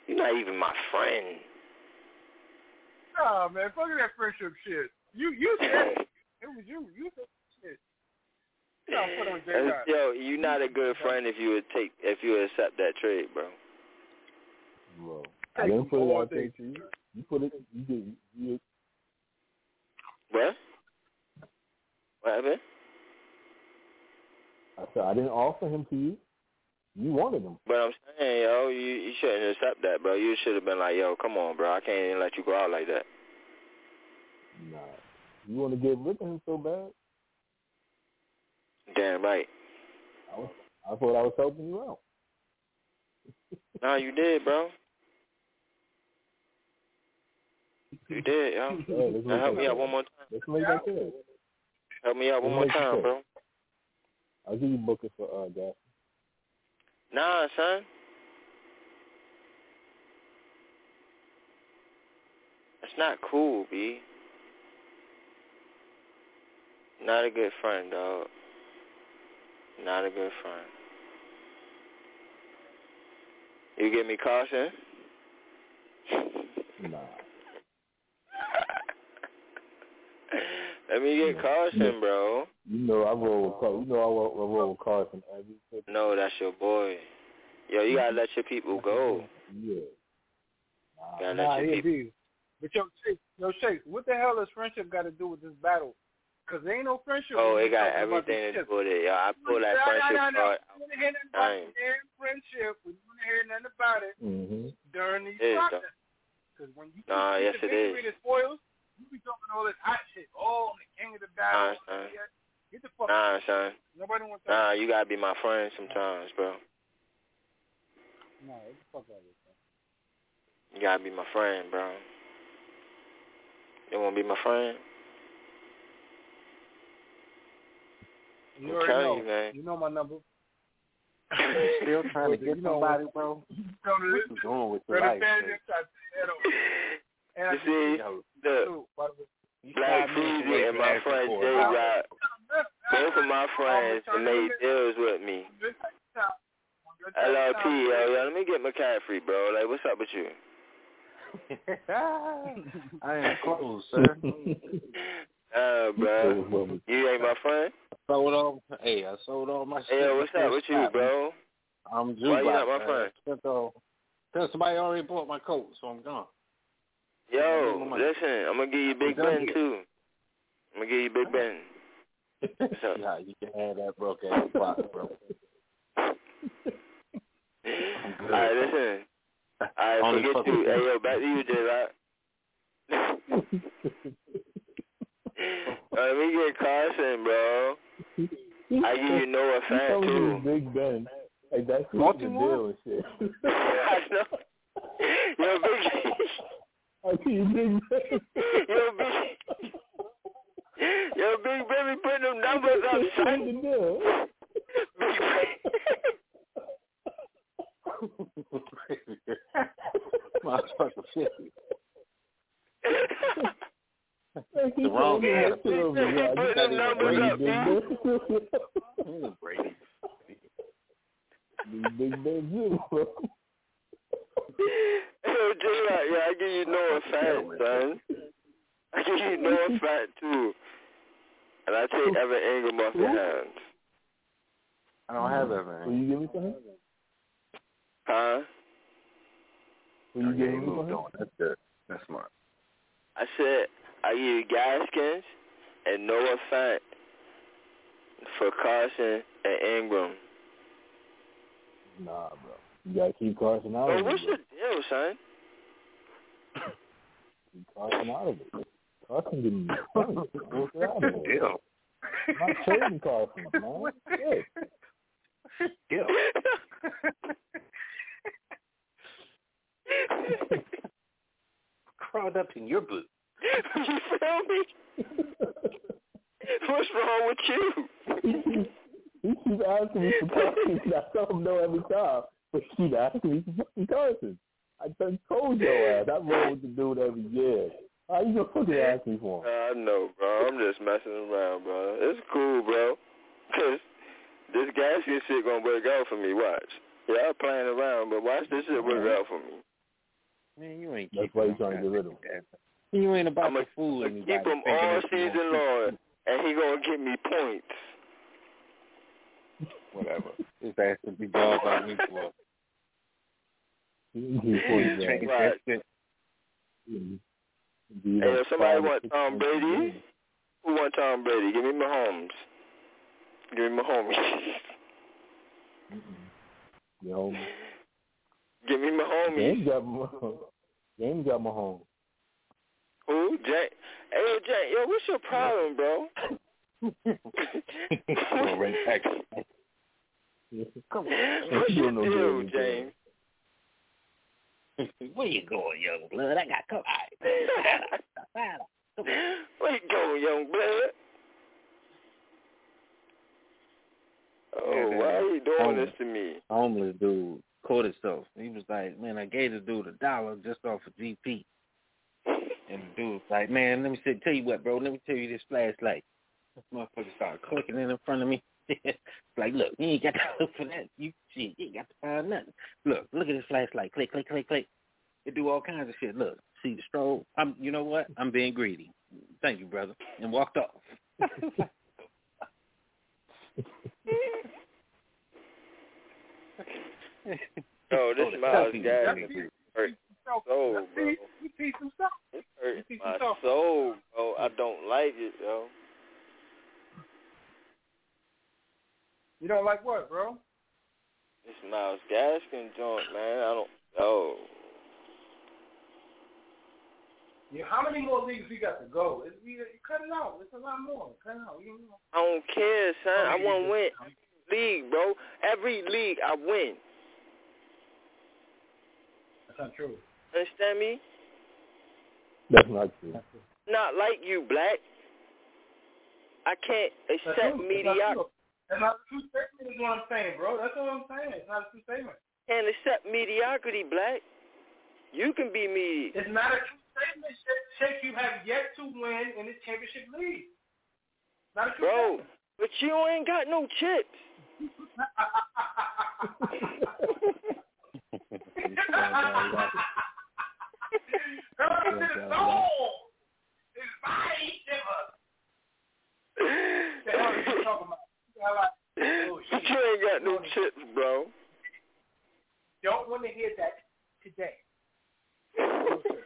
You're not even my friend. Nah, man, fuck that friendship shit. You you said it. It was you. You said shit. You gotta put on J That's- Rock. Yo, you're not a good friend if you would take if you would accept that trade, bro. Bro, I didn't put it out there to you. You put it. You did. You, What? What happened? I said I didn't offer him to you. You wanted him. But I'm saying, yo, you you shouldn't accept that, bro. You should have been like, yo, come on, bro. I can't even let you go out like that. Nah. You want to get rid of him so bad? Damn right. I was. I thought I was helping you out. No, you did, bro. You did, yo. Now help me out one more time. Let's make that fair. Help me out one more time, bro. I'll give you Booker for uh, Gaskin. Nah, son. That's not cool, B. Not a good friend, dog. Not a good friend. You give me Carson? Nah. Let me get Carson, bro. You know I roll with Car- You know I roll, I roll with Carson. No, that's your boy. Yo, you gotta let your people go. Yeah. Gotta Nah, let your people. But yo, Shake, yo, Shake, what the hell has friendship got to do with this battle? Because there ain't no friendship. Oh, it got everything to do with it. Yo, I pull that Nah, nah, friendship nah, nah. card. We didn't hear nothing I about ain't- damn friendship. We didn't hear nothing about it Mm-hmm. during these It is, process. Because when you Nah, yes, the it is. that spoils, you be talking all this hot shit. Oh, I'm the king of the battle. Nah, son. Get the fuck Nah, out. son. Nobody wants that. Nah, you gotta be my friend sometimes, bro. Nah, get the fuck out of here. You gotta be my friend, bro. You wanna be my friend? You I'm already know. you, man. You know my number. Still trying to You get know somebody, bro. Come to What you doing with your life? Man? Tried to say that over. And You just- see, look, the Black five Freezy and my asking friend for Jay it. Rock, both of my friends, have made deals with me. LRP, yo, yo, let me get McCaffrey, bro. Like, what's up with you? I am close, sir. Uh, bro. You ain't my friend? sold all. Hey, I sold all my shit. Hey, yo, what's up with you, bro? I'm Jukebox. Why you not my man. friend? Spent all- Cause somebody already bought my coat, so I'm gone. Yo, listen, I'm gonna give you Big Done Ben too. I'm gonna give you Big Ben. So. up? yeah, you can have that broke ass box, bro. Alright, listen. Alright, Only forget fucking- you. Hey, yo, back to you, J Rock. uh, let me get Carson, bro. I give you Noah You Fant told me too. Big Ben. Hey, that's the Baltimore? deal and shit. I know. Yo, big. I see you, big. Yo, big. Yo, big baby, put them numbers up, son. Big, Motherfucker fifty. The wrong answer. answer. Put them numbers up, dude. Brady. Big Ben Zero. J-Rock, yeah, I give you Noah Fant, son. I give you Noah Fant, too. And I take Evan Engram off your hands. I don't have that, Will you give me something? Huh? Will you give me he moved something? on. That's good. That's smart. I said I give you Gaskins and Noah Fant for Carson and Engram. Nah, bro. You gotta keep Carson out Bro, of what's it. the deal, son? Carson out of it. Carson getting money. What's it out of it? Deal. I'm not trading Carson, man. Shit. Deal. Crawled up in your boot. you feel me? What's wrong with you? He keeps asking me for Carson. I tell him no every time. But he keep asking me for fucking Carson. I done told your ass. I roll with the dude every year. How you gonna fucking ask me for him? I know, bro. I'm just messing around, bro. It's cool, bro. Cause this Gaskin shit gonna work out for me. Watch. Yeah, I'm playing around, but watch this shit work out for me. Man, you ain't That's why him he's trying to get rid of him. You ain't about I'ma to fool anybody. Keep him all you season gonna long, and he gonna get me points. Whatever. His ass would be balled by me for. Right. Hey, if somebody want Tom Brady, who want Tom Brady? Give me Mahomes. Give me Mahomes. Yo, Give me Mahomes. James got Mahomes. James got Mahomes. Who? Jay? Hey, Jay, yo, what's your problem, bro? Right back. Come on. What's your deal, James. James? Where you going, young blood? I got come Where you going, young blood? Oh, Yeah, why are you doing homeless. this to me? Homeless dude caught himself. He was like, man, I gave the dude a dollar just off of GP. And the dude was like, man, let me say, tell you what, bro, let me tell you this flashlight. This motherfucker started clicking in in front of me. like, look, you ain't got to look for that. You shit, you ain't got to find nothing. Look, look at this flashlight. Click, click, click, click. It do all kinds of shit. Look, see the strobe. I'm, you know what? I'm being greedy. Thank you, brother. And walked off. Oh, this Oh, Miles the Gaskin hurt my soul, bro. You some stuff. It my soul, bro. I don't like it, yo. You don't like what, bro? This Myles Gaskin joint, man. I don't. Oh, Yeah, how many more leagues we got to go? It's, we, cut it out. It's a lot more. Cut it out. You know. I don't care, son. Oh, I want to win every league, bro. Every league, I win. That's not true. Understand me? That's not true. Not like you, black. I can't accept true. That's not mediocrity. That's not a true statement is what I'm saying, bro. That's what I'm saying. It's not a true statement. Can't accept mediocrity, black. You can be me. It's not a true statement. Shake- you have yet to win in the championship league. Not a true Bro, statement. but you ain't got no chips. Come to the soul. It's body shiver. That's what talking about. You. You ain't got no chips, bro. Don't want to hear that today.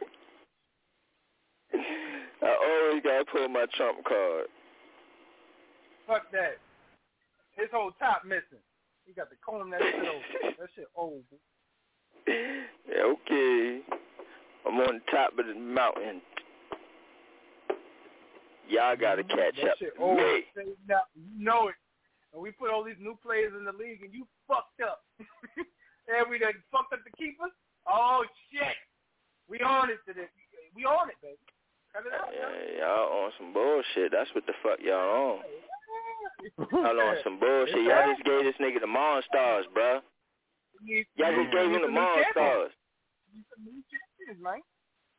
I always gotta pull my trump card. Fuck that. His whole top missing. He got to comb that shit over. That shit old. Yeah, okay. I'm on the top of the mountain. Y'all gotta mm-hmm. catch that up shit old. me. Say Now, you know it. And we put all these new players in the league, and you fucked up. and we done fucked up the keepers. Oh shit. We on it today. We on it, baby. Cut it out. Yeah, y'all on some bullshit. That's what the fuck y'all on. Y'all on some bullshit. Y'all just gave this nigga the Monstars, bro. Y'all just gave him the Monstars. man.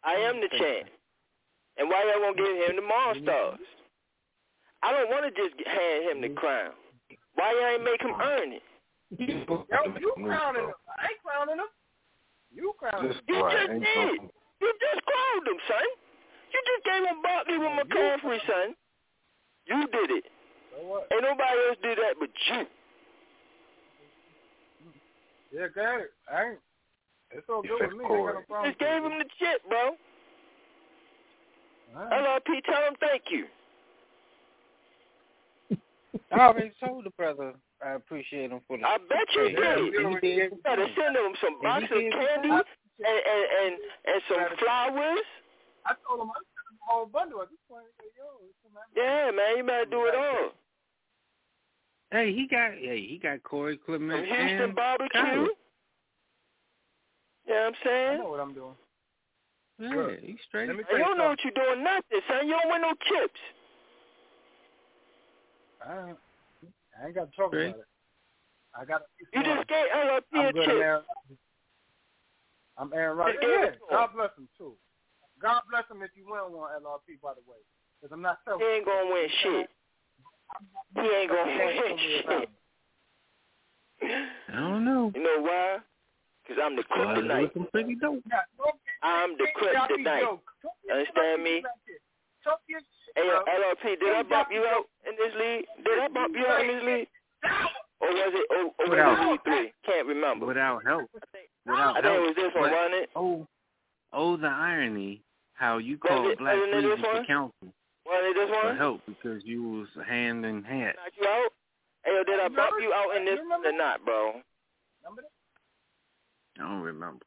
I am the champ. And why y'all gonna give him the Monstars? I don't want to just hand him the crown. Why y'all ain't make him earn it? Yo, you crowning him. I ain't crowning him. You crowning him. You just did. You just crowned him, son. You just gave him Barkley with McCaffrey, son. You did it. Ain't nobody else did that but you. Yeah, got it. I ain't. It's all good with me. I got no problem. Just gave him the chip, bro. LRP, tell him thank you. I already told the brother I appreciate him for the. I bet you did. he You did. gotta send him some And box he of candy and, and, and, and some flowers. I told him I sent him a whole bundle at this point. He said, Yo, it's a man. Yeah, man, you better do it all. Hey, he got hey, he got Corey Clement Some Houston and barbecue. Kyler. Yeah, I'm I saying. know what I'm doing. Yeah, he's straight. Let me And tell you you don't know what you're doing nothing, son. You don't win no chips. I ain't, I ain't got to talk Straight. about it. I got. You just gave LRP I'm a good. I'm chip. Aaron. I'm Aaron Rodgers. Yeah, it to him. God bless him too. God bless him if you win one LRP, by the way, because I'm not He ain't gonna win shit. He ain't gonna win shit. I don't know. You know why? Because I'm the kryptonite. Looking. I'm the kryptonite. Understand me? Hey, uh, LRP, did I bump you out in this league? Did I bump you out in this league? Or was it, or, or was Without- it three? Can't remember. Without help. Without I think help. it was this one, wasn't it? Oh, oh, the irony how you called it- Black wasn't it Freezy this for one? counsel Wasn't it this for help because you was hand in hand. Knock you out? Hey, did I bump you out in this one or not, bro? I don't remember.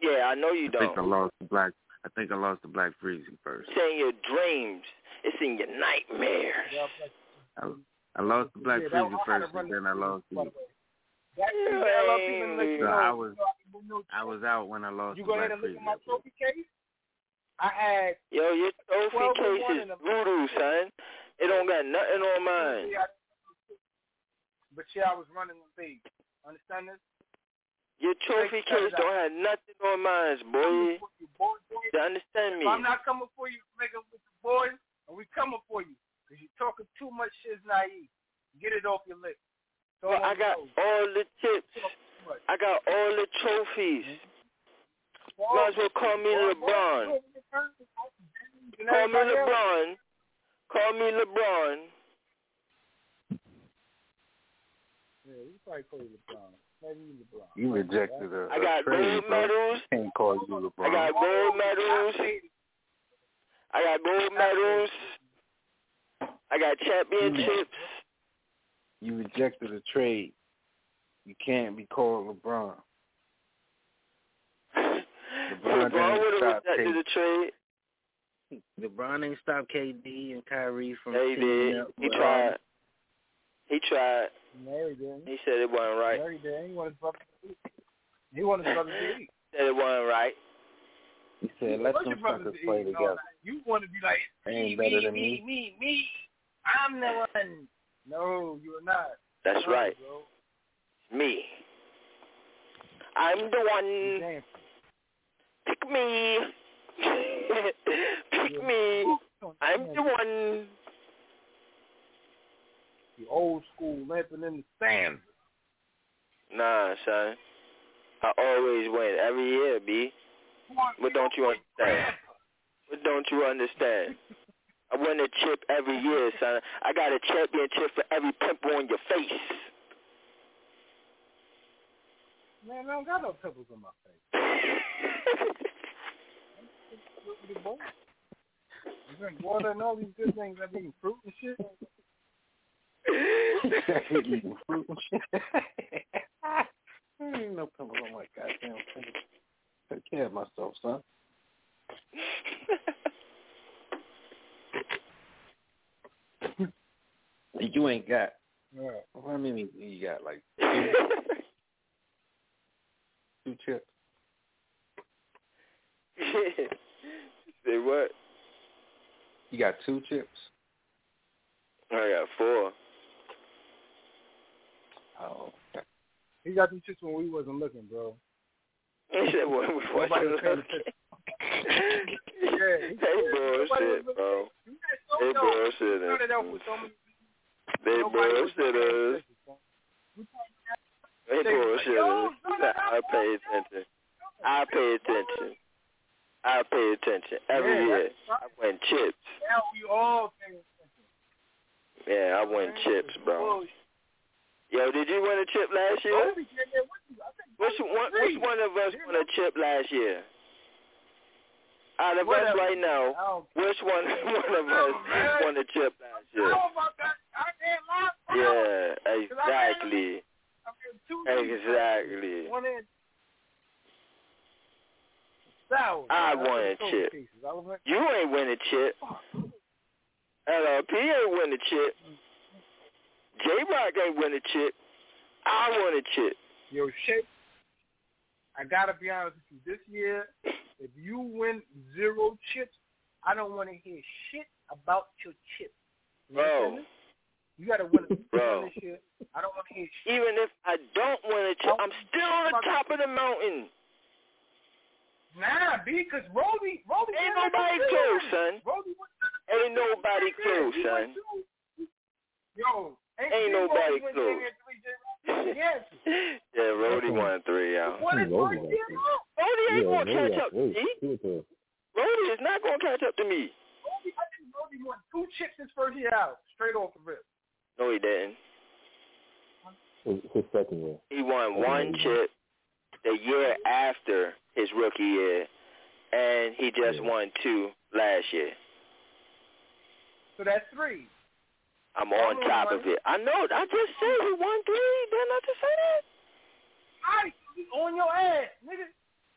Yeah, I know you I think I don't. lost the Black. I think I lost the Black Freezy first. It's in your dreams. It's in your nightmares. I, I lost the Black Yeah, that Freezy was- I had to first, run and then I lost the. the way. That thing that LRP been let you So. I was I can move I was out when I lost You the go Black ahead and look Freezy. at my trophy case. I had Yo, your 12 trophy and case is voodoo, son. It don't got nothing on mine. But yeah, I was running the league. Understand this? Your trophy case don't have nothing on mine, boy. You understand me? If I'm not coming for you, it with the boys, and we coming for you. Because you're talking too much shit naive. Get it off your lips. Well, I got all the chips. Talk too much. I got all the trophies. Boy, Might as well call me boy, LeBron. boy, Call me? LeBron. Call me LeBron. Yeah, you probably call you LeBron. Maybe you LeBron. You rejected a, I a got trade, gold bro. medals. Can't call you LeBron. I got gold medals. I got gold medals. I got championships. You rejected a trade. You can't be called LeBron. LeBron, LeBron would have rejected the trade. K- LeBron ain't stopped KD and Kyrie from Yeah, he teaming did. up He tried. He tried. No, he didn't. He said it wasn't right. No, he didn't. He wanted his brother to eat. He wanted his brother to eat. Said it wasn't right. He said, let What's them your brother suckers to play eat all together. that? You want to be like, They me, ain't better me, than me, me. me, me. I'm the one. No, you are not. That's No, right. bro. Me. I'm the one. Pick me. Pick me. I'm the one. The old school limping in the stands. Nah, son. I always win every year, B. What don't you understand? What don't you understand? I win a chip every year, son. I got a championship for every pimple on your face. Man, I don't got no pimples on my face. You drink water and all these good things. I'm eating fruit and shit. Eating fruit and shit. Ain't no pimples on my goddamn face. Take care of myself, son. you ain't got. Yeah. How many you got? Like two chips. Say what? You got two chips? I got four. Oh, okay. He got them chips when we wasn't looking, bro. He said when we wasn't looking. Yeah, They bullshit, bro. They You bullshitters. started out with so many They paying bullshitters. They They was like, bullshitters. "Yo, I pay attention. I pay attention. I pay attention every Yeah, year. that's I win chips. Now we all paying Yeah, I win chips, bro. Yo, did you win a chip last year? Which one? Which one of us won a chip last year? Out of us Whatever. right now, which one one of us won a chip last year? Yeah, exactly. Exactly. I won a chip. You ain't win a chip. LRP ain't win a chip. J Rock ain't win a chip. I won a chip. Yo, Shay, I gotta be honest with you. This year, if you win zero chips, I don't want to hear shit about your chips. You Bro. You gotta win a Bro. this year. I don't want to hear shit. Even if I don't win a chip, I'm still on the top of the mountain. Nah, B, because Roby, Roby Ain't nobody close, son. Roby Ain't nobody close, son. Yo, ain't, Ain't nobody Roby close. damn near three J- Yes. Yeah, Rody won three, y'all. Won his Roby first got year three. out. Rody ain't Yeah, gonna Roby catch up to me. Two or three. Rody is not gonna catch up to me. Roby, I think Roby won two chips his first year out, straight off the rip. No, he didn't. His, his second year. He won Second one year. chip the year after his rookie year, and he just Yeah. won two last year. So that's three. I'm on I'm top of it. I know. I just said he won three. Didn't I just say that? I on your ass, nigga.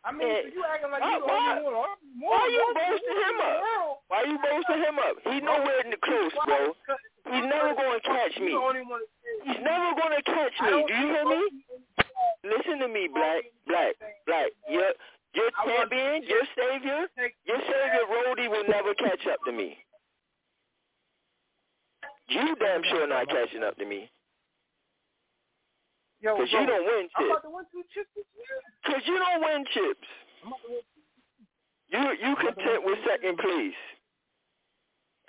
I mean, you acting like Why- you why- one. More, Why you more boasting him up? Why you boasting him up? He nowhere in the close, bro. He's never gonna catch me. the only one. He's never gonna catch me. don't you hear me? Listen to me, Black. Black. Black. Your your I champion, your savior, your savior Rody will never catch up to me. You damn sure not catching up to me. Yo, Cause you don't win I'm chips. about to win two chips this year. Cause you don't win chips. I'm about to win. You you content with second place.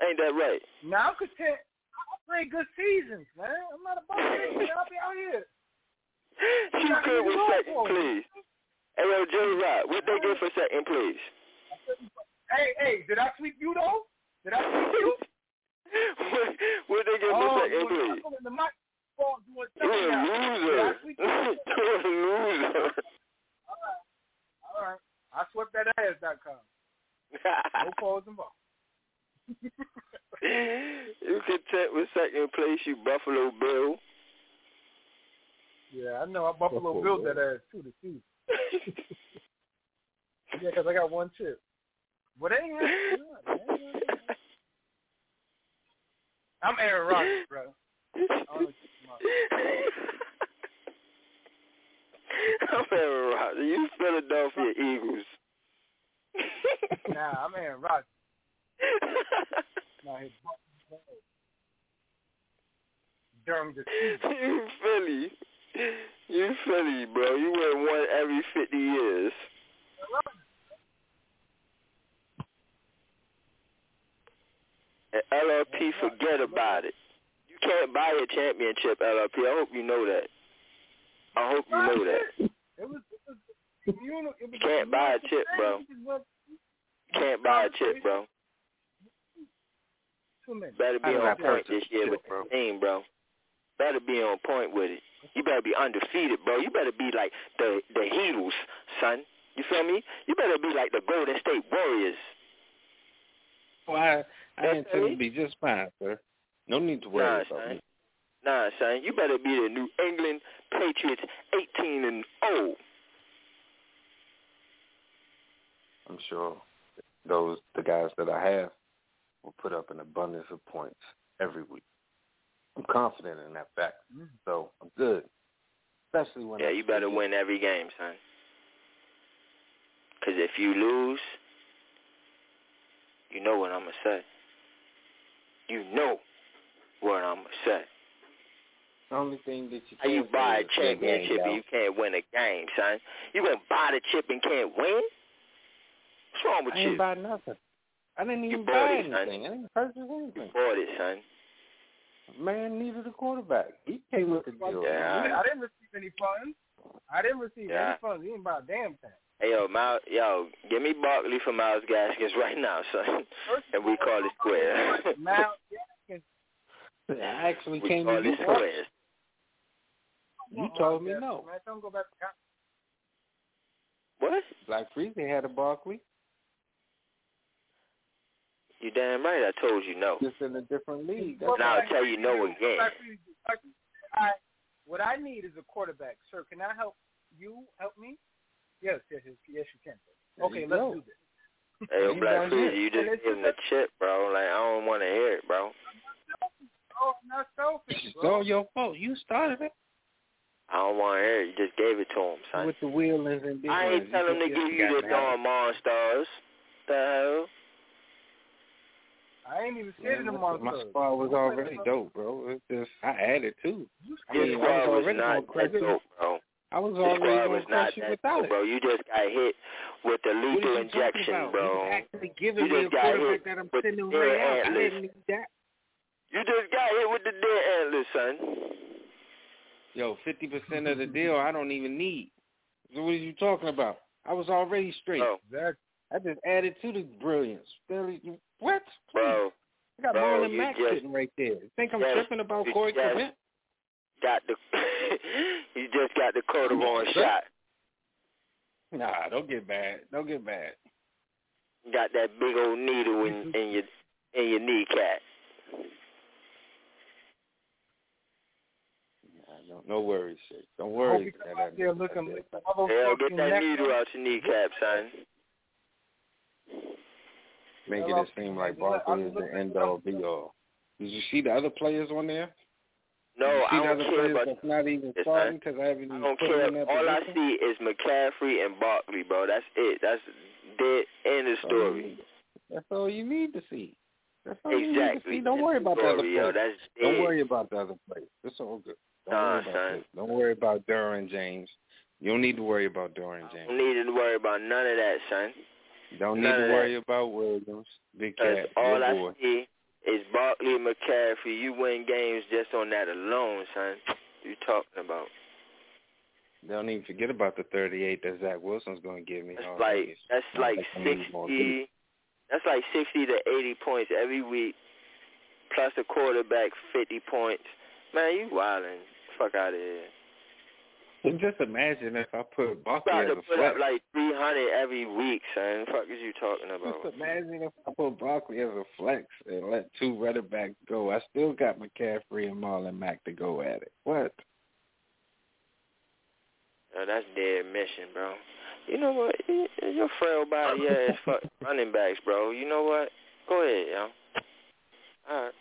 Ain't that right? Now I'm content. I play good seasons, man. I'm not about to. I'll be out here. You not good with second place. Hey yo, Joe Rock, what they get for second place? Hey, hey, did I sweep you though? Did I sweep you? what, what they get for oh, second you place? the mic. Oh, You a loser. Did I sweep you? you a loser. All right. I swept that ass.com. No calls involved. you content with second place, you Buffalo Bill. Yeah, I know. I Buffalo Buffalo Bill. that ass too, the season. yeah, because I got one chip. But ain't I'm Aaron Rodgers, bro. I don't know I'm Aaron Rodgers. You Philadelphia Eagles. Nah, I'm Aaron Rodgers. Nah, his during the season. you Philly. You Philly, bro. You win one every 50 years. And LRP, forget about it. You can't buy a championship, LRP. I hope you know that. I hope you know that. It was, it was, it was, it was You can't buy a chip, bro. Can't buy a chip, bro. Better be on point this year with bro? the team, bro. Better be on point with it. You better be undefeated, bro. You better be like the the Heatles, son. You feel me? You better be like the Golden State Warriors. Well, I, I intend to be just fine, sir. No need to worry Nah, about son. me. Nah, son. You better be the New England Patriots, 18 and oh. 0. I'm sure those the guys that I have will put up an abundance of points every week. I'm confident in that fact, mm. so I'm good. Especially when Yeah, I you better see win every game, son. Because if you lose, You know what I'm gonna say. You know what I'm gonna say. The only thing that you How you can't buy a is game, championship and you can't win a game, son? You gonna buy the chip and can't win? What's wrong with I you? ain't buy nothing. I didn't even buy it, son. anything. I didn't purchase anything. You Bought it, son. Man needed a quarterback. He came with the deal. Yeah. I didn't receive any funds. I didn't receive Yeah. any funds. You ain't buy a damn thing. Hey yo, Miles, yo, give me Barkley for Myles Gaskins right now, son, and we call it square. Mal, I actually we came call to it you. square. You told me no. Man, don't go back to. What? Black Freezy had a Barkley, You damn right. I told you no. just in a different league. Now I'll tell you no again. Black Freezy, Black Freezy, I, what I need is a quarterback. Sir, can I help you help me? Yes, yes, yes, yes you can. There Okay, you let's go. do this. Hey, yo, You Black got Freezy, you just gave him the chip, bro. Like I don't want to hear it, bro. Oh, I'm not selfish, It's bro. all your fault. You started it I don't want to hear it. You just gave it to him, son. with the wheelings and big I ain't ones. tell him to just give you got the to have darn monsters. The hell? I ain't even it. sitting Man, in listen, my squad was already dope, bro. It's just I added too. I Your mean, squad was was already not gonna that dope, bro. I was already gonna was crush you without it. bro. You just got hit with the What are lethal injection, about? bro. You actually giving You me a just got quarterback hit that I'm with sending right out. I didn't need that. You just got hit with the dead antlers, son. Yo, fifty percent of the deal I don't even need. So what are you talking about? I was already straight. Bro, I just added to the brilliance. What? bro, I got bro, Marlon Mack just- sitting right there. You think I'm Yes, tripping about Corey just- Clement? Got the. you just got the quarter on shot. Nah, don't get mad. Don't get mad. Got that big old needle in, mm-hmm. in your in your kneecap. Nah, no, no worries, shit. Don't I hope worry. you come out there looking like all those Hell, get in that neck- needle out your kneecap, son. Making Hello. it seem like Barkley is the end all be all. Did you see the other players on there? No, Did you see I don't care about. that's not even starting because I haven't I don't care. that All I see is McCaffrey and Barkley, bro. That's it. That's dead end of That's all you story. That's all you need to see. That's all you need to Exactly. see. Don't worry about the other yo. players. Don't worry about the other players. It's all good. Don't Nah, worry about son. Don't worry about Derwin James. You don't need to worry about Derwin Don't need to worry about none of that, son. You don't need to worry about Williams, Big Cat, all I boy. see is Barkley and McCaffrey. You win games just on that alone, son. You talking about? Don't even forget about the 38 that Zach Wilson's going to give me. That's Oh, like that's like like I need more sixty. That's like sixty to eighty points every week, plus a quarterback fifty points. Man, you wildin'. Fuck out of here. And just imagine if I put Barkley About as a put flex. up like three hundred every week, son. Fuck is you talking about? Just imagine if I put Barkley as a flex and let two running backs go. I still got McCaffrey and Marlon Mack to go at it. What? Yo, that's dead mission, bro. You know what? Your frail body ass fuck running backs, bro. You know what? Go ahead, yo. All right.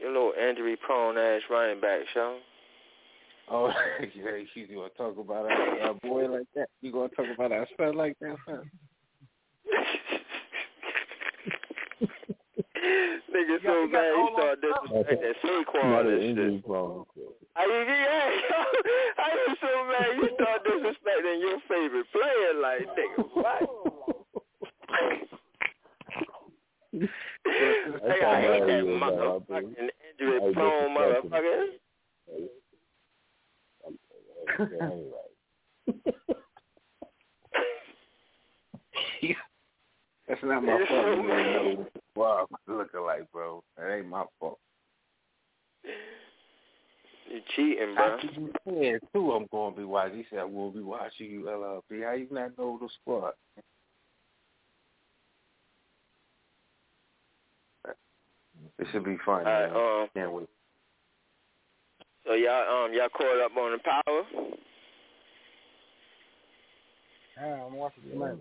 Your little injury prone ass running backs, yo. Oh, yeah, you gonna talk about our, our boy like that? You gonna talk about our son like that, son? Nigga so mad he started disrespecting Saquon Not and shit. injury. I mean, yeah, I was so mad you start disrespecting your favorite player, like nigga, what? Nigga, I hate that motherfucking injury prone motherfucker. That's not my fault. so You know what the wow looking like, bro. That ain't my fault. You cheating, bro. After you said too, I'm gonna be watching. He said I will be watching you, LLP. How you not know the squad? It should be fun. All right, man. um, Can't wait. So y'all um y'all caught up on the power? Yeah, I'm watching tonight.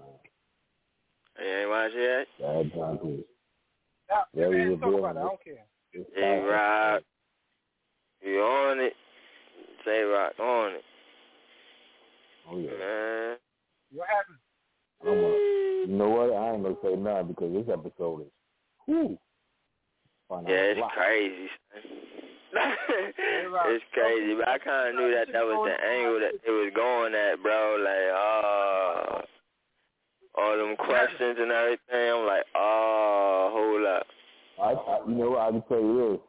You ain't watch it Bad Broncos. Yeah, Very man, talk about it. I don't care. yet? J Rock, you on it? J Rock on it, Oh yeah. man. What happened? I'm a, You know what? I ain't gonna say nothing because this episode is whew. Find Yeah, it's crazy. Son. it's crazy, but I kind of knew that that was the angle that it was going at, bro. Like, uh, all them questions and everything. I'm like, oh, hold up. I, I, you know, what? I can tell you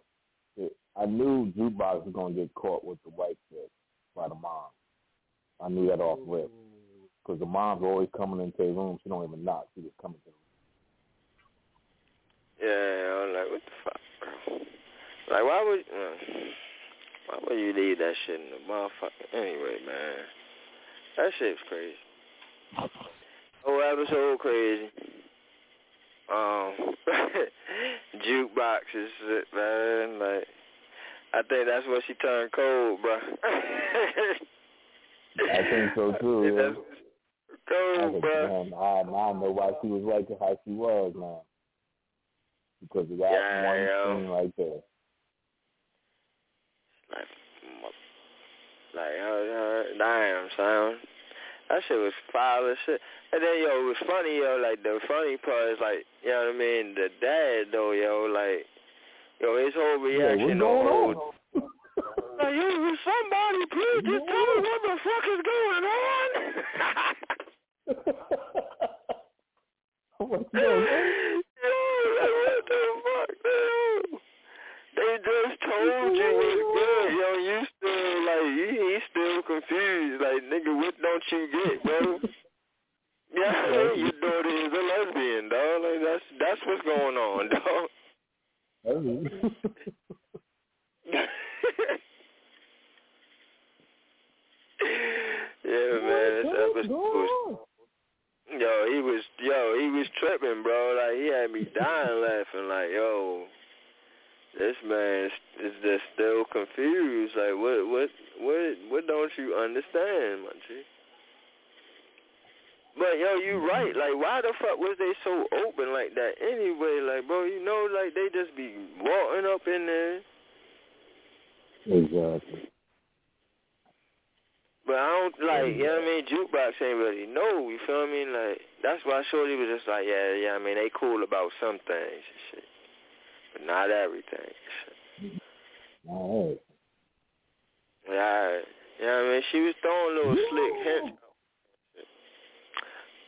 this. I knew Jukebox was gonna get caught with the white chick by the mom. I knew that off rip because the mom's always coming into the room. She don't even knock. She just coming to the Yeah, I'm like, what the fuck, bro? Like, why would, uh, why would you leave that shit in the motherfucker? Anyway, man, that shit's crazy. Whole episode crazy. Um, jukebox is man. Like, I think that's what she turned cold, bro. I think so too. Yeah, Yeah. cold, I, bro. man, I, now I know why she was like how she was man. Because of that Yeah, one yo. thing right there. Like, like, uh, uh, damn, son. That shit was foul as shit. And then, yo, it was funny, yo, like, the funny part is, like, you know what I mean? The dad, though, yo, like, yo, his whole reaction, going the on? whole, like, yo, will somebody please just tell me what the fuck is going on? What's Yo, like, what the fuck, yo? They just told you what's good, yo. You still like he, he's still confused. Like nigga, what don't you get, bro? Yeah, your daughter is a lesbian, dog. Like that's that's what's going on, dog. yeah, man, this episode was. Yo, he was yo, he was tripping, bro. Like he had me dying laughing. Like yo, this man is, is just still confused. Like what, what, what, what don't you understand, my G? But yo, you right. Like, why the fuck was they so open like that anyway? Like, bro, you know, like they just be walking up in there. Exactly. But I don't like, you know what I mean? Jukebox ain't really know. You feel me? Like that's why Shorty was just like, yeah, yeah. I mean, they cool about some things and shit, but not everything. All right. Yeah, you know I mean? She was throwing little slick hints.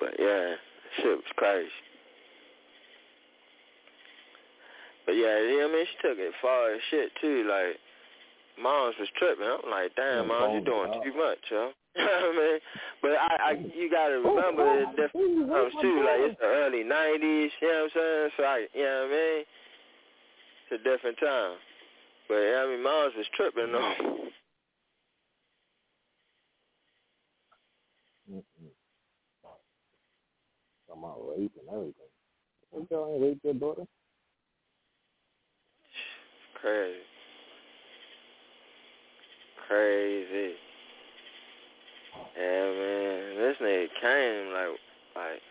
But yeah, shit was crazy. But yeah, you know what I mean? She took it far as shit too. Like, moms was tripping. I'm like, damn, mom, you doing too much, yo. You know what I mean? But I, I, you gotta oh, remember the different times too. Like it's the early '90s. You know what I'm saying? So I, you know what I mean? It's a different time. But I mean, moms was tripping though. Talking about rape and everything. What y'all ain't rape your daughter? Crazy. Crazy. Yeah, man. This nigga Kane, like, like,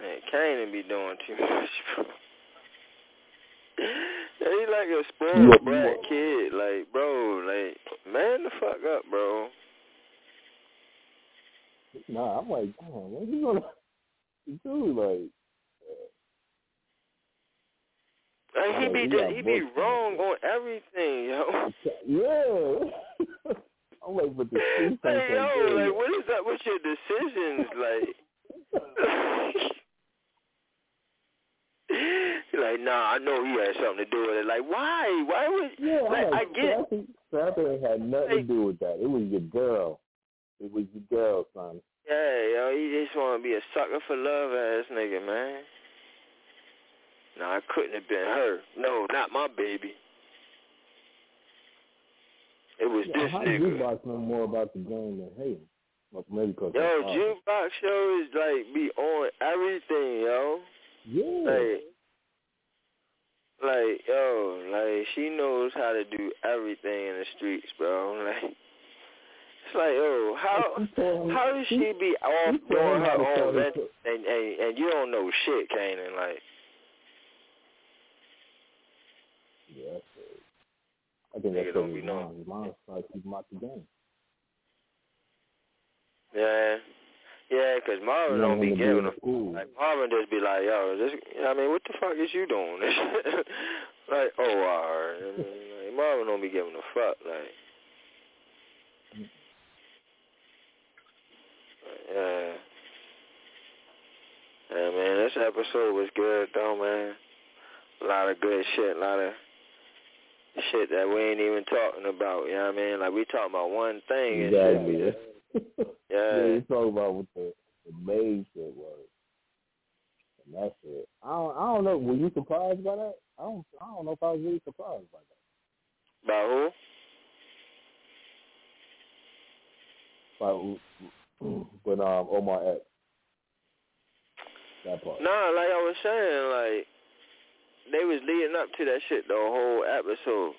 man, Kane be doing too much, bro. yeah, he like a spoiled Yeah, brat yeah. kid. Like, bro, like, man the fuck up, bro. Nah, I'm like, damn, what you gonna do? Like, Like, he be, he just, he be wrong on everything, yo. yeah. I'm like, but the streets Hey, yo, like, what is up with your decisions? Like, like, nah, I know he had something to do with it. Like, why? Why would? Yeah, like, like, I get. Scrappy, Scrappy had nothing to do with that. It was your girl. It was your girl, son. Yeah, yo, he just want to be a sucker for love, ass nigga, man. No, I couldn't have been her. No, not my baby. It was Yeah, this how nigga. Jukebox know more about the game than Hayden? Well, maybe because Yo, jukebox show is like be on everything, yo. Yeah. Like, like, yo, like she knows how to do everything in the streets, bro. Like, it's like, yo, how how does she be off doing her own and, and and you don't know shit, Kanan? Like, Yeah, that's it. I think that's what his knowing. mom. His to keep him out the game. yeah, Yeah, 'cause Marvin don't be him to be giving in them. Like Marvin just be like, yo, this. I mean, what the fuck is you doing? like, oh, alright. like, Marvin don't be giving a fuck. Like, yeah. Yeah, man, this episode was good though, man. A lot of good shit, a lot of shit that we ain't even talking about. You know what I mean? Like we talking about one thing and shit. Exactly. Yeah, yeah. you talk about what the the maid shit was, and that's it. I don't, I don't know. Were you surprised by that? I don't, I don't know if I was really surprised by that. About who? By when um Omar X. That part. No, like I was saying, like they was leading up to that shit the whole episode.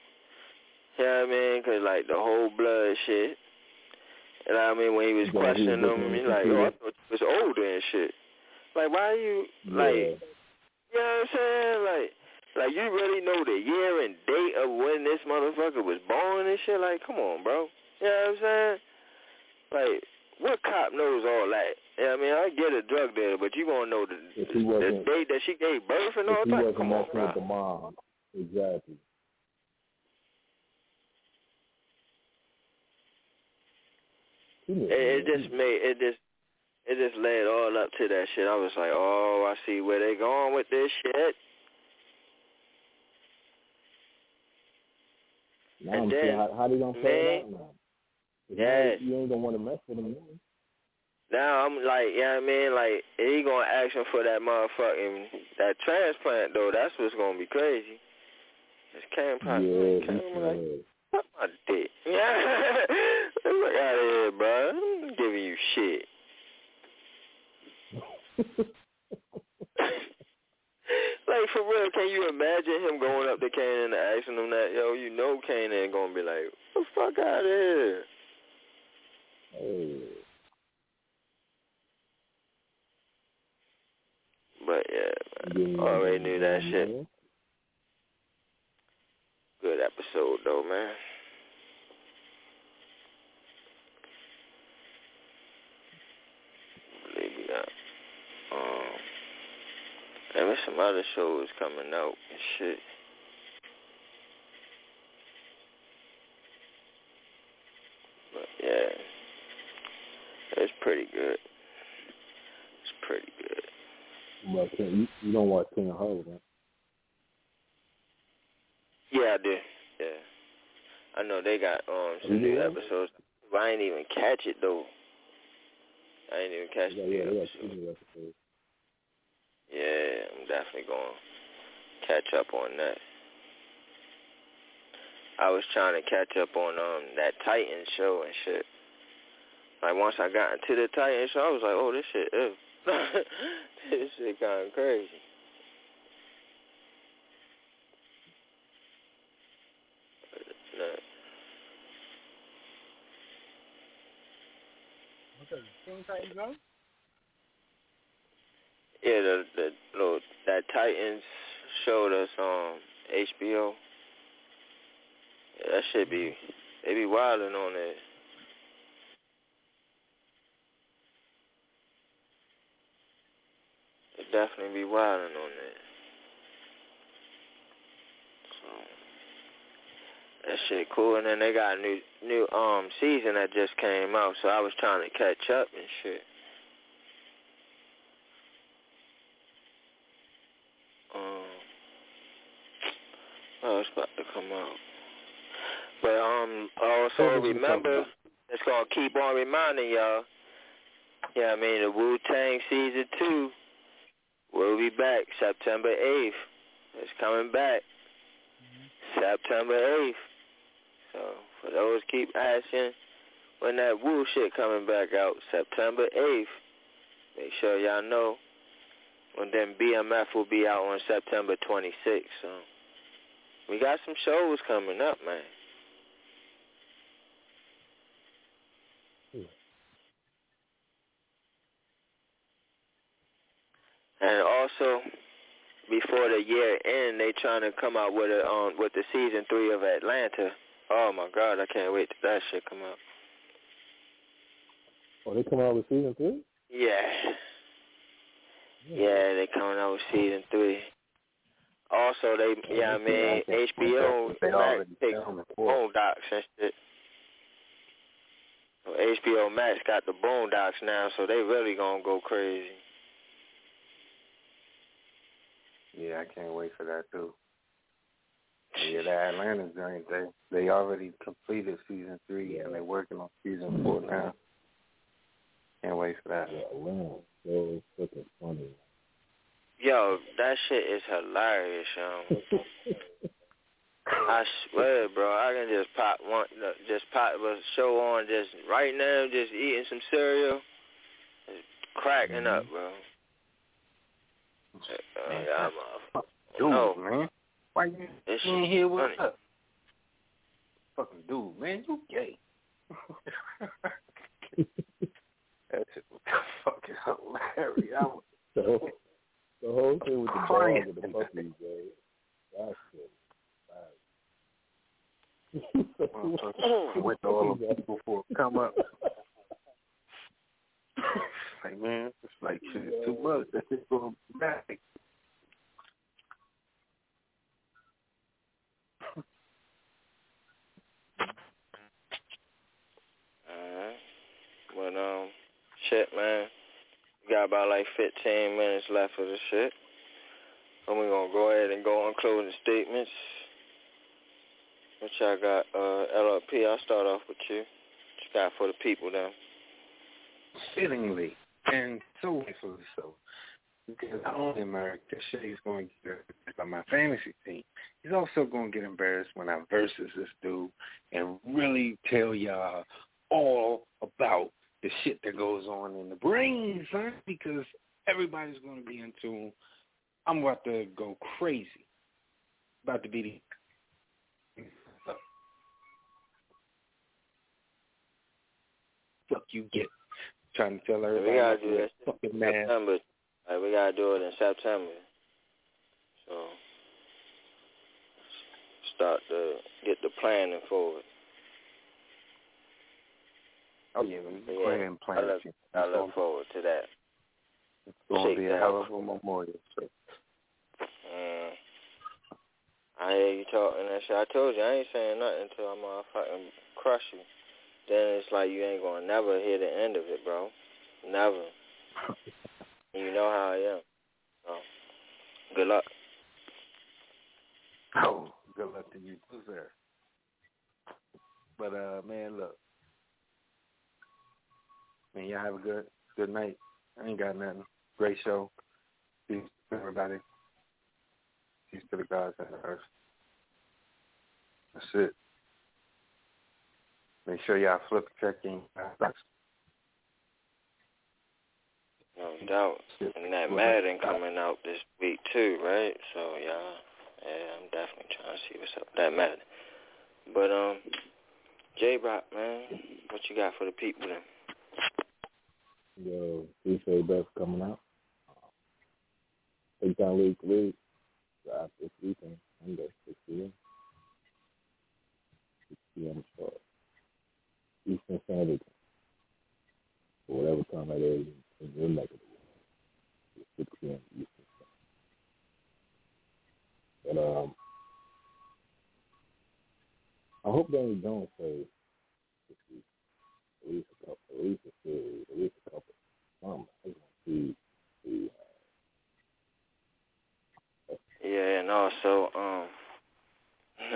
You know what I mean? 'Cause like the whole blood shit. You know what I mean? When he was Yeah, he was questioning them, he's like, "Oh, I thought you was older and shit." Like, why are you like? Yeah. You know what I'm saying? Like, like you really know the year and date of when this motherfucker was born and shit? Like, come on, bro. You know what I'm saying? Like, what cop knows all that? Yeah, I mean, I get a drug dealer, but you gonna know the the date that she gave birth and all that? Come on, with the mom, exactly. It, it just made it just it just led all up to that shit. I was like, oh, I see where they going with this shit. Now and I'm then, seeing how, how they gonna play it out now. Yes. you, ain't gonna want to mess with him. then. Now I'm like, you know what I mean? Like, he gonna ask him for that motherfucking that transplant though. That's what's gonna be crazy. This Cam probably Yeah, Cam he like, fuck my dick. Yeah, look out of here, bro. I'm giving you shit. Like for real, can you imagine him going up to Kane and asking him that? Yo, you know Kane ain't gonna be like, the fuck out of here. Hey. But yeah, Yeah, already knew that shit. Good episode though, man. believe we got um and there's some other shows coming out and shit. But yeah. It's pretty good. It's pretty good. But you, you don't watch King of Harlem, man. Yeah, I do. Yeah. I know they got um some new episodes. But I ain't even catch it though. I ain't even catch Yeah, the yeah, new yeah. episode. episodes. Yeah, I'm definitely going to catch up on that. I was trying to catch up on um that Titan show and shit. Like once I got into the Titan show, I was like, oh, this shit, ew. this shit of crazy. Okay, Titans? Yeah, the the little that Titans showed us um HBO. Yeah, that should be they be wilding on it. They definitely be wilding on it. So that shit cool. And then they got a new new um season that just came out, so I was trying to catch up and shit. Um, oh, it's about to come out. But um, also remember, it's gonna keep on reminding y'all. Yeah, I mean the Wu Tang season two will be back September eighth. It's coming back September eighth. So for those keep asking when that Wu shit coming back out September eighth, make sure y'all know. And then BMF will be out on September 26th. So we got some shows coming up, man. And also, before the year end, they trying to come out with a um with the season three of Atlanta. Oh my God, I can't wait till that shit come out. Oh, they come out with season three? Yeah. Yeah, they coming out with season three. Also, they yeah, I mean HBO Max filming Boondocks and shit. HBO Max got the Boondocks now, so they really gonna go crazy. Yeah, I can't wait for that too. Yeah, the Atlanta joint, they they already completed season three and they're working on season four now. Can't wait for that. Yeah, Atlanta, so freaking funny. Yo, that shit is hilarious, yo. I swear, bro, I can just pop one, just pop a show on just right now, just eating some cereal, just cracking up, bro. Uh, yeah, I'm, uh, Dude, no, man. Why you this in shit here with funny. us? Fucking dude, man, you gay. that shit was fucking hilarious. I was The whole, the whole thing with the dog Crying. and the puppies, man. That shit. with all the people for a come up. like man, it's like shit too much. That shit going back. Alright. But um, shit, man. We got about like 15 minutes left of the shit. And we're gonna go ahead and go on closing statements. Which I got, uh, LRP, I'll start off with you. You got for the people then? Fittingly and so rightfully so. Because not only am I Shay's going to get by my fantasy team, he's also going to get embarrassed when I versus this dude and really tell y'all all about the shit that goes on in the brain, son, because everybody's going to be in tune. I'm about to go crazy. About to be the fuck you get. Trying to tell everybody we gotta do that fucking in man. September. Like, we gotta do it in September. So, start to get the planning forward. Oh yeah, we Yeah, go ahead plan I look. I look forward to that. It's going to be a hell of a memorial. So. Mm. I hear you talking that shit. I told you I ain't saying nothing until I'm motherfucking crush you. Then it's like you ain't gonna never hear the end of it, bro. Never. You know how I am. So, good luck. Oh, good luck to you too, sir. But uh, man, look, man, y'all have a good good night. I ain't got nothing. Great show. Peace to everybody. Peace to the gods and the earth. That's it. Make sure y'all flip checking. No doubt. And that Madden coming out this week too, right? So yeah, yeah, I'm definitely trying to see what's up with that Madden. But um, J Rock, man, what you got for the people then? Yo, appreciate that for coming out. Big Time League 3, drive this weekend, Sunday, 6 p.m. 6 p.m. start. Eastern Standard Time. Or whatever time that is in your neck of the woods. 6 p.m. Eastern Standard. But, um, I hope Danny Jones plays this week. At least a couple, at least a series, at least a couple. Um, I just want to see, see Yeah, and also um,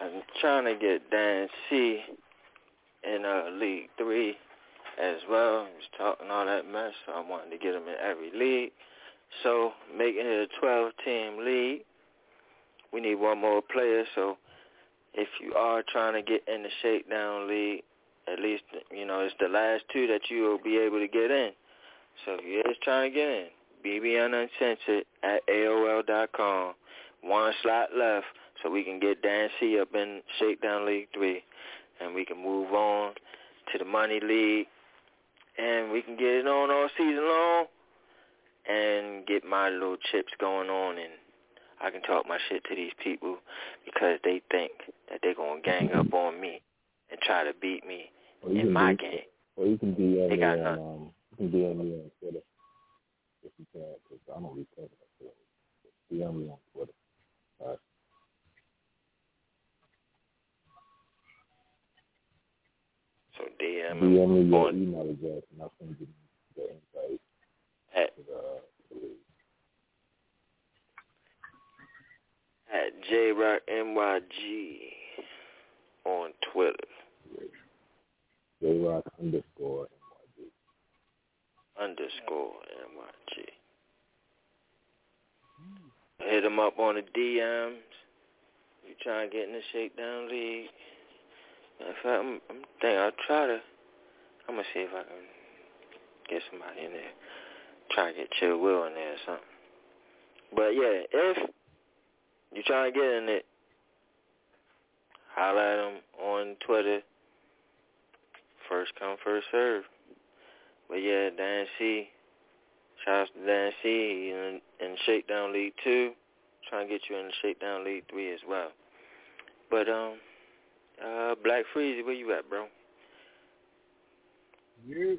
I'm trying to get Dan C in uh League Three as well. He was talking all that mess, so I wanted to get him in every league. So making it a 12 team league, we need one more player. So if you are trying to get in the Shakedown League, at least you know it's the last two that you will be able to get in. So if you're just trying to get in, BB Uncensored at AOL dot com. One slot left, so we can get Dan C up in Shakedown League Three, and we can move on to the Money League, and we can get it on all season long, and get my little chips going on, and I can talk my shit to these people because they think that they're gonna gang up on me and try to beat me Or in my do- game. Or you can DM They got on nothing. um, can DM me on Twitter if you can, because I don't really care about Twitter. DM me on Twitter. All So DM, DM me your on email address and I'll send you the invite at, to the, to the league. at JRockNYG on Twitter. J-Rock underscore M Y G. underscore NYG. Hit him up on the DMs. You trying to get in the Shakedown League. In fact, I'm, I'm thinking I'll try to, I'm to see if I can get somebody in there. Try to get Chill Will in there or something. But yeah, if you trying to get in it, holla at him on Twitter. First come, first serve. But yeah, Dan C. Shout out to Dan C. He in, in Shakedown League 2. Trying to get you in Shakedown League 3 as well. But, um, uh, Black Freezy, where you at, bro? You.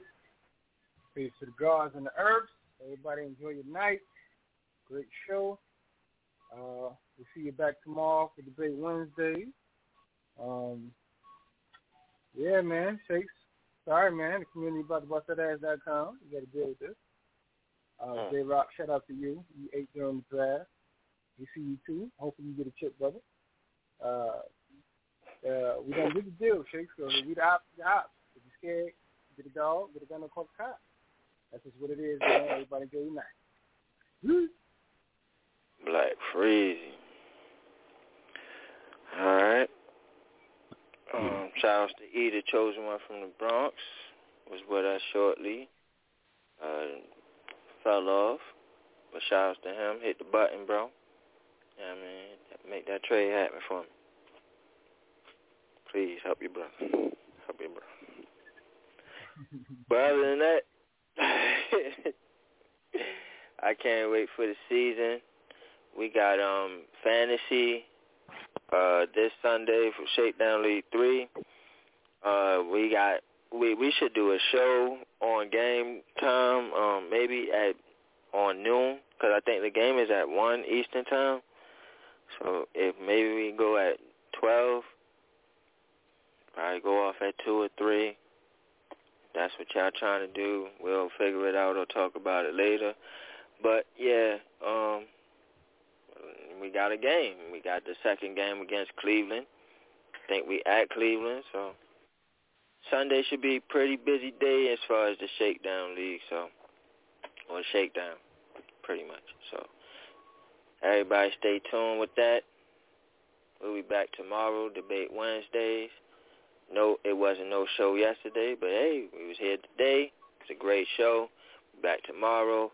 Peace to the gods and the herbs. Everybody enjoy your night. Great show. Uh, we'll see you back tomorrow for Debate Wednesday. Um, yeah, man. Shakes. Sorry, man. The community about to bust that ass.com. You got to deal with this. Uh, J Rock, shout out to you. You ate during the draft. We see you too. Hopefully you get a chip, brother. Uh, uh, we don't do the deal, Shakes. So we the ops, the ops. If you're scared, get a dog, get a gun, and call the cops. That's just what it is, man. Everybody night. Woo. Black Freezy. Alright. Um, shout outs to E, the chosen one from the Bronx, was with us shortly. Uh, fell off. But shout outs to him. Hit the button, bro. Yeah, I mean, make that trade happen for me. Please help your brother. Help your brother. but other than that, I can't wait for the season. We got um fantasy uh this Sunday for Shakedown League three. Uh we got we we should do a show on game time, um maybe at on noon because I think the game is at one Eastern time. So if maybe we go at twelve, probably go off at two or three. That's what y'all trying to do. We'll figure it out or talk about it later. But yeah, um, we got a game. We got the second game against Cleveland. I think we at Cleveland, so Sunday should be a pretty busy day as far as the Shakedown League. So, or Shakedown, pretty much. So, everybody stay tuned with that. We'll be back tomorrow. Debate Wednesdays. No, it wasn't no show yesterday, but hey, we was here today. It's a great show. Back tomorrow,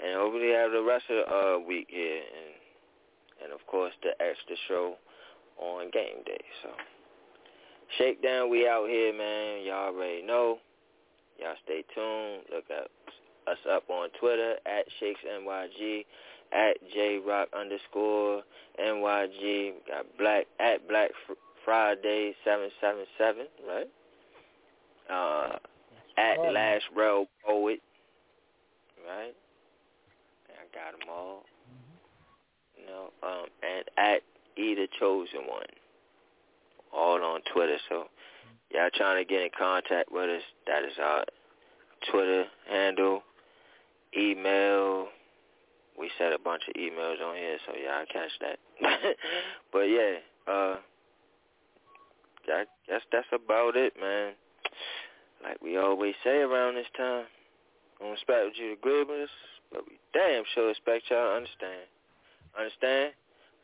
and hopefully have the rest of the uh, week here, and and of course the extra show on game day. So Shakedown, we out here, man. Y'all already know. Y'all stay tuned. Look up us up on Twitter at ShakesNYG, at JRock underscore NYG. Got Black at Black Friday seven seven seven, right? Uh, at Last Row Poet, right? I got them all. You know, um, and at E the Chosen One, all on Twitter. So y'all trying to get in contact with us? That is our Twitter handle, email. We set a bunch of emails on here, so y'all catch that. but yeah, uh, I guess that's about it, man. Like we always say around this time, I don't expect you to agree with us, but we damn sure expect y'all to understand. Understand?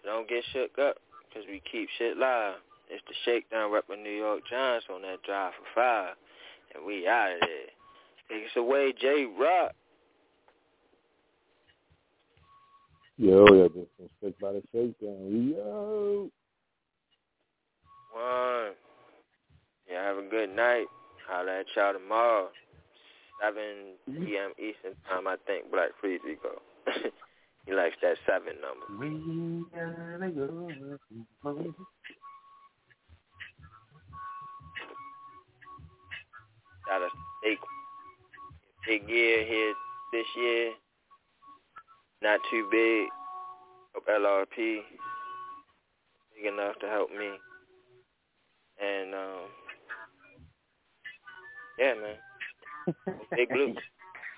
Don't get shook up, because we keep shit live. It's the Shakedown repping New York Giants on that drive for five, and we out of there. Take us away, J Rock. Yo, yeah, just stick by the shakedown. Yo. One. Yeah, have a good night. Holla at y'all tomorrow. 7 mm-hmm. p.m. Eastern time, I think Black Freezy go. he likes that 7 number. We gotta go. Gotta stay big year here this year. Not too big. Of LRP. Big enough to help me. And um, yeah, man, they blue.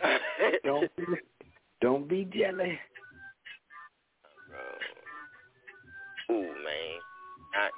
don't be, don't be jealous. Bro. Ooh, man. I